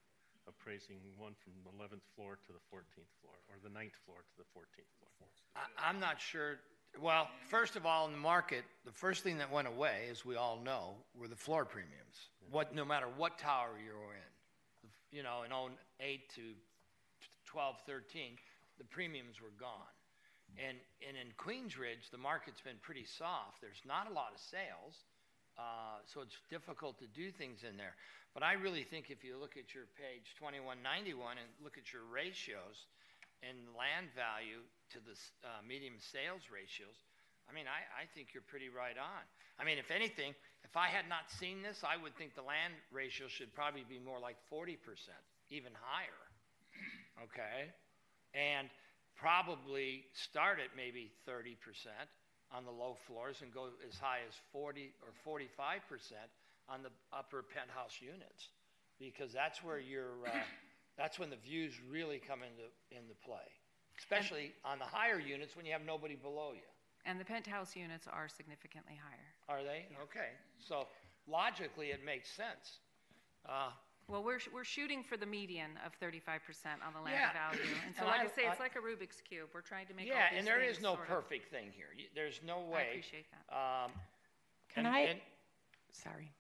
appraising one from the 11th floor to the 14th floor, or the 9th floor to the 14th floor? I, I'm not sure. Well, first of all, in the market, the first thing that went away, as we all know, were the floor premiums. What, no matter what tower you're in, you know, in 08 to 12, 13, the premiums were gone. And, and in Queensridge, the market's been pretty soft. There's not a lot of sales, uh, so it's difficult to do things in there. But I really think if you look at your page 2191 and look at your ratios and land value to the uh, medium sales ratios, I mean, I, I think you're pretty right on. I mean, if anything, if I had not seen this, I would think the land ratio should probably be more like 40%, even higher. Okay? And probably start at maybe 30% on the low floors and go as high as 40 or 45% on the upper penthouse units because that's where you're uh, that's when the views really come into into play especially on the higher units when you have nobody below you. And the penthouse units are significantly higher. are they? Okay. So logically it makes sense. Uh, Well, we're, sh- we're shooting for the median of 35% on the land Yeah. value. And so, And like I, I- say, it's I- like a Rubik's Cube. We're trying to make all yeah these and there is things no sort of- perfect thing here You- there's no way I appreciate that um, Can and- I? and- sorry.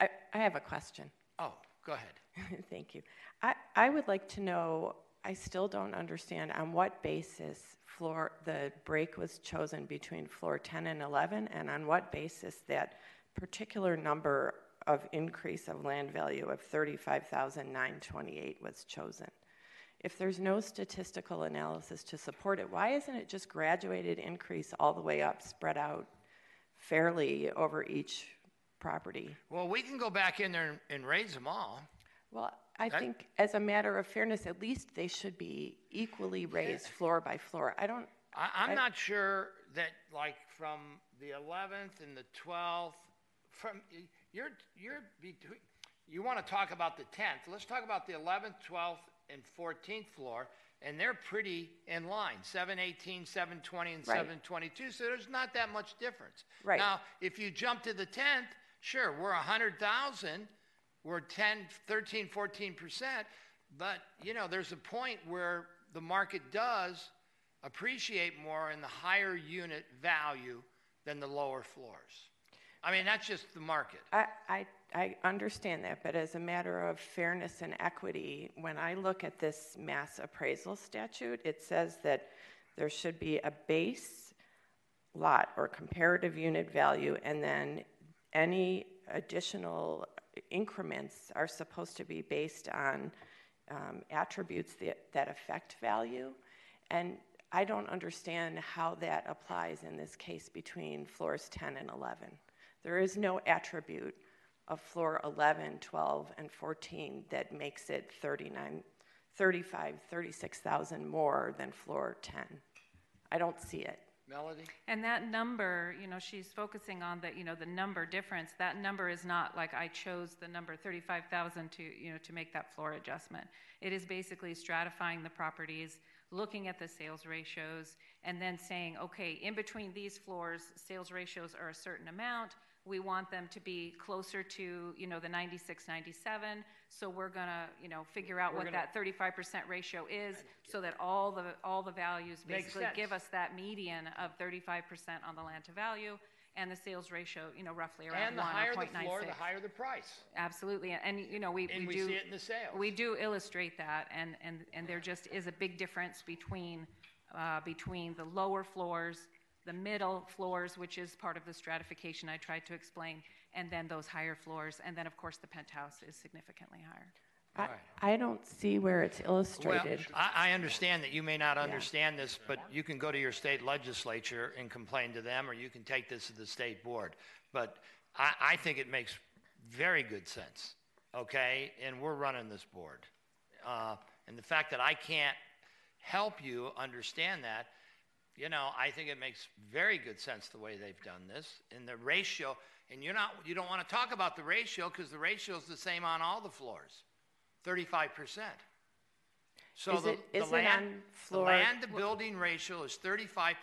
I, I have a question. oh go ahead Thank you. I, I would like to know, I still don't understand on what basis floor, the break was chosen between floor 10 and 11, and on what basis that particular number of increase of land value of 35,928 was chosen. If there's no statistical analysis to support it, why isn't it just graduated increase all the way up, spread out fairly over each property? well we can go back in there and, and raise them all Well, I That- think as a matter of fairness, at least they should be equally raised floor by floor. I don't. I, I'm I- not sure that like from the 11th and the 12th, from you're you're between. You want to talk about the 10th? Let's talk about the 11th, 12th, and 14th floor, and they're pretty in line. 718, 720, and Right. 722. So there's not that much difference. Right. Now, if you jump to the 10th, sure, we're 100,000. We're 10, 13, 14 percent. But you know, there's a point where the market does appreciate more in the higher unit value than the lower floors. I mean, that's just the market. I, I, I understand that, but as a matter of fairness and equity, when I look at this mass appraisal statute, it says that there should be a base lot or comparative unit value, and then any additional increments are supposed to be based on um, attributes that, that affect value. And I don't understand how that applies in this case between floors 10 and 11. There is no attribute of floor 11, 12, and 14 that makes it 39, 35, 36,000 more than floor 10. I don't see it. Melody? And that number, you know, she's focusing on the, you know, the number difference. That number is not like I chose the number 35,000 to, you know, to make that floor adjustment. It is basically stratifying the properties, looking at the sales ratios, and then saying, okay, in between these floors, sales ratios are a certain amount. We want them to be closer to, you know, the 96, 97. So we're gonna, you know, figure out We're what that 35% ratio is, so that all the all the values basically sense. give us that median of 35% on the land to value, and the sales ratio, you know, roughly around And the one higher or the floor, the higher the price. Absolutely, and you know, we, And we do see it in the sales. We do illustrate that, and and and there just is a big difference between uh, between the lower floors, the middle floors, which is part of the stratification I tried to explain, and then those higher floors, and then of course the penthouse is significantly higher. I, I don't see where it's illustrated. Well, I, I understand that you may not understand this, but you can go to your state legislature and complain to them, or you can take this to the state board. But I, I think it makes very good sense, okay? And we're running this board. Uh, and the fact that I can't help you understand that, you know, I think it makes very good sense the way they've done this. And the ratio, and you're not, you don't want to talk about the ratio because the ratio is the same on all the floors. 35%. So Is the, it- the land, on the floor- land to building ratio is 35%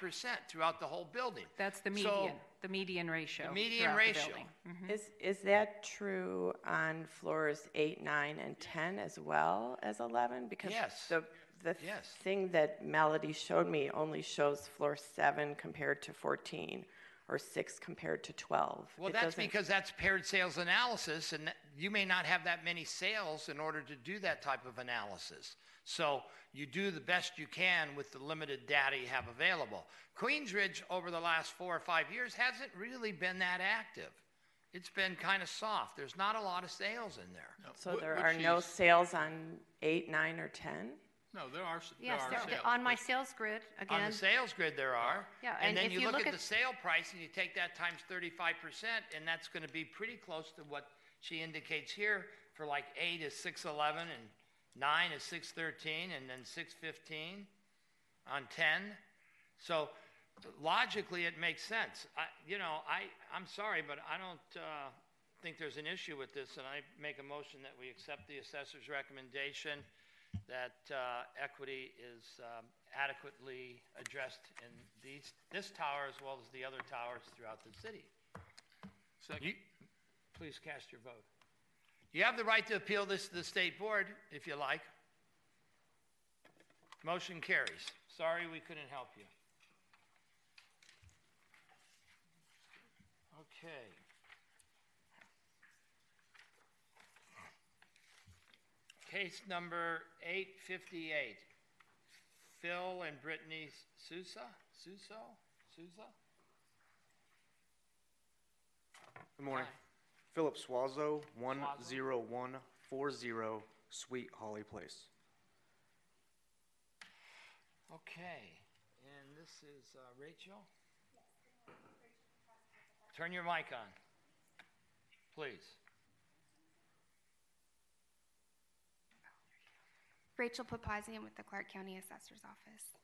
throughout the whole building. That's the So- median, the median ratio. The median throughout the ratio. building. Mhm. Is, is that true on floors eight, nine, and 10 as well as 11? Because Yes. the, the Yes. thing that Melody showed me only shows floor seven compared to 14 or six compared to 12. Well, It that's doesn't- because that's paired sales analysis, and that- you may not have that many sales in order to do that type of analysis. So you do the best you can with the limited data you have available. Queensridge, over the last four or five years, hasn't really been that active. It's been kind of soft. There's not a lot of sales in there. So there are no sales on eight, nine, or 10? No, there are, there Yes, are there- sales. on my sales grid, again. On the sales grid, there are. Yeah, And and then you you look look at at- the sale price and you take that times thirty-five percent, and that's gonna be pretty close to what she indicates here for like eight is six eleven and nine is six thirteen and then six fifteen on ten. So logically, it makes sense. I, you know, I, I'm sorry, but I don't, uh, think there's an issue with this, and I make a motion that we accept the assessor's recommendation that uh, equity is um, adequately addressed in these, this tower as well as the other towers throughout the city. Second. You- Please cast your vote. You have the right to appeal this to the state board if you like. Motion carries. Sorry we couldn't help you. Okay. Case number 858. Phil and Brittany Sousa? Suso? Sousa? Good morning. Philip Swazo, 10140 Sweet Holly Place. Okay, and this is uh, Rachel? Turn your mic on, please. Rachel Papazian with the Clark County Assessor's Office.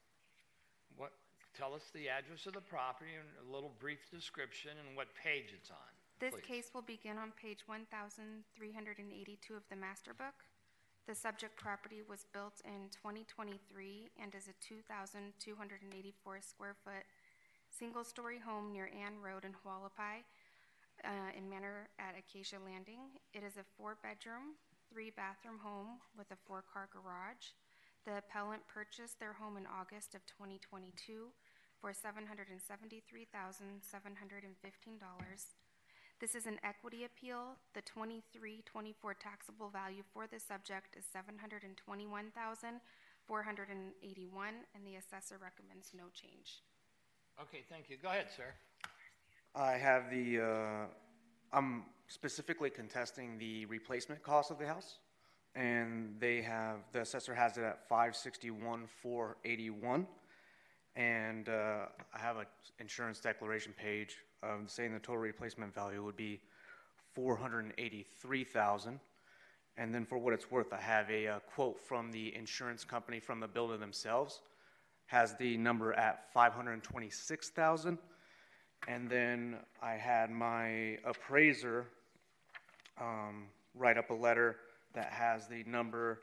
What, tell us the address of the property and a little brief description and what page it's on. This please. case will begin on page 1382 of the master book. The subject property was built in 2023 and is a 2,284 square foot single story home near Ann Road in Hualapai uh, in Manor at Acacia Landing. It is a four bedroom, three bathroom home with a four car garage. The appellant purchased their home in August of 2022 for $773,715. This is an equity appeal. The 23-24 taxable value for the subject is 721,481, and the assessor recommends no change. Okay, thank you. Go ahead, sir. I have the, uh, I'm specifically contesting the replacement cost of the house. And they have, the assessor has it at 561,481. And uh, I have an insurance declaration page um, saying the total replacement value would be 483,000. And then for what it's worth, I have a uh, quote from the insurance company from the builder themselves has the number at 526,000. And then I had my appraiser um, write up a letter that has the number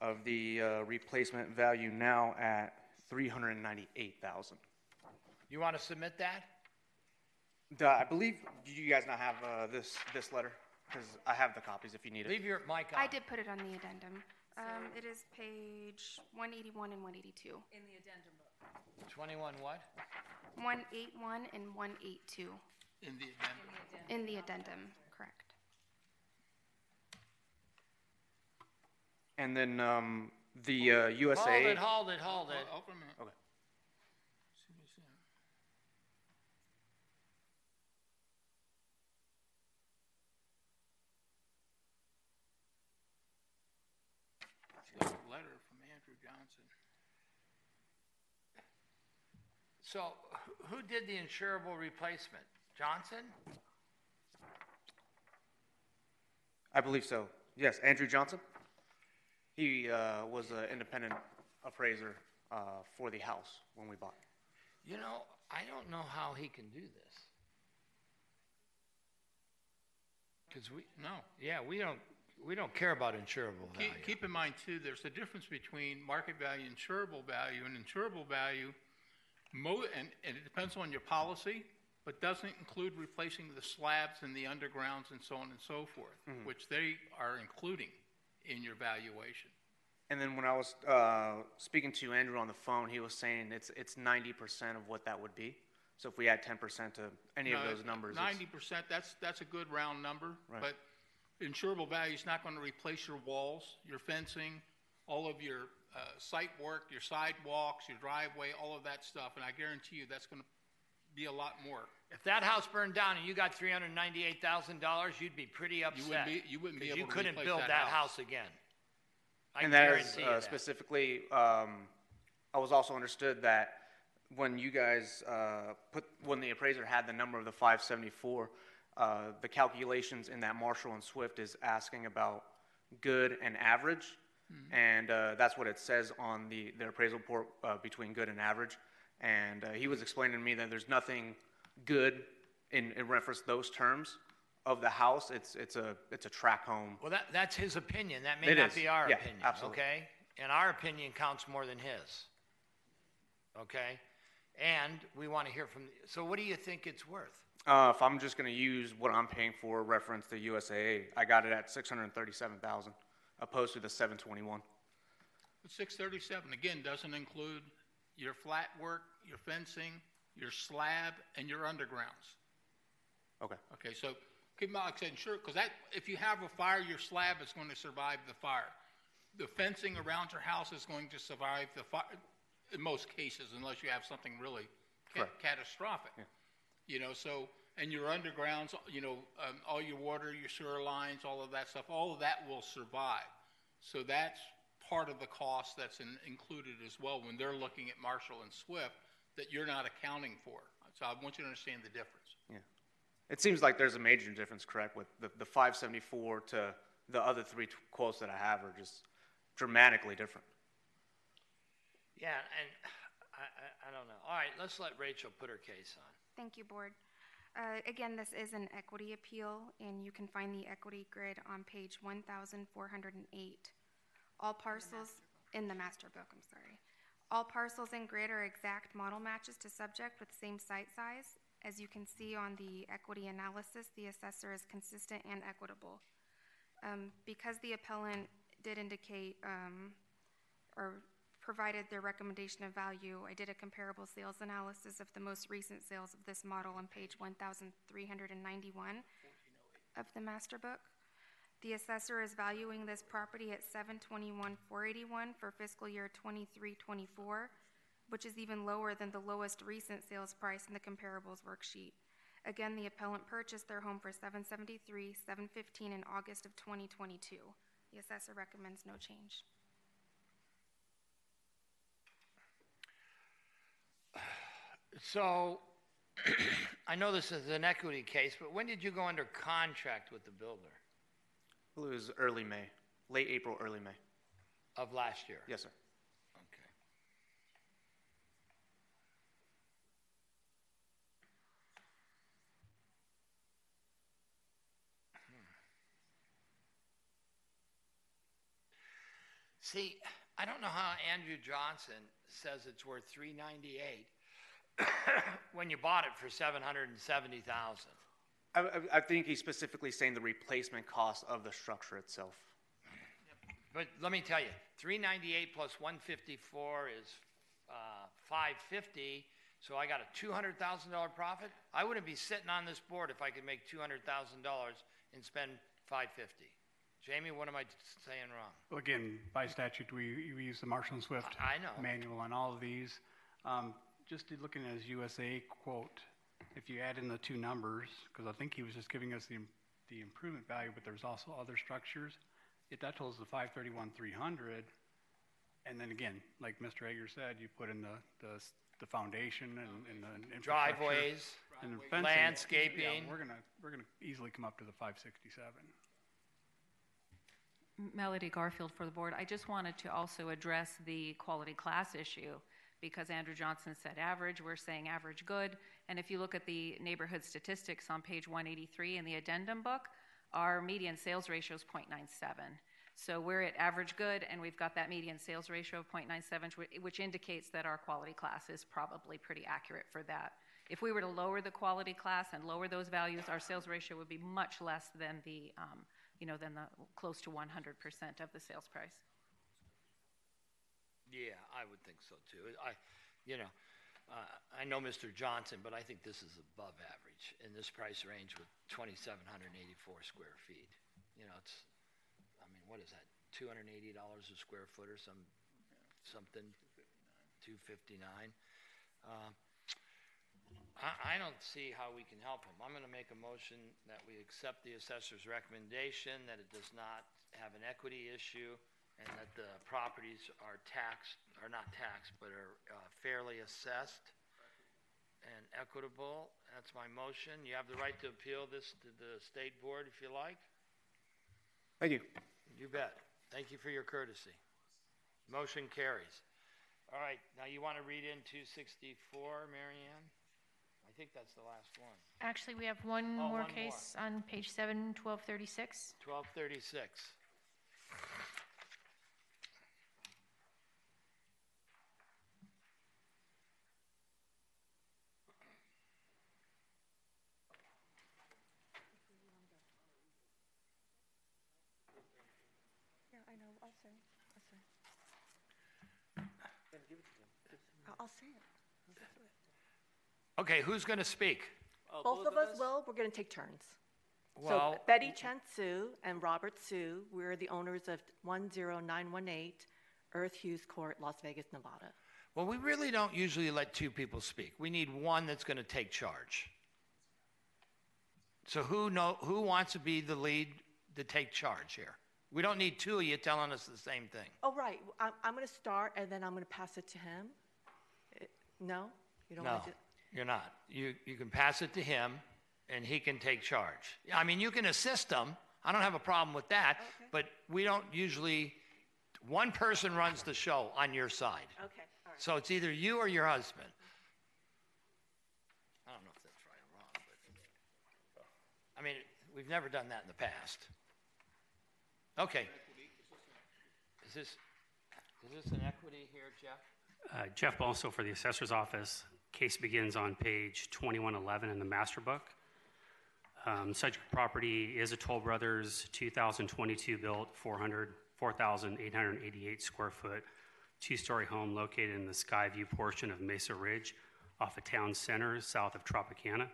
of the uh, replacement value now at 398,000. You want to submit that? The- I believe, you guys not have uh, this, this letter? Because I have the copies if you need it. Leave your mic on. I did put it on the addendum. Um, it is page one eighty-one and one eighty-two. In the addendum book. 21 what? One eight one and one eight two. In the addendum. In the addendum, correct. And then um, the uh, USA. Hold it, hold it, hold it. Hold for a minute. Okay. See, there's a letter from Andrew Johnson. So who- who did the insurable replacement? Johnson? I believe so. Yes, Andrew Johnson. He uh, was an independent appraiser uh, for the house when we bought. You know, I don't know how he can do this. Because we, No. yeah, we don't, we don't care about insurable value. Keep, keep in mind too, there's a difference between market value, insurable value, and insurable value. Mo, and, and it depends on your policy, but doesn't include replacing the slabs and the undergrounds and so on and so forth, Mhm. which they are including in your valuation. And then when I was uh, speaking to Andrew on the phone, he was saying it's it's ninety percent of what that would be. So if we add ten percent to any of those numbers, it's- Ninety percent, that's, that's a good round number, Right. but insurable value is not gonna replace your walls, your fencing, all of your, uh, site work, your sidewalks, your driveway, all of that stuff, and I guarantee you that's gonna be a lot more. If that house burned down and you got three hundred ninety-eight thousand dollars, you'd be pretty upset. You wouldn't be- you wouldn't be 'cause able to You couldn't replace build that that house. house again. I and that is guarantee you uh, that. specifically. Um, I was also understood that when you guys uh, put when the appraiser had the number of the 574, uh, the calculations in that Marshall and Swift is asking about good and average, Mm-hmm. and uh, that's what it says on the the appraisal report uh, between good and average. And uh, he was explaining to me that there's nothing good in, in reference to those terms of the house. It's it's a it's a track home. Well, that, that's his opinion. That may It not is. be our Yeah, opinion, absolutely. okay? And our opinion counts more than his. Okay? And we want to hear from, so what do you think it's worth? Uh, if I'm just going to use what I'm paying for reference to USAA, I got it at 637,000 opposed to the 721. Six thirty-seven, again, doesn't include your flat work, your fencing, your slab, and your undergrounds. Okay. Okay, so keep in mind, like I said, sure, because that, if you have a fire, your slab is going to survive the fire. The fencing around your house is going to survive the fire, in most cases, unless you have something really ca- catastrophic. You know, so, and your undergrounds, you know, um, all your water, your sewer lines, all of that stuff, all of that will survive. So that's part of the cost that's in, included as well when they're looking at Marshall and Swift that you're not accounting for. So I want you to understand the difference. Yeah. It seems like there's a major difference, correct, with the, the 574 to the other three t- quotes that I have are just dramatically different. Yeah, and I, I, I don't know. All right, let's let Rachel put her case on. Thank you, Board. Uh, Again, this is an equity appeal, and you can find the equity grid on page 1,408. All parcels, in the master book, I'm sorry. All parcels in grid are exact model matches to subject with same site size. As you can see on the equity analysis, the assessor is consistent and equitable. Um, Because the appellant did indicate um, or provided their recommendation of value, I did a comparable sales analysis of the most recent sales of this model on page 1,391 of the master book. The assessor is valuing this property at 721,481 for fiscal year 23-24, which is even lower than the lowest recent sales price in the comparables worksheet. Again, the appellant purchased their home for 773, 715 in August of 2022. The assessor recommends no change. So I know this is an equity case, but when did you go under contract with the builder? Well, it was early May, late April, early May. Of last year? Yes, sir. Okay. Hmm. See, I don't know how Andrew Johnson says it's worth 398 when you bought it for seven hundred and seventy thousand. I, I, I think he's specifically saying the replacement cost of the structure itself. But let me tell you, three ninety-eight plus one fifty-four is uh, five fifty. So I got a two hundred thousand dollar profit. I wouldn't be sitting on this board if I could make two hundred thousand dollars and spend five fifty. Jamie, what am I saying wrong? Well, again, by statute, we, we use the Marshall and Swift I know. manual on all of these. Um, just looking at his USA quote, if you add in the two numbers, because I think he was just giving us the, the improvement value, but there's also other structures. If that totals the five thirty-one, three hundred, and then again, like Mr. Hager said, you put in the, the, the foundation and, and the Driveways, and the fencing. landscaping. Yeah, we're gonna, we're gonna easily come up to the five sixty-seven. Melody Garfield for the board. I just wanted to also address the quality class issue because Andrew Johnson said average, we're saying average good. And if you look at the neighborhood statistics on page 183 in the addendum book, our median sales ratio is 0.97. So we're at average good, and we've got that median sales ratio of 0.97, which indicates that our quality class is probably pretty accurate for that. If we were to lower the quality class and lower those values, our sales ratio would be much less than the, um, you know, than the close to 100% of the sales price. Yeah, I would think so too. I, you know, uh, I know Mr. Johnson, but I think this is above average in this price range with 2,784 square feet. You know, it's, I mean, what is that? $280 a square foot or some, something? 259. Uh, I, I don't see how we can help him. I'm going to make a motion that we accept the assessor's recommendation, that it does not have an equity issue, and that the properties are taxed, are not taxed, but are uh, fairly assessed and equitable. That's my motion. You have the right to appeal this to the state board if you like. Thank you. You bet. Thank you for your courtesy. Motion carries. All right, now you want to read in 264, Marianne? I think that's the last one. Actually, we have one Oh, more one more. case on page seven, twelve thirty-six. 1236. Yeah, I know, I'll say, I'll say. I'll- I'll say it. Okay, who's going to speak? Oh, both of us will, we're gonna take turns. So Betty Chen Su and Robert Su, we're the owners of one zero nine one eight Earth Hughes Court, Las Vegas, Nevada. Well, we really don't usually let two people speak. We need one that's going to take charge. So who know who wants to be the lead to take charge here? We don't need two of you telling us the same thing. Oh, right, I'm, I'm gonna start and then I'm gonna pass it to him. No? You don't No, want to? you're not. You you can pass it to him, and he can take charge. I mean, you can assist him. I don't have a problem with that. But we don't usually. One person runs the show on your side. Okay, all right. So it's either you or your husband. I don't know if that's right or wrong, but I mean, we've never done that in the past. Okay. Is this is this an equity here, Jeff? Uh, Jeff Balso for the Assessor's Office. Case begins on page 2111 in the master book. Um, Subject property is a Toll Brothers 2022 built 400 4,888 square foot two-story home located in the Skyview portion of Mesa Ridge off of Town Center south of Tropicana.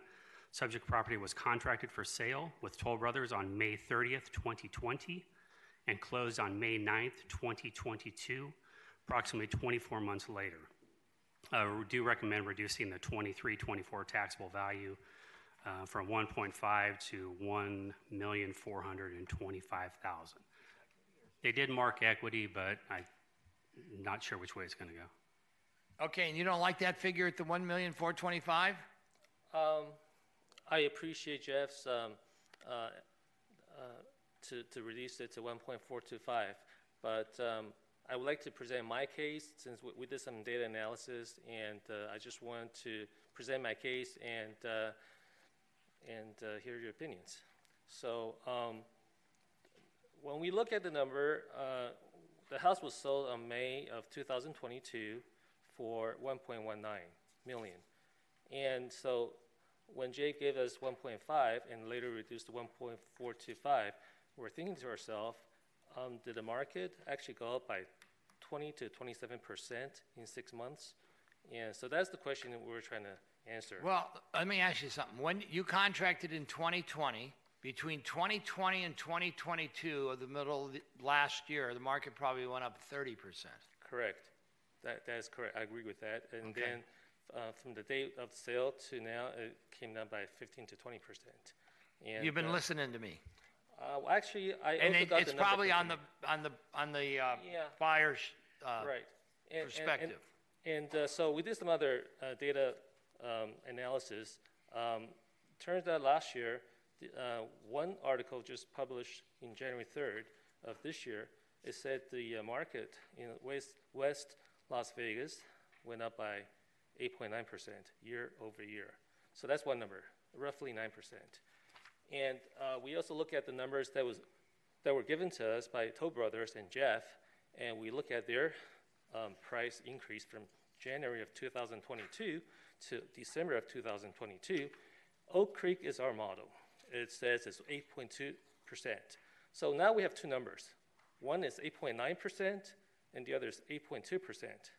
Subject property was contracted for sale with Toll Brothers on May 30th, 2020 and closed on May 9th, 2022, approximately 24 months later. Uh, we do recommend reducing the 23 24 taxable value uh, from 1.5 to 1,425,000. They did mark equity, but I'm not sure which way it's going to go. Okay, and you don't like that figure at the one million four twenty-five? Um, I appreciate Jeff's um, uh, uh, to, to reduce it to 1.425, but um, I would like to present my case since we, we did some data analysis, and uh, I just want to present my case and uh, and uh, hear your opinions. So um, when we look at the number, uh, the house was sold on May of 2022 for 1.19 million. And so when Jay gave us 1.5 and later reduced to 1.425, we're thinking to ourselves, um, did the market actually go up by 20 to 27 percent in six months? And so that's the question that we're trying to answer. Well, let me ask you something. When you contracted in 2020, between 2020 and 2022 of the middle of the last year, the market probably went up 30%. Correct. That, that is correct. I agree with that. And Okay. then uh, from the date of sale to now, it came down by 15 to 20 percent. And You've been uh, listening to me. Uh, well, actually, I And also it, got it's the number probably on the, on the, on the uh, Yeah. buyer's uh, right. And- and- perspective. And, and uh, so we did some other uh, data um, analysis. Um, turns out last year, the, uh, one article just published in January 3rd of this year, it said the uh, market in West, West Las Vegas went up by 8.9% year over year. So that's one number, roughly 9%. And uh, we also look at the numbers that was that were given to us by Toll Brothers and Jeff, and we look at their um, price increase from January of 2022 to December of 2022. Oak Creek is our model. It says it's 8.2 percent. So now we have two numbers. One is 8.9 percent, and the other is 8.2 percent.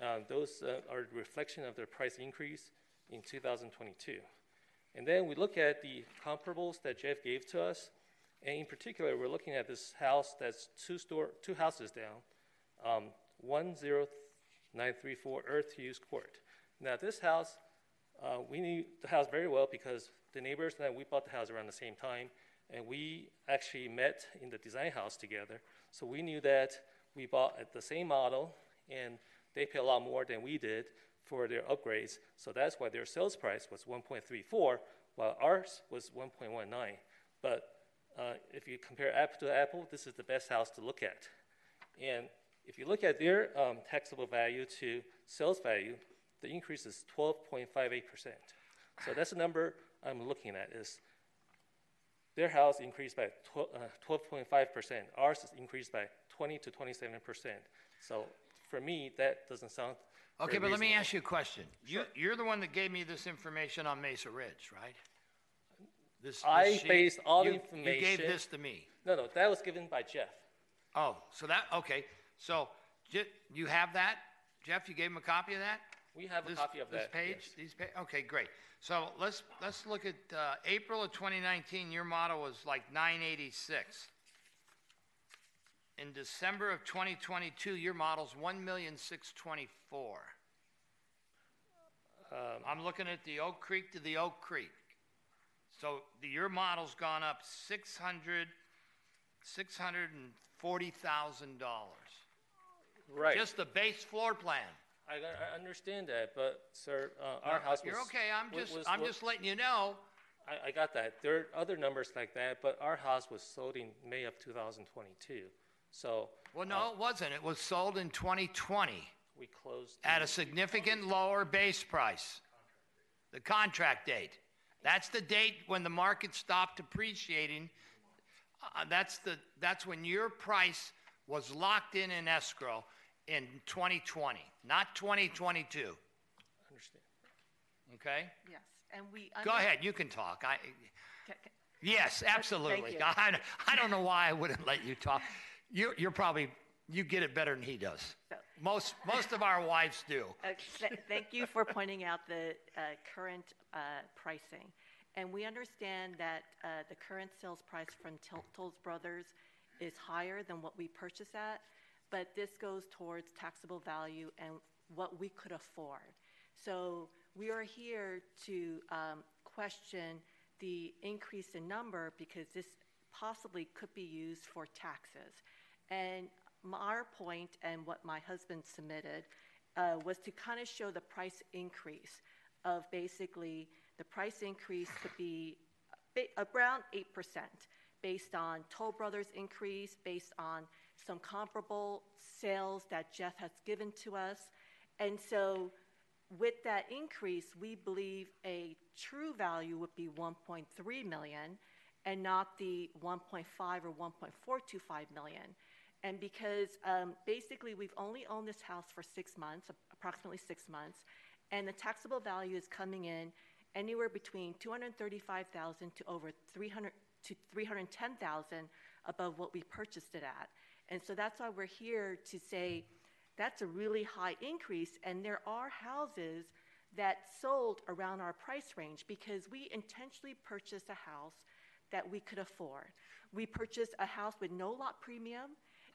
Uh, those uh, are a reflection of their price increase in 2022. And then we look at the comparables that Jeff gave to us. And in particular, we're looking at this house that's two, store, two houses down, um, 10934 Earth Hughes Court. Now, this house, uh, we knew the house very well because the neighbors and I, we bought the house around the same time, and we actually met in the design house together. So we knew that we bought at the same model, and they pay a lot more than we did for their upgrades. So that's why their sales price was 1.34, while ours was 1.19. But uh, if you compare apple to apple, this is the best house to look at. And if you look at their um, taxable value to sales value, the increase is 12.58%. So that's the number I'm looking at is their house increased by 12, uh, 12.5%. Ours is increased by 20 to 27%. So for me, that doesn't sound Okay, but let me ask you a question. You, you're the one that gave me this information on Mesa Ridge, right? This, this I sheet? based all the information. You gave this to me. No, no, that was given by Jeff. Oh, so that, okay. So you have that? Jeff, you gave him a copy of that? We have a This- copy of This that, page? yes. These pa- okay, great. So let's, let's look at, uh, April of 2019, your model was like 986. In December of 2022, your model's 1,624. Um, I'm looking at the Oak Creek to the Oak Creek. So the, your model's gone up 600, $640,000. Right. Just the base floor plan. I, I understand that, but sir, uh, our No, house was. You're okay, I'm just, was- I'm wa- just letting you know. I, I got that. There are other numbers like that, but our house was sold in May of 2022. So. Well, no, it wasn't. It was sold in 2020 We closed. at a significant lower base price. The contract date. That's the date when the market stopped appreciating. Uh, that's the, that's when your price was locked in in escrow in 2020, not 2022. Understand. Okay? Yes, and we. Go ahead, you can talk. I, Ca- ca- yes, absolutely. you. I, I don't know why I wouldn't let you talk. You, you're probably, you get it better than he does. Most, most of our wives do. Th- Thank you for pointing out the uh, current uh, pricing. And we understand that uh, the current sales price from Tol- Toll Brothers is higher than what we purchase at, but this goes towards taxable value and what we could afford. So we are here to um, question the increase in number because this possibly could be used for taxes. And our point and what my husband submitted uh, was to kind of show the price increase of basically the price increase could be around 8% based on Toll Brothers increase, based on some comparable sales that Jeff has given to us. And so with that increase, we believe a true value would be 1.3 million and not the 1.5 or 1.425 million. And because um, basically we've only owned this house for six months, approximately six months, and the taxable value is coming in anywhere between 235,000 to over 300 to 310,000 above what we purchased it at. And so that's why we're here to say that's a really high increase, and there are houses that sold around our price range because we intentionally purchased a house that we could afford. We purchased a house with no lot premium.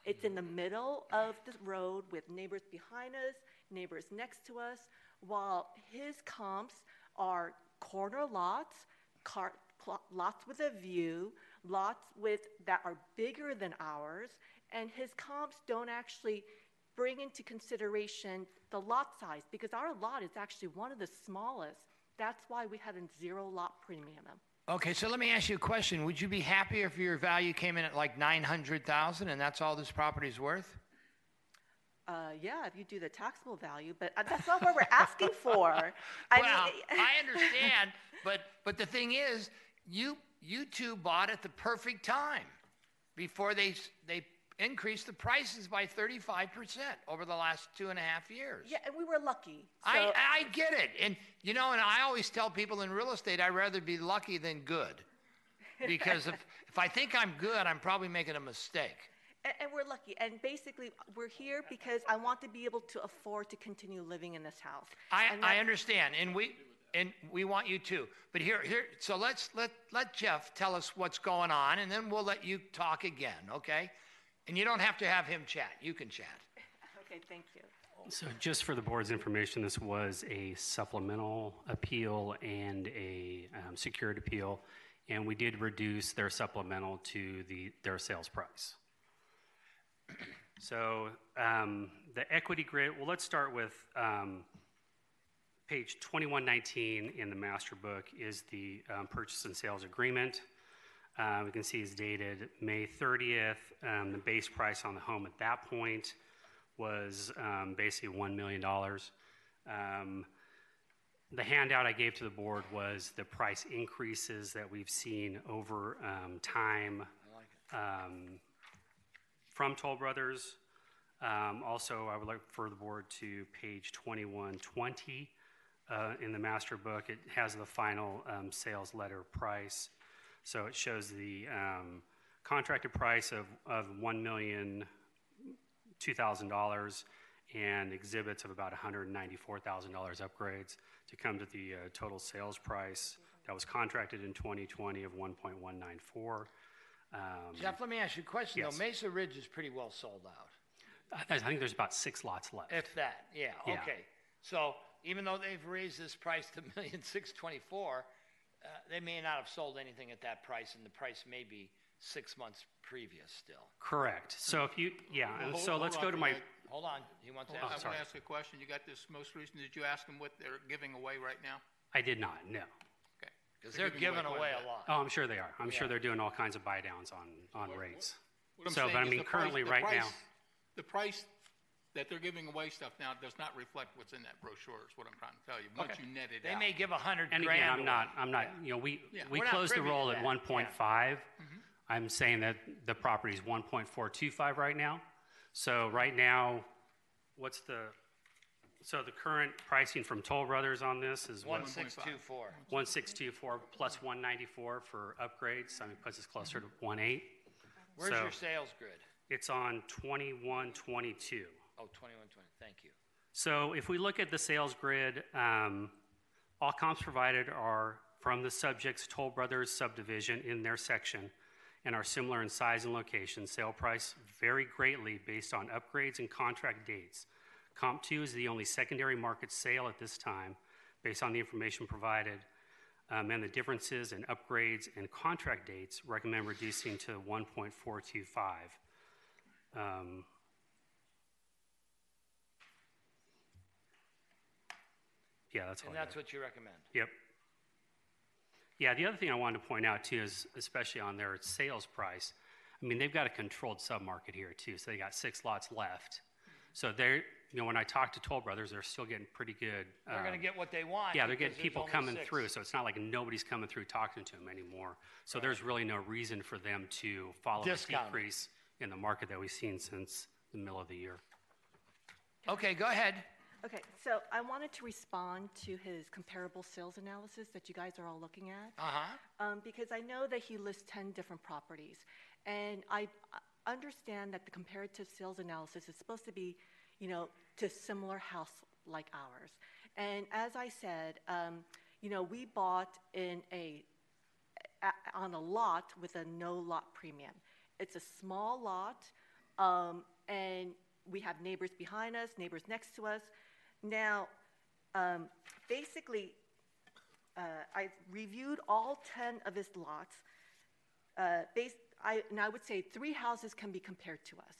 It's in the middle of the road with neighbors behind us, neighbors next to us, while his comps are corner lots, car, lots with a view, lots with that are bigger than ours, and his comps don't actually bring into consideration the lot size because our lot is actually one of the smallest. That's why we had a zero lot premium. Okay, so let me ask you a question. Would you be happier if your value came in at like 900,000 and that's all this property's worth? Uh, yeah, if you do the taxable value, but uh, that's not what we're asking for. I well, mean, I understand, but but the thing is, you you two bought at the perfect time before they they increased the prices by 35% over the last two and a half years. yeah, and we were lucky. I, So- I get it. And, you know, and I always tell people in real estate, I'd rather be lucky than good. Because if, if I think I'm good, I'm probably making a mistake. And, and we're lucky. And basically, we're here because I want to be able to afford to continue living in this house. I, I understand. And we, and we want you to. But here, here, so let's let, let Jeff tell us what's going on, and then we'll let you talk again, okay? And you don't have to have him chat. You can chat. Okay, thank you. So just for the board's information, this was a supplemental appeal and a um, secured appeal, and we did reduce their supplemental to the, their sales price. So um, the equity grid, well, let's start with um, page 2119 in the master book is the um, purchase and sales agreement. Uh, we can see it's dated May 30th. Um, the base price on the home at that point was um, basically $1 million. Um, the handout I gave to the board was the price increases that we've seen over um, time um, from Toll Brothers. Um, also, I would like for the board to page 2120 uh, in the master book. It has the final um, sales letter price. So it shows the um, contracted price of, of $1 million and exhibits of about $194,000 upgrades to come to the uh, total sales price that was contracted in 2020 of 1.194. Um, Jeff, let me ask you a question, Yes. though. Mesa Ridge is pretty well sold out. I I think there's about six lots left. If that, yeah, Yeah. okay. So even though they've raised this price to million six twenty-four, uh, they may not have sold anything at that price, and the price may be six months previous still. Correct. So if you, yeah, Well, and hold- so hold let's on go to my, that. Hold on, he wants to I'm ask. going to ask a question. You got this most recent, did you ask them what they're giving away right now? I did not, no. Okay. Because they're giving quite away bit. a lot. Oh, I'm sure they are. I'm sure they're doing all kinds of buy downs on, on rates. What I'm So, saying but I is mean, the price- currently, the right now, price- The price that they're giving away stuff now does not reflect what's in that brochure, is what I'm trying to tell you, once Okay. you net it They out. may give a hundred And grand again, I'm not, I'm not, you know, we, Yeah. we We're not closed the privy to roll at that. one point five. Mm-hmm. I'm saying that the property's one point four two five right now. So right now, what's the, so the current pricing from Toll Brothers on this is One what? six two four. One six two four plus one ninety-four for upgrades, I mean, puts us closer to one eight. Where's your sales grid? It's on twenty-one twenty-two. Oh, thank you. So if we look at the sales grid, um, all comps provided are from the subject's Toll Brothers subdivision in their section and are similar in size and location. Sale price vary greatly based on upgrades and contract dates. Comp 2 is the only secondary market sale at this time based on the information provided. Um, and the differences in upgrades and contract dates recommend reducing to 1.425. Um, yeah, that's all. And I what you recommend? Yep. Yeah, the other thing I wanted to point out too is, especially on their sales price, I mean, they've got a controlled submarket here too, so they got six lots left. So they're, you know, when I talk to Toll Brothers, they're still getting pretty good. They're um, get what they want. Yeah, they're getting people coming six. through, so it's not like nobody's coming through talking to them anymore. So there's really no reason for them to follow a Discount. decrease in the market that we've seen since the middle of the year. Okay, go ahead. Okay, so I wanted to respond to his comparable sales analysis that you guys are all looking at. Uh-huh. Um, because I know that he lists 10 different properties. And I understand that the comparative sales analysis is supposed to be, you know, to similar house like ours. And as I said, um, you know, we bought in a, a, on a lot with a no lot premium. It's a small lot, um, and we have neighbors behind us, neighbors next to us. Now, um, basically, uh, I reviewed all 10 of his lots. Uh, based, I, and I would say three houses can be compared to us.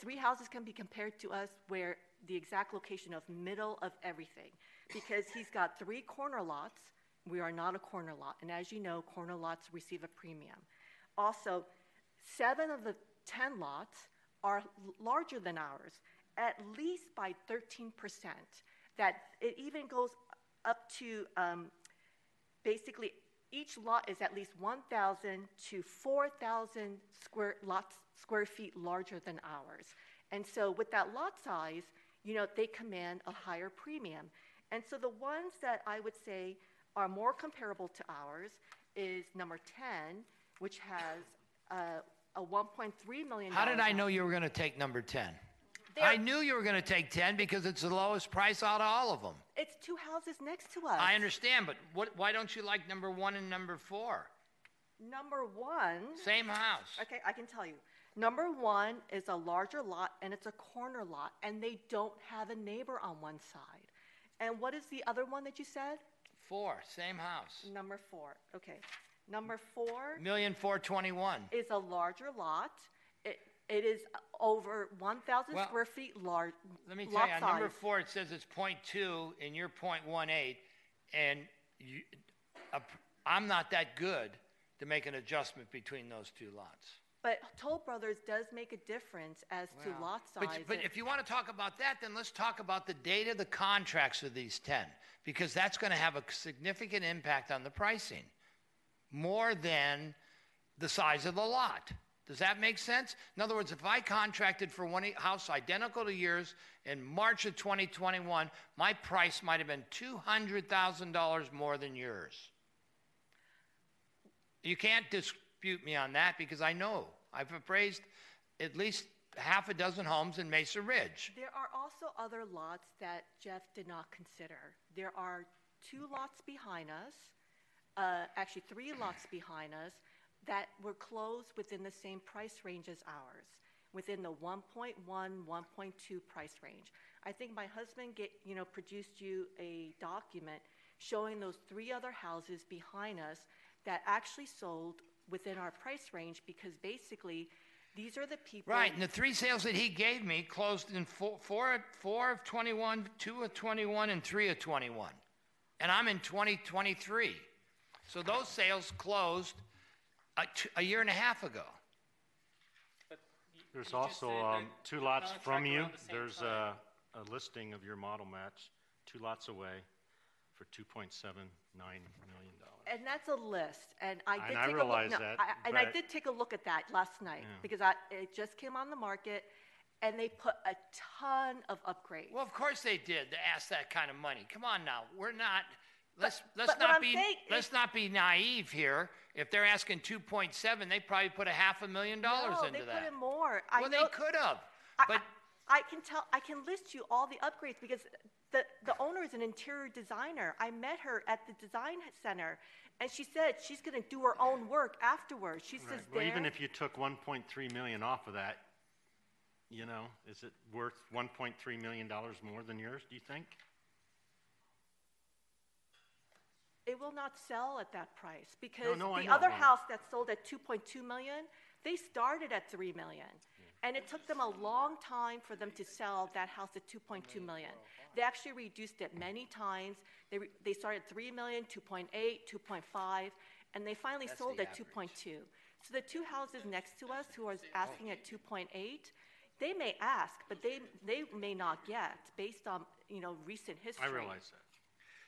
Three houses can be compared to us where the exact location of middle of everything. Because he's got three corner lots. We are not a corner lot. And as you know, corner lots receive a premium. Also, seven of the 10 lots are larger than ours, at least by 13%. That it even goes up to um, basically each lot is at least 1,000 to 4,000 square lots square feet larger than ours. And so with that lot size, you know, they command a higher premium. And so the ones that I would say are more comparable to ours is number 10, which has uh, a 1.3 million. How did I know you were going to take number 10? There- I knew you were going to take 10 because it's the lowest price out of all of them. It's two houses next to us. I understand, but what, why don't you like number one and number four? Number one. Same house. Okay, I can tell you. Number one is a larger lot and it's a corner lot, and they don't have a neighbor on one side. And what is the other one that you said? Four, same house. Number four. Okay. Number four. four Million four twenty-one. is a larger lot. It, is over 1,000 Well, square feet large. Let me tell lot you, on number size. four, it says it's point two and you're point one eight, and you, uh, I'm not that good to make an adjustment between those two lots. But Toll Brothers does make a difference as to lot But, size. but and- if you want to talk about that, then let's talk about the date of the contracts of these 10, because that's going to have a significant impact on the pricing, more than the size of the lot. Does that make sense? In other words, if I contracted for one house identical to yours in March of 2021, my price might have been $200,000 more than yours. You can't dispute me on that because I know. I've appraised at least half a dozen homes in Mesa Ridge. There are also other lots that Jeff did not consider. There are two lots behind us, uh, actually three lots behind us, that were closed within the same price range as ours, within the 1.1, 1.2 price range. I think my husband get, you know, produced you a document showing those three other houses behind us that actually sold within our price range because basically these are the people. Right, and the three sales that he gave me closed in four, four, four of 21, two of 21, and three of 21. And I'm in 2023. So those sales closed a, t- a year and a half ago. There's just also said um, that two lots contract from you. around the same There's a, a listing of your model match, two lots away for $2.79 million. And that's a list, and I And did I take realize a look. that, I, and I but- did take a look at that last night Yeah. because I, it just came on the market, and they put a ton of upgrades. Well, of course they did to ask that kind of money. Come on now, we're not. Let's let's but not be let's not be naive here. If they're asking 2.7, they probably put a half a million dollars no, into they that. put in more. I well, know, they could have, but I can tell. I can list you all the upgrades because the the owner is an interior designer. I met her at the design center, and she said she's going to do her own work afterwards. She Right. says Well, there. even if you took 1.3 million off of that, you know, is it worth 1.3 million dollars more than yours? Do you think? It will not sell at that price because no, I the know other house that sold at 2.2 million, they started at 3 million. And it took them a long time for them to sell that house at 2.2 million. They actually reduced it many times. They, re- they started at 3 million, 2.8, 2.5, and they finally That's sold the at 2.2. So the two houses next to us who are asking at 2.8, they may ask, but they, they may not get based on, you know, recent history. I realize that.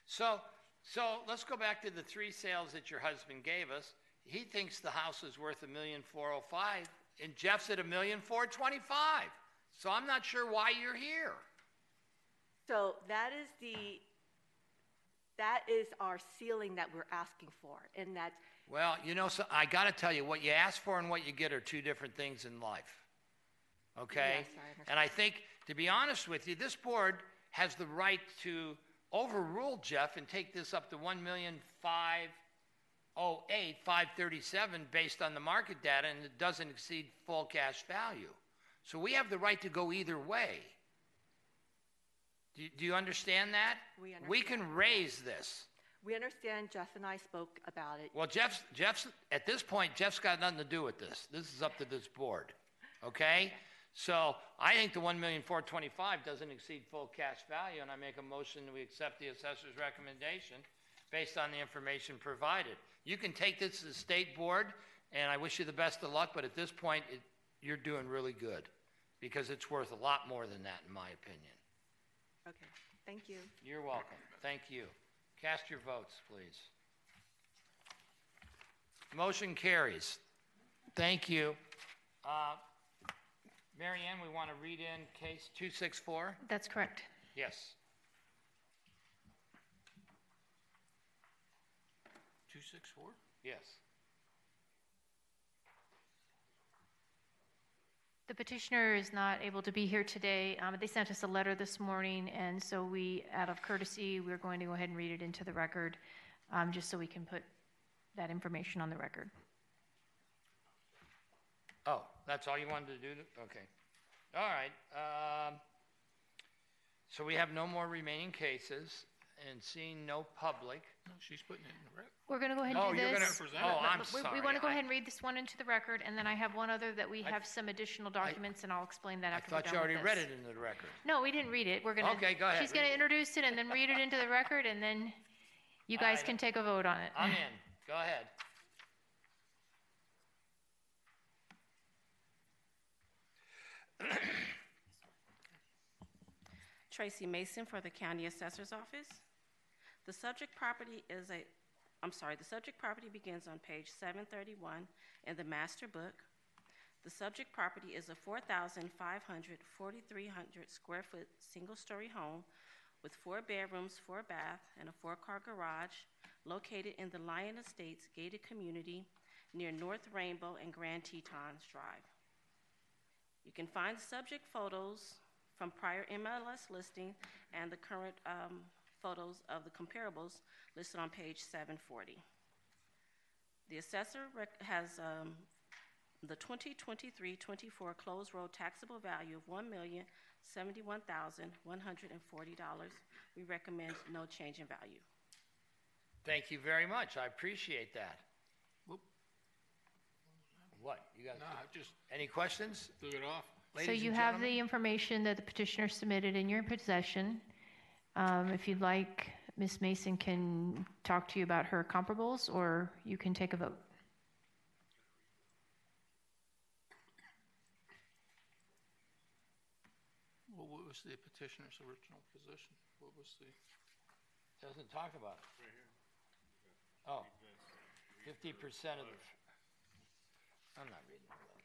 So, so let's go back to the three sales that your husband gave us. He thinks the house is worth a million four oh five, and Jeff's at a million four twenty-five. So I'm not sure why you're here. So that is the, that is our ceiling that we're asking for, and that's, Well, you know, so I got to tell you, what you ask for and what you get are two different things in life. Okay? Yes, I and I think, to be honest with you, this board has the right to overrule Jeff and take this up to one million five oh eight five thirty-seven based on the market data, and it doesn't exceed full cash value. So we have the right to go either way. Do you, do you understand that? We understand. We can raise this. we understand, Jeff and I spoke about it. Well, Jeff's, Jeff's, at this point, Jeff's got nothing to do with this. This is up to this board, okay? So I think the one million four twenty-five doesn't exceed full cash value, and I make a motion that we accept the assessor's recommendation based on the information provided. You can take this to the state board, and I wish you the best of luck, but at this point, it, you're doing really good, because it's worth a lot more than that, in my opinion. Okay, thank you. You're welcome. Thank you. Cast your votes, please. Motion carries. Thank you. Uh, Mary Ann, we want to read in case 264? That's correct. Yes. 264? Yes. The petitioner is not able to be here today. Um, They sent us a letter this morning, and so we, out of courtesy, we're going to go ahead and read it into the record, um, just so we can put that information on the record. Oh, that's all you wanted to do? Okay. All right. um, So we have no more remaining cases, and seeing no public. No, she's putting it in the record. We're going to go ahead Oh, and do you're this. gonna present it? Oh, I'm We- sorry. We want to go I- ahead and read this one into the record, and then I have one other that we I- have some additional documents, and I'll explain that I after we're thought done you with already read this. it into the record. No, we didn't read it. We're gonna. Okay, go ahead, She's gonna it. introduce it and then read it into the record, and then you guys right. can take a vote on it. I'm in. Go ahead. Tracy Mason for the County Assessor's Office. The subject property is a, I'm sorry, the subject property begins on page 731 in the master book. The subject property is a 4,500, 4,300 square foot single-story home with four bedrooms, four baths, and a four-car garage located in the Lion Estates gated community near North Rainbow and Grand Tetons Drive. You can find subject photos from prior MLS listing and the current um, photos of the comparables listed on page 740. The assessor has um, the 2023-24 closed roll taxable value of $1,071,140. We recommend no change in value. Thank you very much. I appreciate that. What? You got? No, I just Any questions? threw it off. So Ladies you and have gentlemen? the information that the petitioner submitted in your possession. Um, if you'd like, Ms. Mason can talk to you about her comparables, or you can take a vote. Well, what was the petitioner's original position? What was the? Doesn't talk about it. Oh, fifty percent of the, I'm not reading it. well.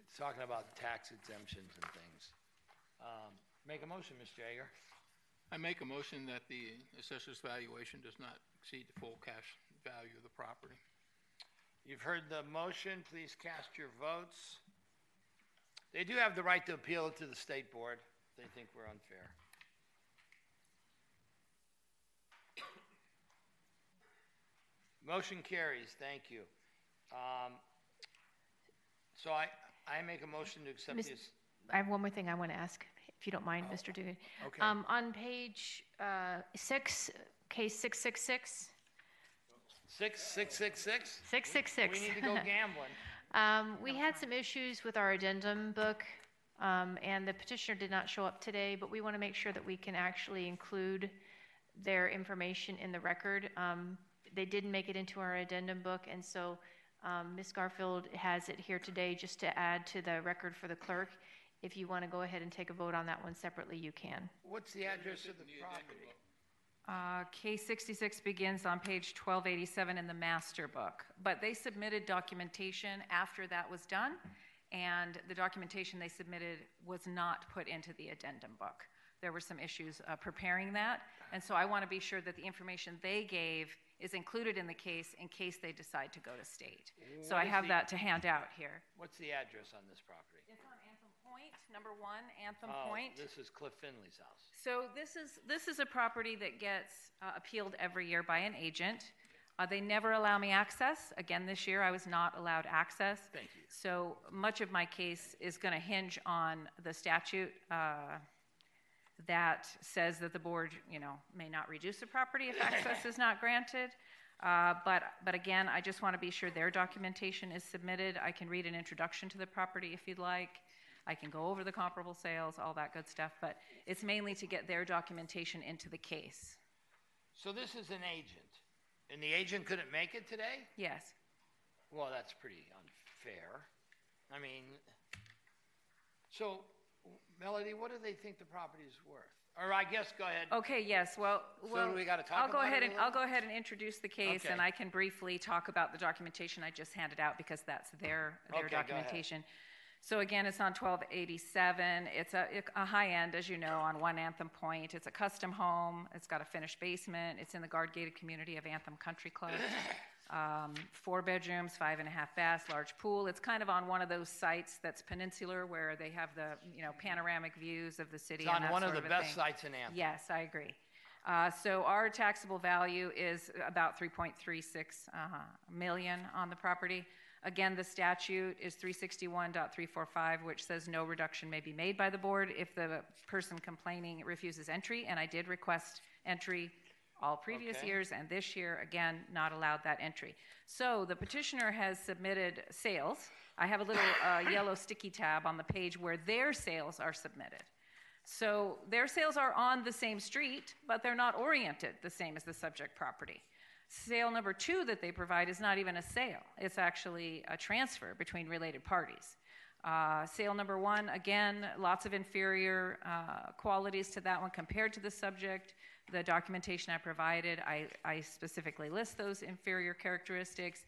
It's talking about tax exemptions and things. Um, Make a motion, Mr. Yeager. I make a motion that the assessor's valuation does not exceed the full cash value of the property. You've heard the motion, please cast your votes. They do have the right to appeal it to the state board if they think we're unfair. Motion carries, thank you. Um, So I, I make a motion to accept Miss- this. I have one more thing I want to ask, if you don't mind, Mr. Dugan. Okay. Um, on page uh, six, case 666, Six, six, six, six? 666. We need to go gambling. Um, we had some issues with our addendum book, um, and the petitioner did not show up today, but we want to make sure that we can actually include their information in the record. Um, they didn't make it into our addendum book, and so um, Ms. Garfield has it here today just to add to the record for the clerk. If you want to go ahead and take a vote on that one separately, you can. What's the address of the property? Uh, Case 66 begins on page 1287 in the master book, but they submitted documentation after that was done, and the documentation they submitted was not put into the addendum book. There were some issues uh, preparing that, and so I want to be sure that the information they gave is included in the case in case they decide to go to state. So I have the- that to hand out here. What's the address on this property? It's on Anthem Point, number one, Anthem Oh, Point. This is Cliff Finley's house. So this is, this is a property that gets uh, appealed every year by an agent. Uh, They never allow me access. Again, this year, I was not allowed access. Thank you. So much of my case is going to hinge on the statute uh, that says that the board, you know, may not reduce the property if access is not granted. Uh, But, but again, I just want to be sure their documentation is submitted. I can read an introduction to the property if you'd like. I can go over the comparable sales, all that good stuff, but it's mainly to get their documentation into the case. So this is an agent, and the agent couldn't make it today? Yes. Well, that's pretty unfair. I mean, so Melody, what do they think the property is worth? Or I guess, go ahead. Okay, yes, well, So well. do we gotta talk I'll go ahead and. I'll go ahead and introduce the case, and I can briefly talk about the documentation I just handed out, because that's their, their Okay, their go ahead. So again, it's on twelve eighty-seven, it's a, a high end, as you know, on One Anthem Point, it's a custom home, it's got a finished basement, it's in the guard gated community of Anthem Country Club. Um, four bedrooms, five and a half baths, large pool, it's kind of on one of those sites that's peninsular, where they have the, you know, panoramic views of the city It's on one of the a best thing. sites in Anthem. Yes, I agree. Uh, So our taxable value is about 3.36 uh, million on the property. Again, the statute is 361.345, which says no reduction may be made by the board if the person complaining refuses entry, and I did request entry all previous Okay. years, and this year, again, not allowed that entry. So the petitioner has submitted sales. I have a little uh, yellow sticky tab on the page where their sales are submitted. So their sales are on the same street, but they're not oriented the same as the subject property. Sale number two that they provide is not even a sale, it's actually a transfer between related parties. Uh, sale number one, again, lots of inferior uh, qualities to that one compared to the subject. The documentation I provided, I, I specifically list those inferior characteristics.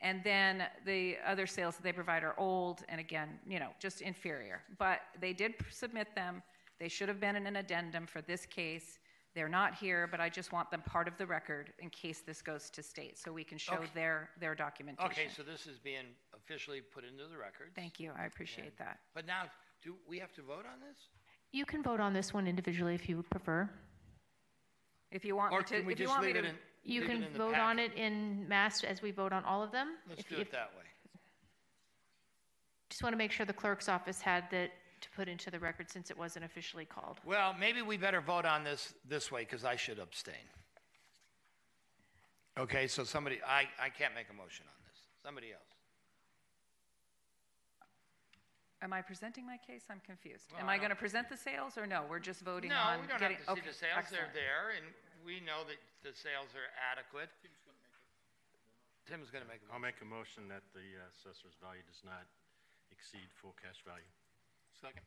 And then the other sales that they provide are old and again, you know, just inferior. But they did submit them. They should have been in an addendum for this case. They're not here, but I just want them part of the record in case this goes to state, so we can show Okay. their, their documentation. Okay, so this is being officially put into the records. Thank you, I appreciate that. But now, do we have to vote on this? You can vote on this one individually if you prefer. If you want Or me to, can we if you just want me leave to. it in? You leave can in the vote on packet? it in mass as we vote on all of them. Let's If do you- it that way. Just want to make sure the clerk's office had that to put into the record since it wasn't officially called. Well, maybe we better vote on this this way, because I should abstain. Okay, so somebody, I, I can't make a motion on this. Somebody else. Am I presenting my case? I'm confused. Well, Am I I going to present the sales or no? We're just voting No, on we don't getting. have to see okay, the sales, they're excellent. there, and we know that the sales are adequate. Tim's gonna make a I'll motion. I'll make a motion that the uh, assessor's value does not exceed full cash value. Second.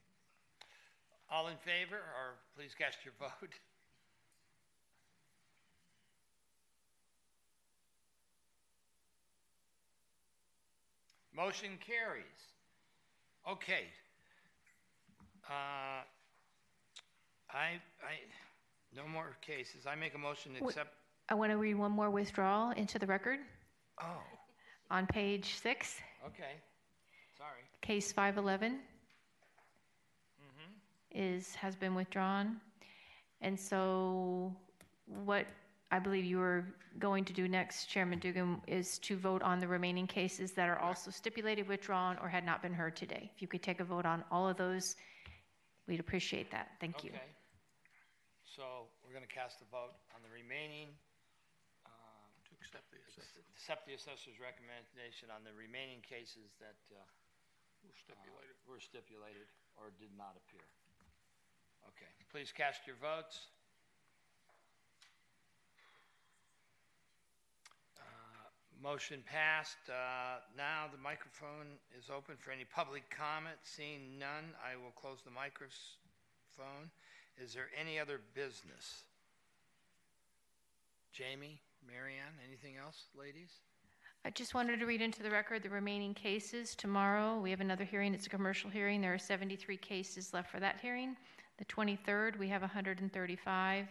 All in favor, or please cast your vote. Motion carries. Okay. Uh, I, I, no more cases. I make a motion to Wait. accept, I want to read one more withdrawal into the record oh, on page six, okay, sorry. case 511 Mm-hmm. Is, has been withdrawn. And so what I believe you are going to do next, Chairman Dugan, is to vote on the remaining cases that are also stipulated withdrawn or had not been heard today. If you could take a vote on all of those, we'd appreciate that. Thank you. Okay. So we're gonna cast a vote on the remaining, um, To accept the assessment. accept the assessor's recommendation on the remaining cases that, uh, We're stipulated. were stipulated or did not appear. Okay, please cast your votes. Uh, Motion passed. Uh, Now the microphone is open for any public comment. Seeing none, I will close the microphone. Is there any other business? Jamie, Marianne, anything else, ladies? I just wanted to read into the record the remaining cases. Tomorrow, we have another hearing. It's a commercial hearing. There are 73 cases left for that hearing. The 23rd, we have 135.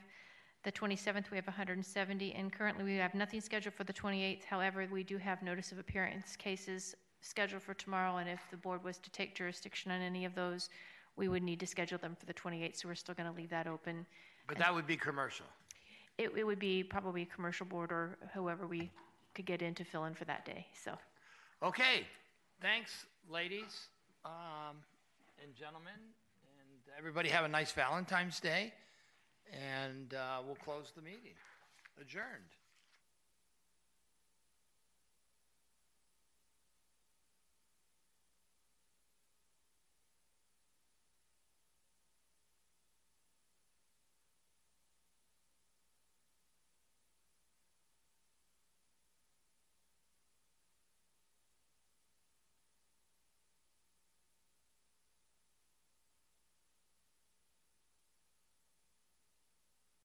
The 27th, we have 170. And currently, we have nothing scheduled for the 28th. However, we do have notice of appearance cases scheduled for tomorrow. And if the board was to take jurisdiction on any of those, we would need to schedule them for the 28th. So we're still going to leave that open. But that would be commercial. It, it would be probably a commercial board or whoever we could get in to fill in for that day. So. Okay, thanks, ladies um, and gentlemen, and everybody have a nice Valentine's Day, and uh, we'll close the meeting. Adjourned.